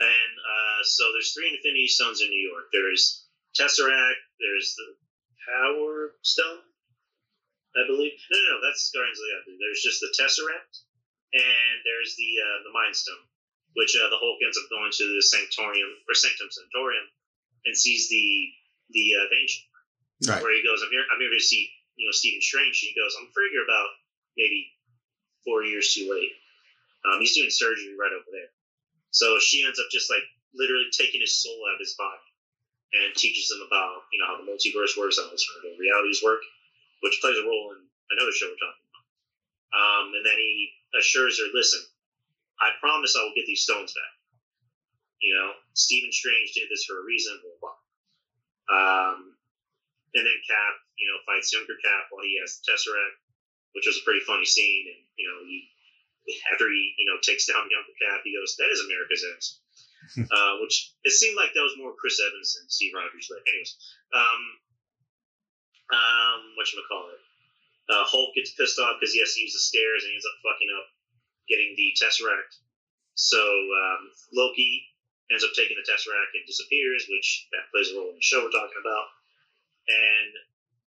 and uh, so there's three Infinity Stones in New York. There's Tesseract. There's the Power Stone, I believe. No, no, no, that's Guardians of the Galaxy. There's just the Tesseract, and there's the uh, the Mind Stone, which uh, the Hulk ends up going to the Sanctorium or Sanctum Sanctorium and sees the the uh, Ancient. Right. where he goes, I'm here, I'm here to see, you know, Stephen Strange. He goes, I'm afraid you're about maybe four years too late. Um, he's doing surgery right over there. So she ends up just like literally taking his soul out of his body and teaches him about, you know, how the multiverse works, how alternative realities work, which plays a role in another show we're talking. Um, and then he assures her, listen, I promise I will get these stones back. You know, Stephen Strange did this for a reason, blah, blah. Um, and then Cap, you know, fights younger Cap while he has the Tesseract, which was a pretty funny scene. And you know, he after he you know takes down younger Cap, he goes, "That is America's ass," uh, which it seemed like that was more Chris Evans than Steve Rogers. But anyways, um, um, what you call it? Uh, Hulk gets pissed off because he has to use the stairs and he ends up fucking up getting the Tesseract. So um, Loki ends up taking the Tesseract and disappears, which that plays a role in the show we're talking about and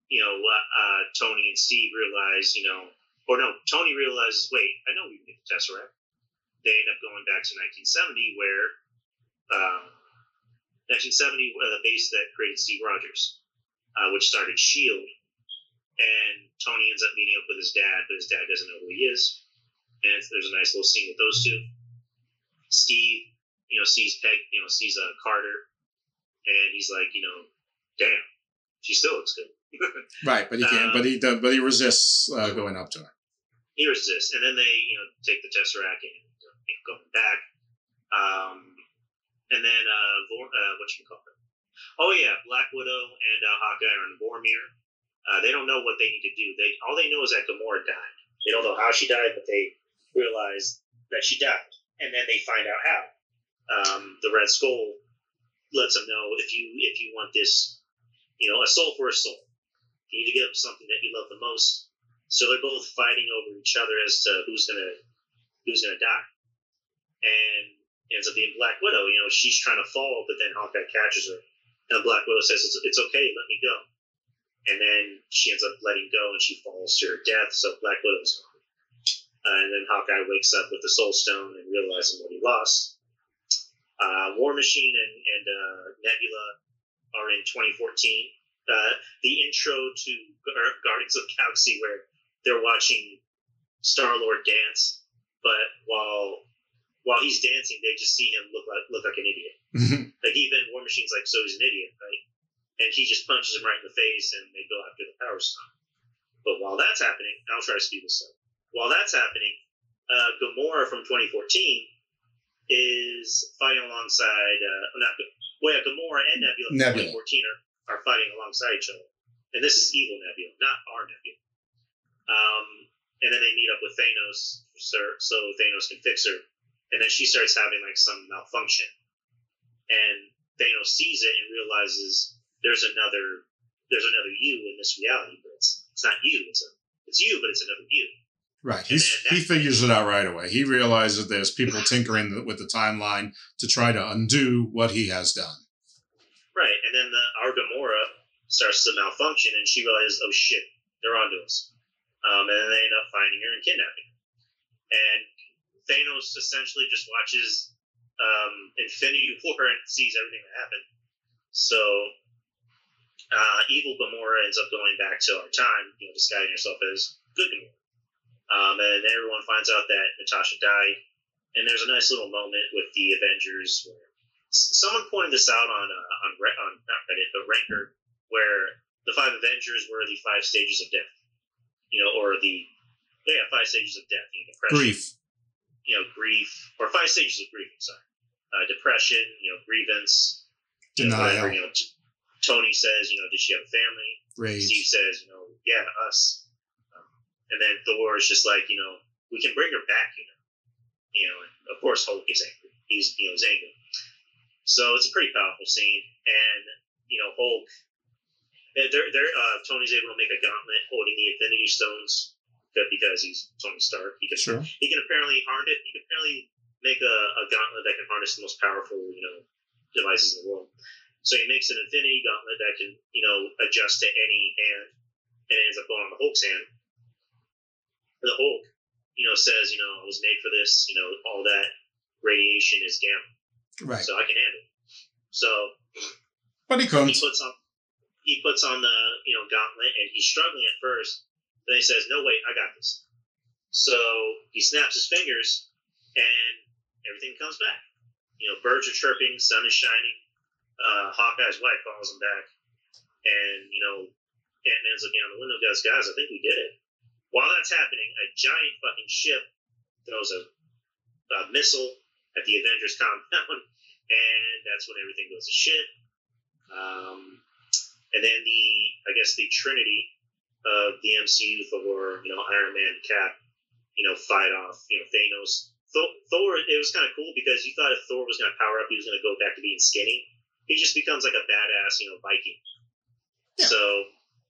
you know uh, uh, Tony and Steve realize, you know, or no, Tony realizes, wait, I know we can get the Tesseract. They end up going back to 1970, where uh, 1970, uh, the base that created Steve Rogers, uh, which started Shield, and Tony ends up meeting up with his dad, but his dad doesn't know who he is, and there's a nice little scene with those two. Steve, you know, sees Peg, you know, sees uh, Carter, and he's like, you know, damn she still looks good. Right, but he can't. but he does, but he resists uh, going up to her. he resists, and then they you know take the Tesseract and you know, going back. Um, and then uh, Vor- uh, what you call it? Oh yeah, Black Widow and uh, Hawkeye are in Vormir. Uh, they don't know what they need to do. They all they know is that Gamora died. They don't know how she died, but they realize that she died, and then they find out how. Um, the Red Skull lets them know if you if you want this, you know, a soul for a soul. You need to give up something that you love the most. So they're both fighting over each other as to who's gonna who's gonna die. And ends up being Black Widow. You know, she's trying to fall, but then Hawkeye catches her, and Black Widow says, "It's, it's okay, let me go." And then she ends up letting go, and she falls to her death. So Black Widow's gone. Uh, and then Hawkeye wakes up with the Soul Stone and realizing what he lost. Uh, War Machine and, and uh, Nebula are in 2014. Uh, the intro to Guardians of Galaxy, where they're watching Star Lord dance, but while while he's dancing, they just see him look like look like an idiot. Like even War Machine's like, so he's an idiot, right? And he just punches him right in the face, and they go after the Power Stone. But while that's happening, I'll try to speed this up. While that's happening, uh, Gamora from 2014 is fighting alongside, uh, not well, yeah, Gamora and Nebula from Nebula. 2014 are, are fighting alongside each other. And this is evil Nebula, not our Nebula. Um, and then they meet up with Thanos so, so Thanos can fix her. And then she starts having like some malfunction, and Thanos sees it and realizes there's another there's another you in this reality, but it's it's not you. It's a it's you, but it's another you. Right. He's, he figures it out right away. He realizes there's people tinkering with the timeline to try to undo what he has done. Right. And then the our Gamora starts to malfunction, and she realizes, oh shit, they're onto us. Um, and then they end up finding her and kidnapping. her. And Thanos essentially just watches um, Infinity War and sees everything that happened. So uh, evil Gamora ends up going back to our time, you know, disguising herself as good Gamora. Um, and everyone finds out that Natasha died. And there's a nice little moment with the Avengers where someone pointed this out on uh, on, on not Reddit but Ranker, where the five Avengers were the five stages of death, you know, or the yeah five stages of death, you know, depression, Grief. you know, grief, or five stages of grief. I'm sorry, uh, depression, you know, grievance, you know, Denial. whatever, you know, Tony says, you know, did she have a family? Steve says, you know, yeah, us. Um, and then Thor is just like, you know, we can bring her back, you know. You know, and of course Hulk is angry. He's, you know, he's angry. So it's a pretty powerful scene. And, you know, Hulk, they're, they're, uh, Tony's able to make a gauntlet holding the Infinity Stones because he's Tony Stark. He can, Sure. he can apparently harness, it. he can apparently make a, a gauntlet that can harness the most powerful, you know, devices in the world. So he makes an Infinity Gauntlet that can, you know, adjust to any hand, and it ends up going on the Hulk's hand. The Hulk, you know, says, you know, I was made for this. You know, all that radiation is gamma, Right. so I can handle. it. So But he he puts on he puts on the you know gauntlet, and he's struggling at first. Then he says, "No, wait, I got this." So he snaps his fingers, and everything comes back. You know, birds are chirping, sun is shining. Uh, Hawkeye's wife calls him back, and you know, Ant Man's looking out the window, goes, "Guys, I think we did it." While that's happening, a giant fucking ship throws a, a missile at the Avengers compound, and that's when everything goes to shit. Um, and then the, I guess the Trinity of the MCU, Thor, you know, Iron Man, Cap, you know, fight off, you know, Thanos. Thor, Thor it was kind of cool because you thought if Thor was going to power up, he was going to go back to being skinny. He just becomes like a badass, you know, Viking. Yeah. So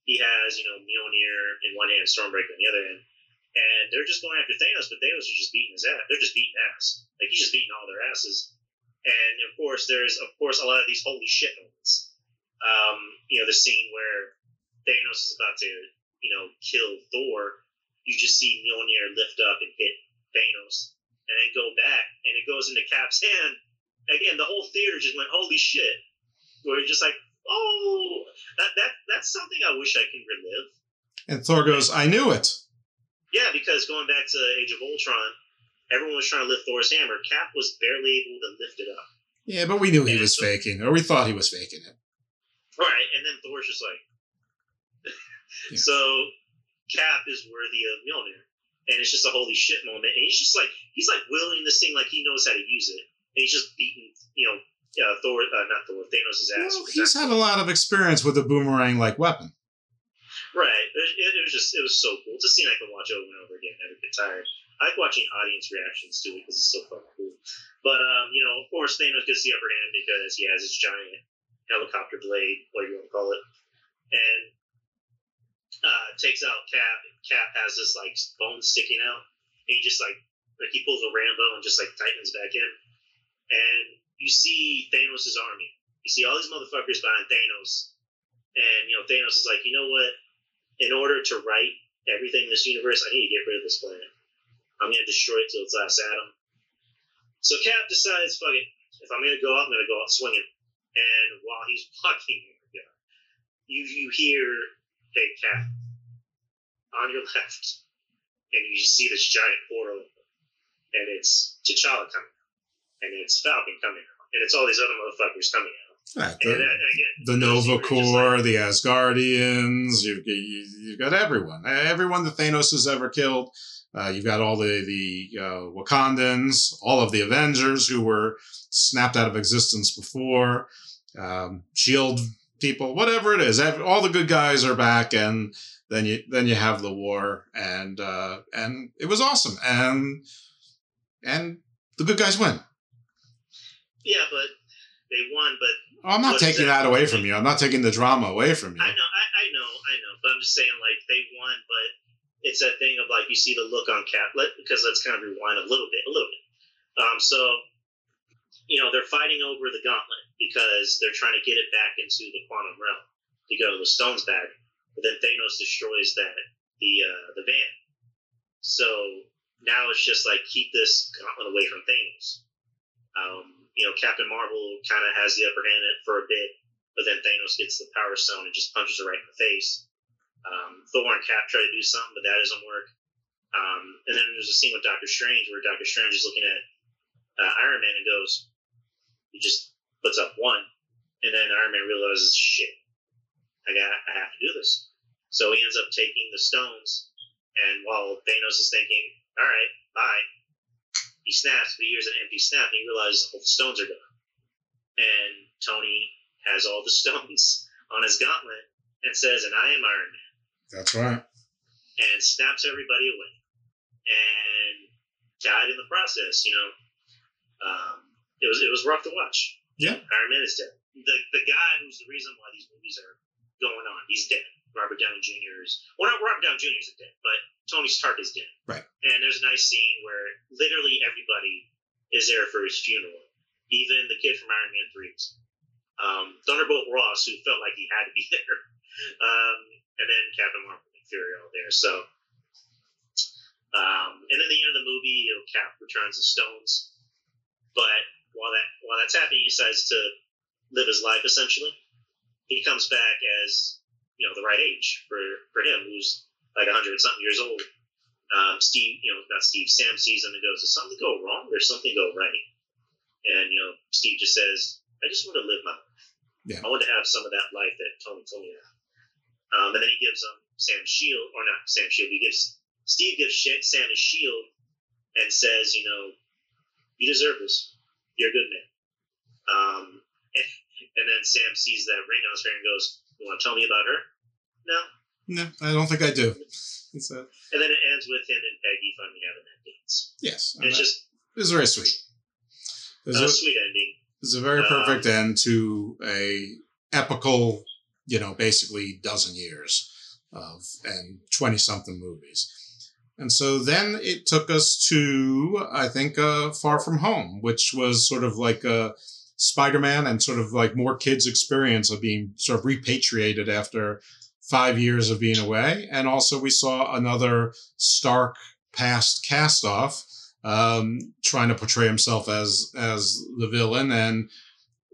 he has, you know, Mjolnir in one hand, Stormbreaker in the other hand. And they're just going after Thanos, but Thanos is just beating his ass. They're just beating ass. Like he's just beating all their asses. And of course, there's of course a lot of these holy shit moments. Um, you know, the scene where Thanos is about to, you know, kill Thor. You just see Mjolnir lift up and hit Thanos, and then go back, and it goes into Cap's hand. Again, the whole theater just went, "Holy shit!" Where you're just like, "Oh, that that that's something I wish I could relive." And Thor goes, I knew it. Yeah, because going back to Age of Ultron, everyone was trying to lift Thor's hammer. Cap was barely able to lift it up. Yeah, but we knew he was faking, or we thought he was faking it. Right, and then Thor's just like. So Cap is worthy of Mjolnir, and it's just a holy shit moment. And he's just like he's like willing this thing like he knows how to use it, and he's just beating you know uh, Thor, uh, not Thor, Thanos' ass. Well, he's had a lot of experience with a boomerang like weapon. Right. It, it, it was just it was so cool. It's a scene I can watch over and over again. Never get tired. I like watching audience reactions to it because it's so fucking cool. But um, you know, of course, Thanos gets the upper hand because he has his giant helicopter blade, whatever you want to call it, and uh, takes out Cap. And Cap has this like bone sticking out, and he just like like he pulls a Rambo and just like tightens back in, and you see Thanos' army. You see all these motherfuckers behind Thanos, and you know Thanos is like, you know what? In order to right everything in this universe, I need to get rid of this planet. I'm gonna destroy it till its last atom. So Cap decides, fuck it. If I'm gonna go out, I'm gonna go out swinging. And while he's walking, you you hear, hey Cap, on your left, and you see this giant portal, and it's T'Challa coming and it's Falcon coming out, and it's all these other motherfuckers coming out. Right, And, the, uh, again, the Nova Corps, the Asgardians, you've, you, you've got everyone. Everyone that Thanos has ever killed. Uh, you've got all the, the uh, Wakandans, all of the Avengers who were snapped out of existence before. Um, Shield people, whatever it is. All the good guys are back, and then you then you have the war, and uh, and it was awesome, and and the good guys win. Yeah, but they won. But Oh, I'm not taking that exactly- away from you. I'm not taking the drama away from you. I know, I, I know, I know. But I'm just saying, like they won, but it's that thing of like you see the look on Cap. Let, because let's kind of rewind a little bit, a little bit. Um, so you know they're fighting over the gauntlet because they're trying to get it back into the quantum realm to go to the stones back. But then Thanos destroys that the uh, the van. So now it's just like keep this gauntlet away from Thanos. Um, you know, Captain Marvel kind of has the upper hand for a bit, but then Thanos gets the Power Stone and just punches her right in the face. Um, Thor and Cap try to do something, but that doesn't work. Um, and then there's a scene with Doctor Strange where Doctor Strange is looking at uh, Iron Man and goes, he just puts up one, and then Iron Man realizes, shit, I got, I have to do this. So he ends up taking the stones, and while Thanos is thinking, all right, bye, he snaps, but he hears an empty snap, and he realizes all the stones are gone. And Tony has all the stones on his gauntlet and says, and I am Iron Man That's right. and snaps everybody away and died in the process. You know, um, it was it was rough to watch. Yeah. Iron Man is dead. The the guy who's the reason why these movies are going on, he's dead. Robert Downey Jr. is well, not Robert Downey Jr. is dead, but Tony Stark is dead. Right. And there's a nice scene where literally everybody is there for his funeral, even the kid from Iron Man Three. Um, Thunderbolt Ross, who felt like he had to be there, um, and then Captain Marvel and Fury all there. So, um, and then the end of the movie, you know, Cap returns the stones, but while that while that's happening, he decides to live his life. Essentially, he comes back as you know the right age for for him, who's like a hundred something years old. Um, Steve, you know, not Steve. Sam sees him and goes, "Does something go wrong? There's something go right." And you know, Steve just says, "I just want to live my life. Yeah. I want to have some of that life that Tony told me to have." Um, and then he gives him Sam's shield, or not Sam's shield. He gives Steve gives Sam his shield and says, "You know, you deserve this. You're a good man." Um, and, then Sam sees that ring on his finger and goes, "You want to tell me about her?" No. No, I don't think I do. A, And then it ends with him and Peggy finally having that dance. yes. It's just It's very sweet. It's a a, sweet ending. it's a very Um, perfect end to a epical, you know, basically dozen years of and twenty something movies. And so then it took us to, I think, uh, Far From Home, which was sort of like a Spider-Man and sort of like more kids' experience of being sort of repatriated after five years of being away. And also we saw another Stark past cast off, um, trying to portray himself as as the villain. And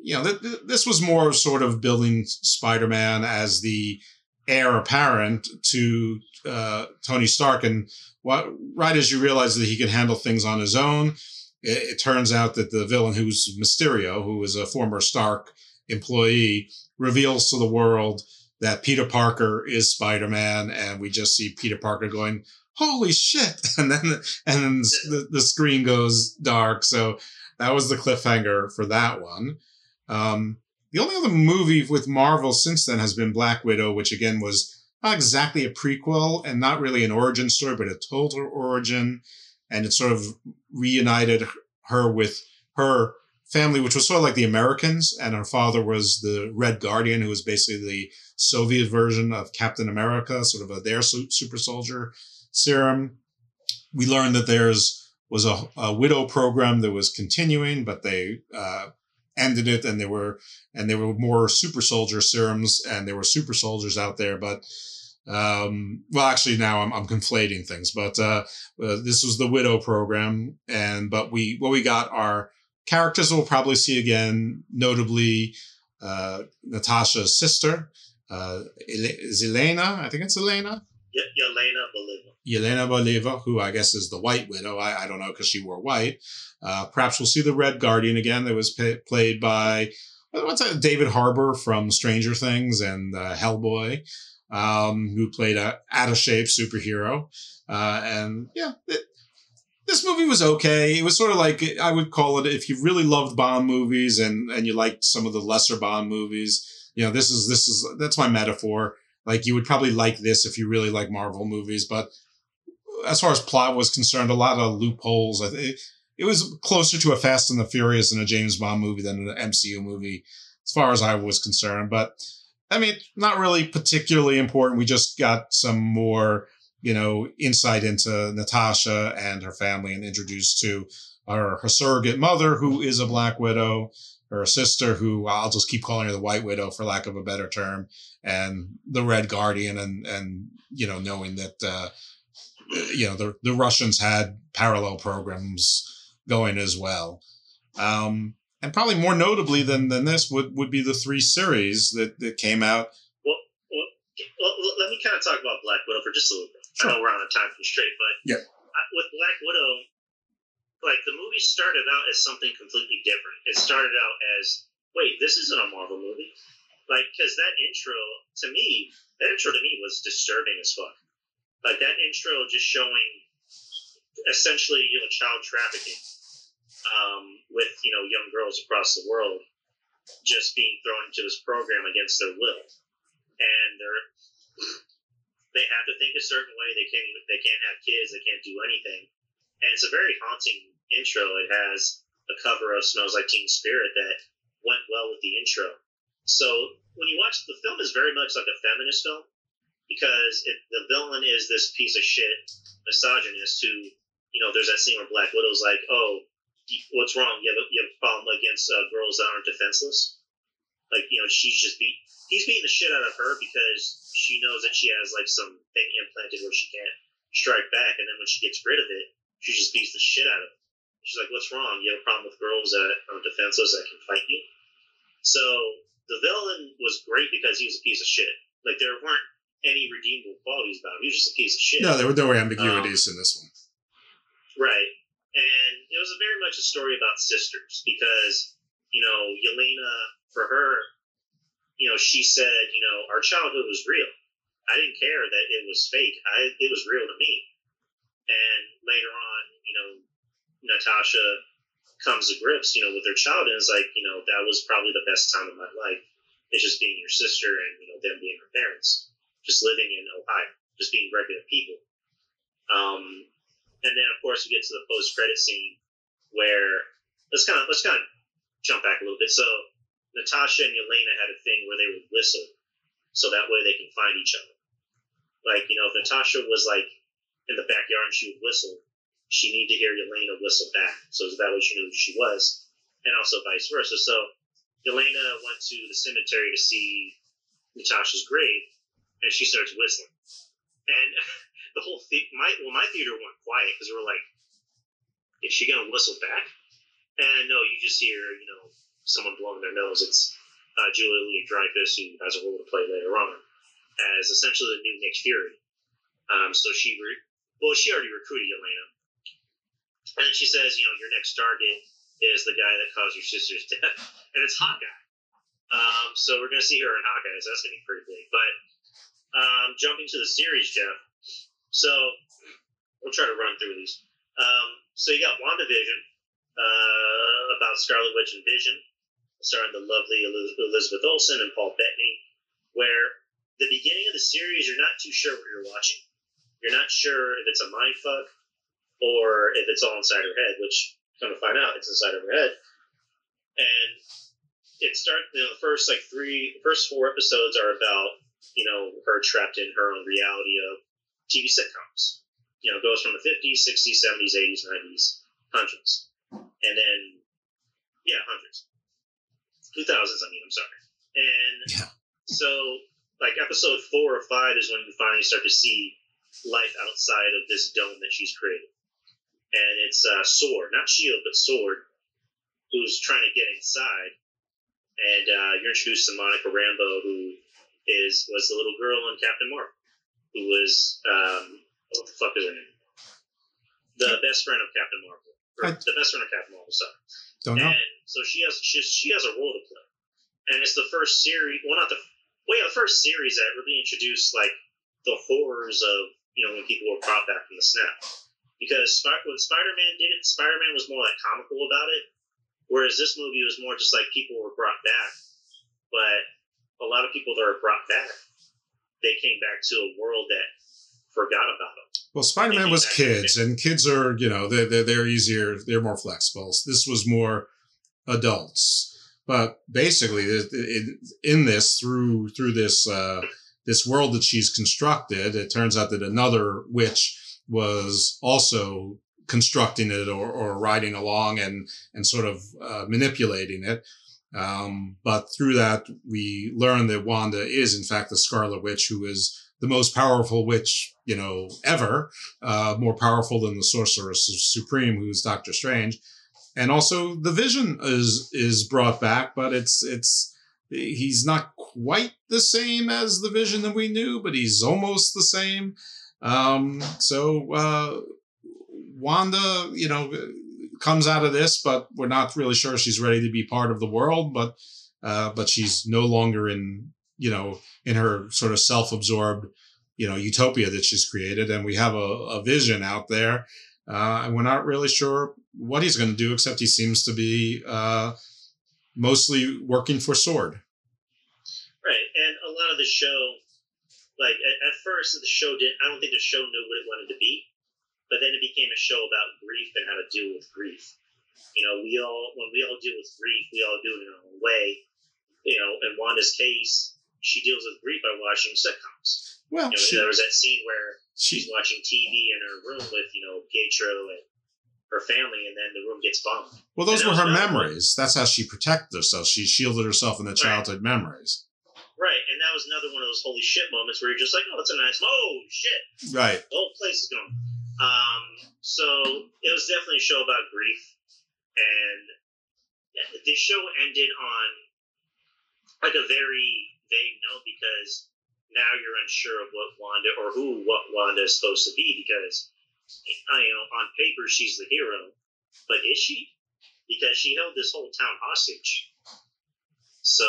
you know, th- th- this was more sort of building Spider-Man as the heir apparent to uh, Tony Stark. And what, right as you realize that he can handle things on his own, it, it turns out that the villain, who's Mysterio, who is a former Stark employee, reveals to the world that Peter Parker is Spider-Man, and we just see Peter Parker going, "Holy shit!" and then and then the, the screen goes dark. So that was the cliffhanger for that one. Um, the only other movie with Marvel since then has been Black Widow, which again was not exactly a prequel and not really an origin story, but a total origin, and it sort of reunited her with her family, which was sort of like the Americans, and her father was the Red Guardian, who was basically the Soviet version of Captain America, sort of a their super soldier serum. We learned that there's was a, a widow program that was continuing, but they uh, ended it, and there were and there were more super soldier serums, and there were super soldiers out there, but. Um, well, actually, now I'm, I'm conflating things, but uh, uh, this was the widow program, and but we what we got are characters we'll probably see again, notably uh, Natasha's sister, uh, Elena, I think it's Elena, Ye- Yelena Belova. Yelena Boleva, who I guess is the White Widow. I, I don't know because she wore white. Uh, perhaps we'll see the Red Guardian again. That was pa- played by what's that? David Harbour from Stranger Things and uh, Hellboy, um, who played a out of shape superhero. Uh, and yeah, it, this movie was okay. It was sort of like I would call it if you really loved Bond movies and and you liked some of the lesser Bond movies. you know, this is this is that's my metaphor. Like you would probably like this if you really like Marvel movies, but as far as plot was concerned, a lot of loopholes. I think it was closer to a Fast and the Furious and a James Bond movie than an MCU movie, as far as I was concerned. But I mean, not really particularly important. We just got some more, you know, insight into Natasha and her family and introduced to her, her surrogate mother, who is a Black Widow, her sister, who I'll just keep calling her the White Widow for lack of a better term, and the Red Guardian, and and you know, knowing that uh, you know the the Russians had parallel programs going as well. Um, and probably more notably than, than this would, would be the three series that, that came out. Well, well, well, let me kind of talk about Black Widow for just a little bit. Sure. I know we're on a time constraint, but yeah. with Black Widow, like the movie started out as something completely different. It started out as, wait, this isn't a Marvel movie. Like, because that intro, to me, that intro to me was disturbing as fuck. Like, that intro just showing essentially, you know, child trafficking um, with you know young girls across the world just being thrown into this program against their will, and they're they have to think a certain way. They can't they can't have kids. They can't do anything, and it's a very haunting intro. It has a cover of "Smells Like Teen Spirit" that went well with the intro. So when you watch the film, is very much like a feminist film because it, the villain is this piece of shit misogynist who you know there's that scene where Black Widow's like, oh, what's wrong? You have a, you have a problem against uh, girls that aren't defenseless? Like, you know, she's just beat. He's beating the shit out of her because she knows that she has like some thing implanted where she can't strike back, and then when she gets rid of it, she just beats the shit out of him. She's like, "What's wrong? You have a problem with girls that are defenseless that can fight you?" So the villain was great because he was a piece of shit. Like there weren't any redeemable qualities about him. He was just a piece of shit. No, there were no ambiguities um, in this one. Right and it was very much a story about sisters because you know Yelena for her you know she said you know our childhood was real. I didn't care that it was fake. I it was real to me. And later on you know Natasha comes to grips you know with her childhood and is like you know that was probably the best time of my life. It's just being your sister and you know them being her parents. Just living in Ohio. Just being regular people. Um and then of course we get to the post credit scene where let's kind of let's kind of jump back a little bit. So Natasha and Yelena had a thing where they would whistle, so that way they can find each other. Like you know, if Natasha was like in the backyard and she would whistle, she need to hear Yelena whistle back, so that way she knew who she was, and also vice versa. So Yelena went to the cemetery to see Natasha's grave, and she starts whistling, and the whole thing, my well, my theater went quiet because we were like, is she gonna whistle back? And no, you just hear you know someone blowing their nose. It's uh, Julia Louis Dreyfus who has a role to play later on as essentially the new Nick Fury. Um, so she re- well, she already recruited Elena, and she says, you know, your next target is the guy that caused your sister's death, and it's Hawkeye. Um, so we're gonna see her in Hawkeye, so that's gonna be pretty big. But um, jumping to the series, Jeff, so we'll try to run through these. Um, so you got WandaVision uh, about Scarlet Witch and Vision, starring the lovely Elizabeth Olsen and Paul Bettany, where the beginning of the series you're not too sure what you're watching. You're not sure if it's a mind fuck or if it's all inside her head, which come to find out it's inside of her head. And it starts, you know, the first like three, first four episodes are about, you know, her trapped in her own reality of TV sitcoms. You know, goes from the 50s, 60s, 70s, 80s, 90s, hundreds. And then, yeah, hundreds. 2000s, I mean, I'm sorry. And yeah. so, like, episode four or five is when you finally start to see life outside of this dome that she's created. And it's uh, Sword, not Shield, but Sword, who's trying to get inside. And uh, you're introduced to Monica Rambeau, who is was the little girl in Captain Marvel who was um, what the fuck is her name? The best friend of Captain Marvel, or the best friend of Captain Marvel. Sorry. Don't know. And so she has she, she has a role to play, and it's the first series. Well, not the well, yeah, the first series that really introduced like the horrors of you know when people were brought back from the snap. Because when Spider Man did it, Spider Man was more like comical about it, whereas this movie was more just like people were brought back, but a lot of people that are brought back, they came back to a world that forgot about them. Well, Spider Man was kids, and kids are, you know, they're, they're, they're easier, they're more flexible. This was more adults. But basically, in, this, through through this uh, this world that she's constructed, it turns out that another witch was also constructing it or, or riding along and and sort of uh, manipulating it. Um, but through that, we learn that Wanda is in fact the Scarlet Witch, who is the most powerful witch, you know, ever, uh, more powerful than the Sorceress Supreme, who's Doctor Strange. And also the Vision is is brought back, but it's it's he's not quite the same as the Vision that we knew, but he's almost the same. Um, so uh, Wanda, you know, comes out of this, but we're not really sure she's ready to be part of the world. But uh, but she's no longer in you know in her sort of self-absorbed you know utopia that she's created, and we have a, a vision out there, uh, and we're not really sure what he's going to do, except he seems to be uh, mostly working for Sword. Right, and a lot of the show, like at, at first, the show didn't. I don't think the show knew what it wanted to be but then it became a show about grief and how to deal with grief. You know, we all when we all deal with grief, we all do it in our own way. You know, in Wanda's case, she deals with grief by watching sitcoms. Well, you know, she, there was that scene where she, she's watching TV in her room with you know Pietro and her family, and then the room gets bombed. Well, those And were her another one. memories. That's how she protected herself. She shielded herself in the childhood memories. Right, and that was another one of those holy shit moments where you're just like, oh, that's a nice, oh shit, Right. the whole place is gone. Um, so it was definitely a show about grief, and the show ended on like a very vague note because now you're unsure of what Wanda or who what Wanda is supposed to be because I you know on paper she's the hero, but is she? Because she held this whole town hostage. So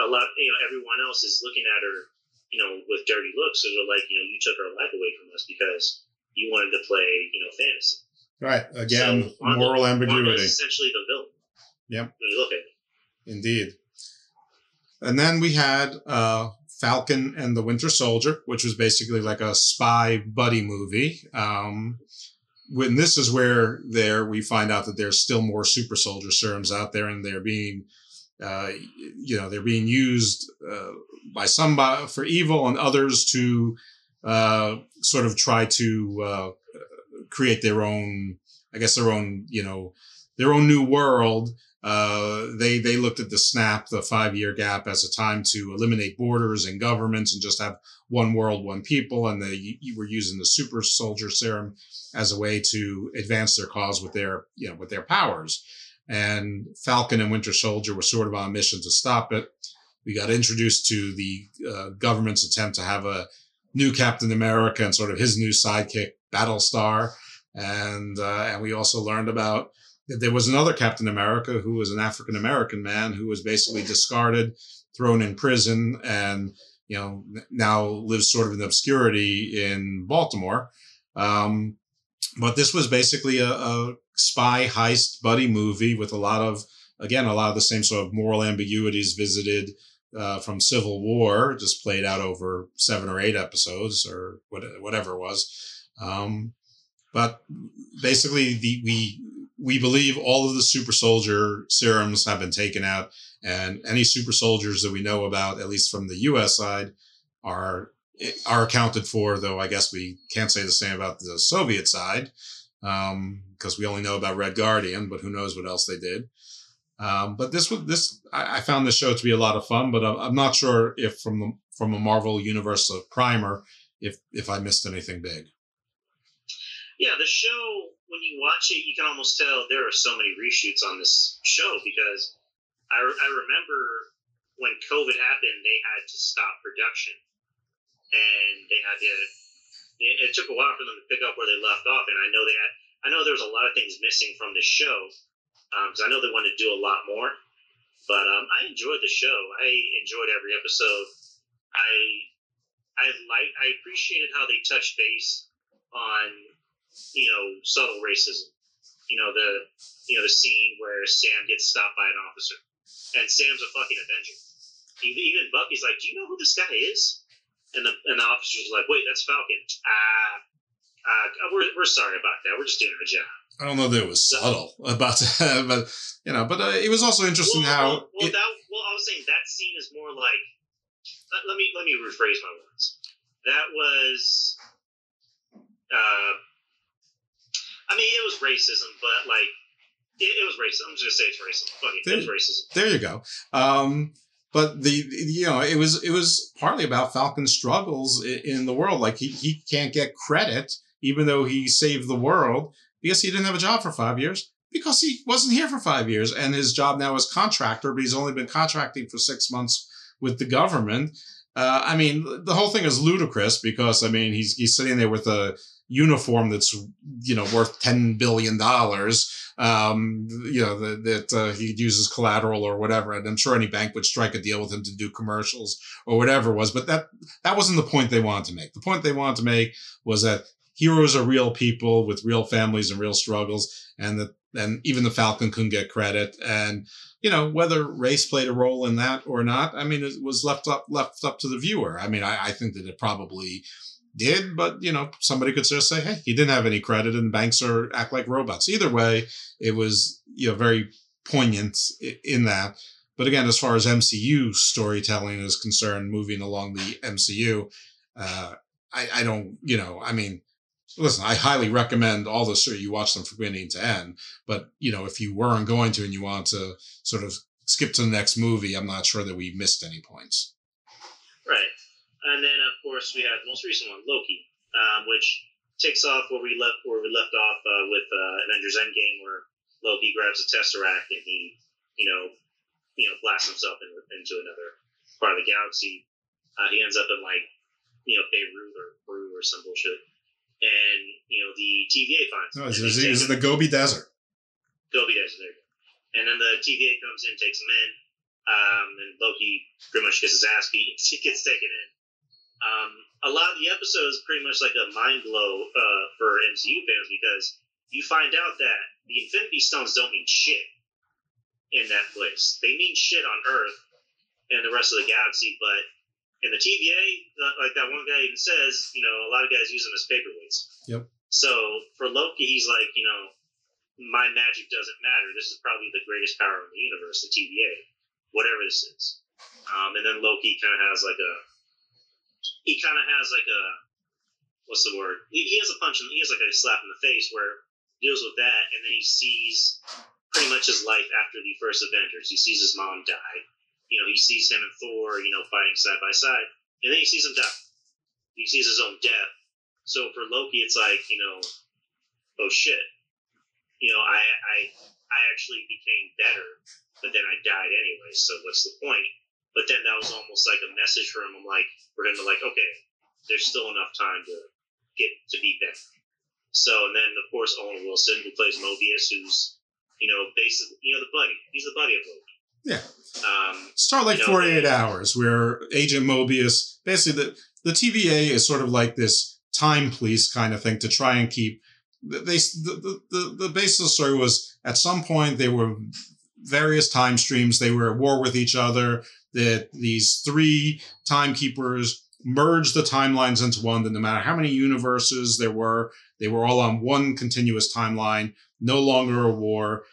a lot, you know, everyone else is looking at her, you know, with dirty looks, and they're like, you know, you took her life away from us because you wanted to play, you know, fantasy. Right. Again, So Wanda- moral Wanda ambiguity. is essentially the villain Yep. when you look at it. Indeed. And then we had uh, Falcon and the Winter Soldier, which was basically like a spy buddy movie. Um, when this is where there we find out that there's still more super soldier serums out there, and they're being, uh, you know, they're being used uh, by some for evil and others to uh, sort of try to uh, create their own, I guess, their own, you know, their own new world. Uh, they they looked at the snap, the five year gap, as a time to eliminate borders and governments and just have one world, one people. And they were using the super soldier serum as a way to advance their cause with their you know with their powers. And Falcon and Winter Soldier were sort of on a mission to stop it. We got introduced to the uh, government's attempt to have a new Captain America and sort of his new sidekick, Battlestar. And uh, and we also learned about that there was another Captain America who was an African American man who was basically discarded, thrown in prison, and you know now lives sort of in obscurity in Baltimore. Um, but this was basically a, a spy heist buddy movie with a lot of again a lot of the same sort of moral ambiguities visited uh, from Civil War, just played out over seven or eight episodes or what, whatever it was. Um, but basically, the we we believe all of the super soldier serums have been taken out, and any super soldiers that we know about, at least from the U.S. side, are are accounted for. Though I guess we can't say the same about the Soviet side because we only know about Red Guardian, but who knows what else they did. Um, but this was this I, I found the show to be a lot of fun, but I'm, I'm not sure if from the from a Marvel Universe of primer if if I missed anything big. Yeah, the show when you watch it, you can almost tell there are so many reshoots on this show because I, I remember when COVID happened, they had to stop production, and they had to. It, it took a while for them to pick up where they left off, and I know they had. I know there was a lot of things missing from the show because I know they want to do a lot more. But um, I enjoyed the show. I enjoyed every episode. I I like I appreciated how they touched base on you know subtle racism. You know the you know the scene where Sam gets stopped by an officer, and Sam's a fucking Avenger. Even, even Bucky's like, "Do you know who this guy is?" And the and the officer's like, "Wait, that's Falcon." Ah, uh, we're we're sorry about that. We're just doing our job. I don't know that it was subtle about that, but you know, but uh, it was also interesting well, how. well, well, it- that well, I was saying that scene is more like. Let, let me let me rephrase my words. That was. Uh, I mean, it was racism, but like, it, it was racism. I'm just gonna say it's racism. Fuck it, it was racism. there you go. Um, but the you know it was it was partly about Falcon's struggles i- in the world. Like he he can't get credit even though he saved the world because he didn't have a job for five years because he wasn't here for five years and his job now is contractor, but he's only been contracting for six months with the government. Uh, I mean, the whole thing is ludicrous because I mean he's he's sitting there with a uniform that's you know worth ten billion dollars. Um, you know that uh, he uses collateral or whatever, and I'm sure any bank would strike a deal with him to do commercials or whatever it was. But that that wasn't the point they wanted to make. The point they wanted to make was that heroes are real people with real families and real struggles, and that and even the Falcon couldn't get credit. And you know whether race played a role in that or not, I mean, it was left up left up to the viewer. I mean, I, I think that it probably did, but you know, somebody could just say, "Hey, he didn't have any credit," and banks are act like robots. Either way, it was you know very poignant in that. But again, as far as MCU storytelling is concerned, moving along the MCU, uh, I, I don't, you know, I mean, listen, I highly recommend all the series. You watch them from beginning to end. But you know, if you weren't going to and you want to sort of skip to the next movie, I'm not sure that we missed any points. Right. And then of course we had the most recent one, Loki, um, which takes off where we left where we left off uh, with uh, Avengers Endgame, where Loki grabs a tesseract and he, you know, you know, blasts himself in, into another part of the galaxy. Uh, he ends up in like, you know, Beirut or Peru or some bullshit, and you know the TVA finds him. No, and it's, they it's, take it's him- the Gobi Desert. Gobi Desert. There you go. And then the TVA comes in, takes him in, um, and Loki pretty much gets his ass beat. He gets taken in. Um, a lot of the episodes pretty much like a mind blow uh, for MCU fans because you find out that the Infinity Stones don't mean shit in that place. They mean shit on Earth and the rest of the galaxy, but in the TVA, uh, like that one guy even says, you know, a lot of guys use them as paperweights. Yep. So for Loki, he's like, you know, my magic doesn't matter. This is probably the greatest power in the universe, the TVA, whatever this is. Um, and then Loki kind of has like a, he kind of has like a, what's the word? He, he has a punch, in, he has like a slap in the face where he deals with that, and then he sees pretty much his life after the first Avengers. He sees his mom die. You know, he sees him and Thor, you know, fighting side by side, and then he sees him die. He sees his own death. So for Loki, it's like, you know, oh shit. You know, I I I actually became better, but then I died anyway. So what's the point? But then that was almost like a message for him. I'm like, for him to like, okay, there's still enough time to get to be better. So and then of course Owen Wilson, who plays Mobius, who's you know basically you know the buddy. He's the buddy of Loki. Yeah. Um, Start like you know, 48 hours, where Agent Mobius basically the, the TVA is sort of like this time police kind of thing to try and keep. They the, the, the, the base of the story was at some point they were various time streams. They were at war with each other. That these three timekeepers merged the timelines into one. That no matter how many universes there were, they were all on one continuous timeline. No longer a war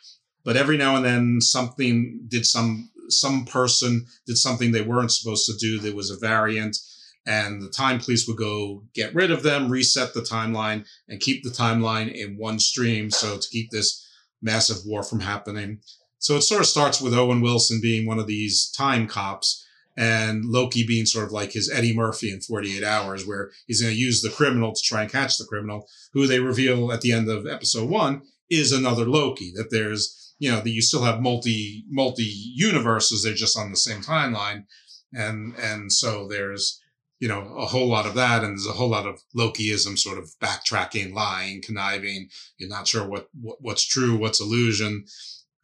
but every now and then something did some some person did something they weren't supposed to do there was a variant and the time police would go get rid of them reset the timeline and keep the timeline in one stream so to keep this massive war from happening. So it sort of starts with owen wilson being one of these time cops and loki being sort of like his eddie murphy in 48 hours where he's going to use the criminal to try and catch the criminal who they reveal at the end of episode one is another loki that there's you know that you still have multi multi universes they're just on the same timeline. And and so there's you know a whole lot of that and there's a whole lot of lokiism sort of backtracking lying conniving. You're not sure what, what what's true what's illusion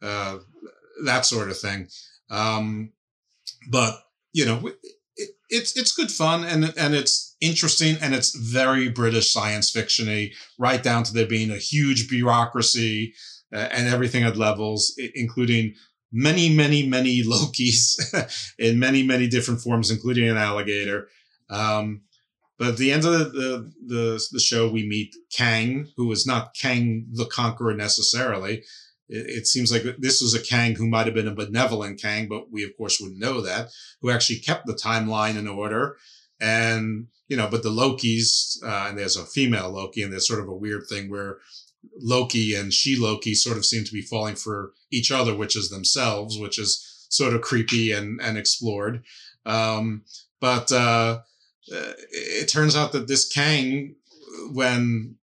uh that sort of thing. Um but you know it, it's it's good fun and and it's interesting and it's very british science fictiony right down to there being a huge bureaucracy and everything at levels, including many, many, many Lokis in many, many different forms, including an alligator. Um, but at the end of the, the, the, the show, we meet Kang, who is not Kang the Conqueror necessarily. It, it seems like this was a Kang who might have been a benevolent Kang, but we, of course, wouldn't know that, who actually kept the timeline in order. And, you know, but the Lokis, uh, and there's a female Loki, and there's sort of a weird thing where Loki and she Loki sort of seem to be falling for each other, which is themselves, which is sort of creepy and, and explored. Um, but uh, it turns out that this Kang, when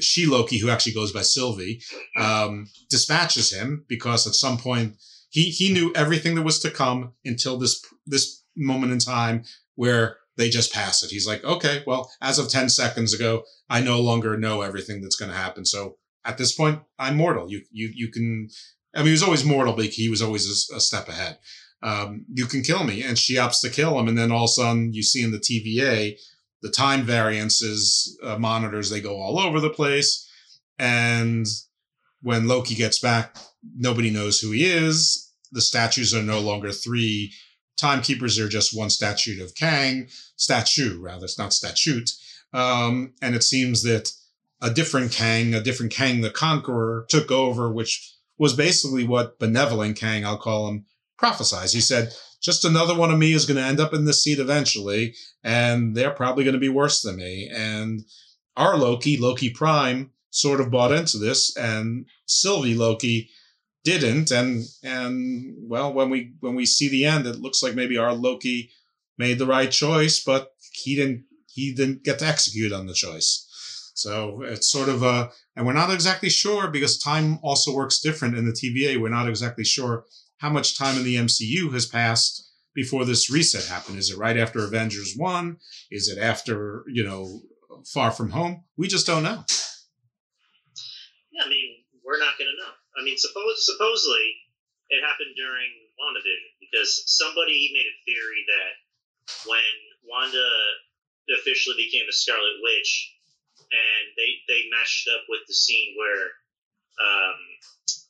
she Loki, who actually goes by Sylvie, um, dispatches him because at some point he he knew everything that was to come until this this moment in time where they just pass it. He's like, okay, well, as of ten seconds ago, I no longer know everything that's going to happen. So at this point, I'm mortal. You you you can. I mean, he was always mortal, but he was always a, a step ahead. Um, you can kill me, and she opts to kill him, and then all of a sudden you see in the TVA the time variances uh, monitors they go all over the place, and when Loki gets back, nobody knows who he is. The statues are no longer three timekeepers; they're just one statue of Kang, statue rather. It's not statute, um, and it seems that a different Kang, a different Kang the Conqueror, took over, which was basically what benevolent Kang, I'll call him, prophesied. He said, just another one of me is going to end up in this seat eventually, and they're probably going to be worse than me. And our Loki, Loki Prime, sort of bought into this, and Sylvie Loki didn't. And and well, when we when we see the end, it looks like maybe our Loki made the right choice, but he didn't he didn't get to execute on the choice. So it's sort of a, and we're not exactly sure because time also works different in the TVA. We're not exactly sure how much time in the MCU has passed before this reset happened. Is it right after Avengers 1? Is it after, you know, Far From Home? We just don't know. Yeah, I mean, we're not going to know. I mean, suppose supposedly it happened during WandaVision because somebody made a theory that when Wanda officially became a Scarlet Witch, and they they matched up with the scene where um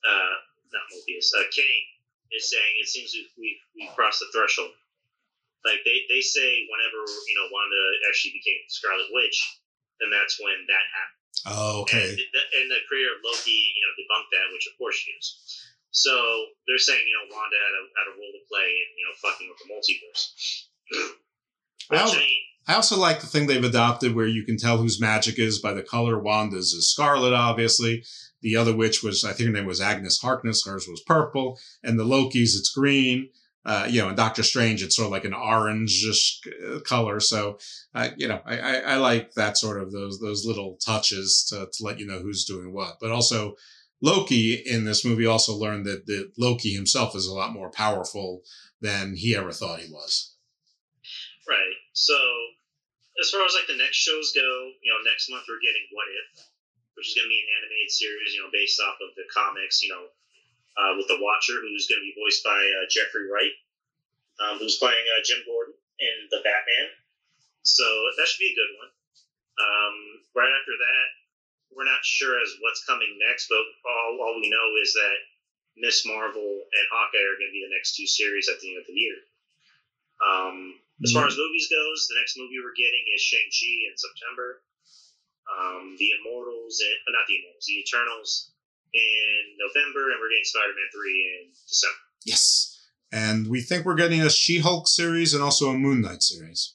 uh not Mobius uh Kang is saying it seems we've we've, we've crossed the threshold. Like they, they say whenever you know Wanda actually became Scarlet Witch, then that's when that happened. Oh, okay. And the, and the creator of Loki, you know, debunked that, which of course she is. So they're saying, you know, Wanda had a had a role to play in, you know, fucking with the multiverse. Which, Well- I mean, I also like the thing they've adopted where you can tell whose magic is by the color. Wanda's is scarlet, obviously. The other witch was, I think her name was Agnes Harkness. Hers was purple. And the Loki's, it's green. Uh, you know, and Doctor Strange, it's sort of like an orange color. So, uh, you know, I, I, I like that sort of those those little touches to, to let you know who's doing what. But also, Loki in this movie also learned that, that Loki himself is a lot more powerful than he ever thought he was. Right. So, as far as like the next shows go, you know, next month we're getting What If, which is going to be an animated series, you know, based off of the comics, you know, uh, with the Watcher, who's going to be voiced by uh, Jeffrey Wright, um, who's playing uh, Jim Gordon in the Batman. So that should be a good one. Um, right after that, we're not sure as what's coming next, but all, all we know is that Miss Marvel and Hawkeye are going to be the next two series at the end of the year. Um, as far as movies goes, the next movie we're getting is Shang Chi in September. Um, the Immortals, and, uh, not the Immortals, the Eternals in November, and we're getting Spider Man three in December. Yes. And we think we're getting a She Hulk series and also a Moon Knight series.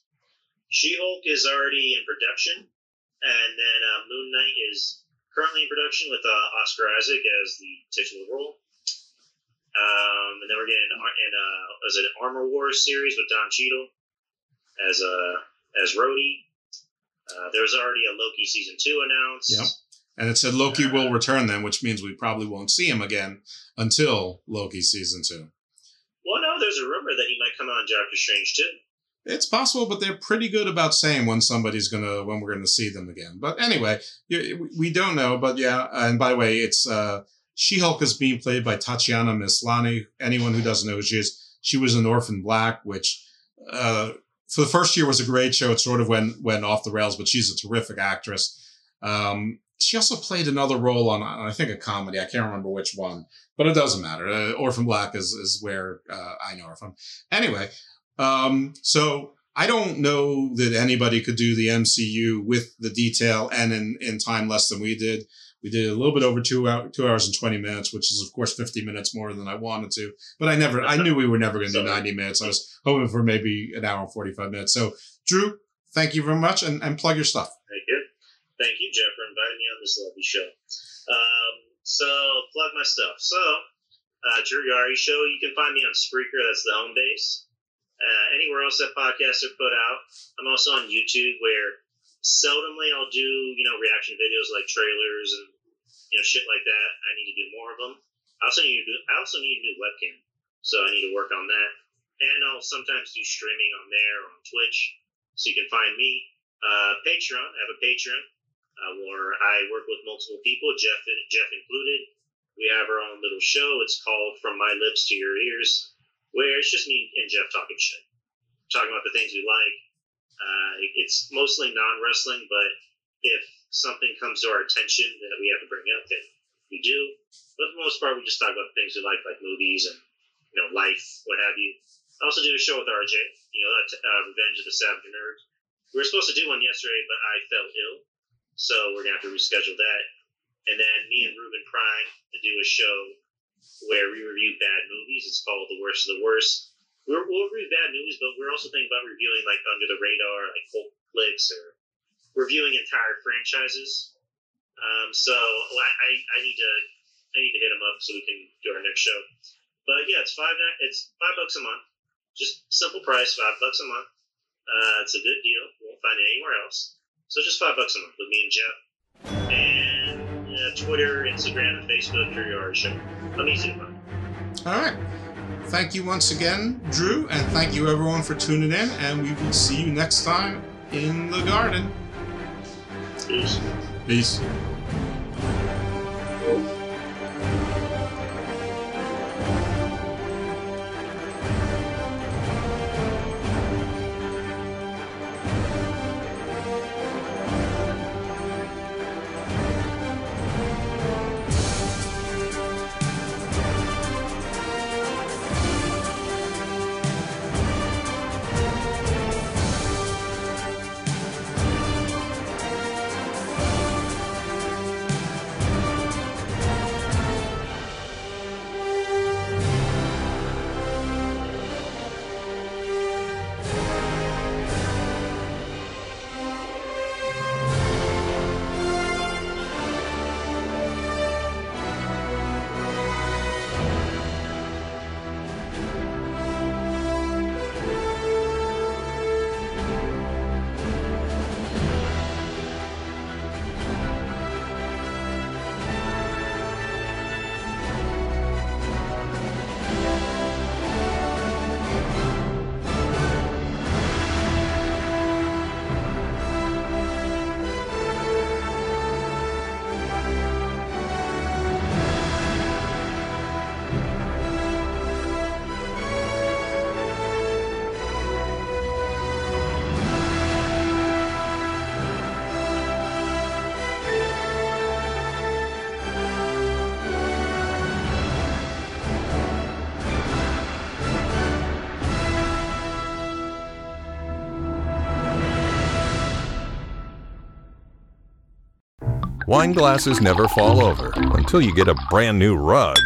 She Hulk is already in production, and then uh, Moon Knight is currently in production with uh, Oscar Isaac as the titular role. Um, and then we're getting an, uh, as an Armor Wars series with Don Cheadle as uh, as Rhodey. Uh, there's already a Loki season two announced. Yep. And it said Loki will return then, which means we probably won't see him again until Loki season two. Well, no, there's a rumor that he might come on Doctor Strange too. It's possible, but they're pretty good about saying when somebody's gonna when we're gonna see them again. But anyway, we don't know. But yeah, and by the way, it's uh, She Hulk is being played by Tatiana Maslany. Anyone who doesn't know who she is, she was an Orphan Black, which uh, for the first year was a great show. It sort of went went off the rails, but she's a terrific actress. Um, she also played another role on, on, I think a comedy. I can't remember which one, but it doesn't matter. Uh, Orphan Black is is where uh, I know her from. Anyway, um, so I don't know that anybody could do the MCU with the detail and in, in time less than we did. We did a little bit over two hour, two hours and twenty minutes, which is of course fifty minutes more than I wanted to. But I never, I knew we were never going to do ninety minutes. I was hoping for maybe an hour and forty five minutes. So Drew, thank you very much, and, and plug your stuff. Thank you. Thank you, Jeff, for inviting me on this lovely show. Um, so, plug my stuff. So, uh, Drew Yari Show, you can find me on Spreaker, that's the home base. Uh, anywhere else that podcasts are put out. I'm also on YouTube where seldomly I'll do, you know, reaction videos like trailers and, you know, shit like that. I need to do more of them. I also need to do, I also need a new webcam. So I need to work on that. And I'll sometimes do streaming on there or on Twitch. So you can find me. Uh, Patreon, I have a Patreon uh, where I work with multiple people, Jeff Jeff included. We have our own little show. It's called From My Lips to Your Ears, where it's just me and Jeff talking shit, talking about the things we like. Uh, it's mostly non wrestling, but if something comes to our attention that we have to bring up, then we do. But for the most part, we just talk about things we like, like movies and you know life, what have you. I also do a show with RJ, you know, uh, Revenge of the Savage Nerd. We were supposed to do one yesterday, but I fell ill, so we're gonna have to reschedule that. And then me and Ruben Prime to do a show where we review bad movies. It's called The Worst of the Worst. we will review bad movies, but we're also thinking about reviewing like under the radar, like cult flicks or reviewing entire franchises. Um, so I, I, need to I need to hit them up so we can do our next show. But yeah, it's five it's five bucks a month, just simple price, five bucks a month. Uh, it's a good deal. You won't find it anywhere else. So just five bucks a month with me and Jeff. And uh, Twitter, Instagram, and Facebook, Yard Show. I'm easy to find. All right. Thank you once again, Drew, and thank you everyone for tuning in. And we will see you next time in the garden. Peace. Peace. Wine glasses never fall over until you get a brand new rug.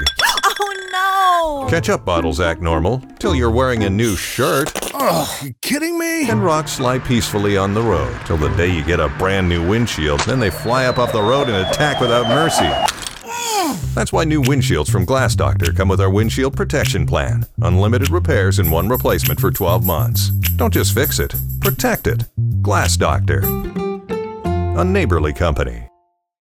Oh no! Ketchup bottles act normal till you're wearing a new shirt. Oh, you kidding me? And rocks lie peacefully on the road till the day you get a brand new windshield. Then they fly up off the road and attack without mercy. That's why new windshields from Glass Doctor come with our windshield protection plan. Unlimited repairs and one replacement for 12 months. Don't just fix it, protect it. Glass Doctor. A neighborly company.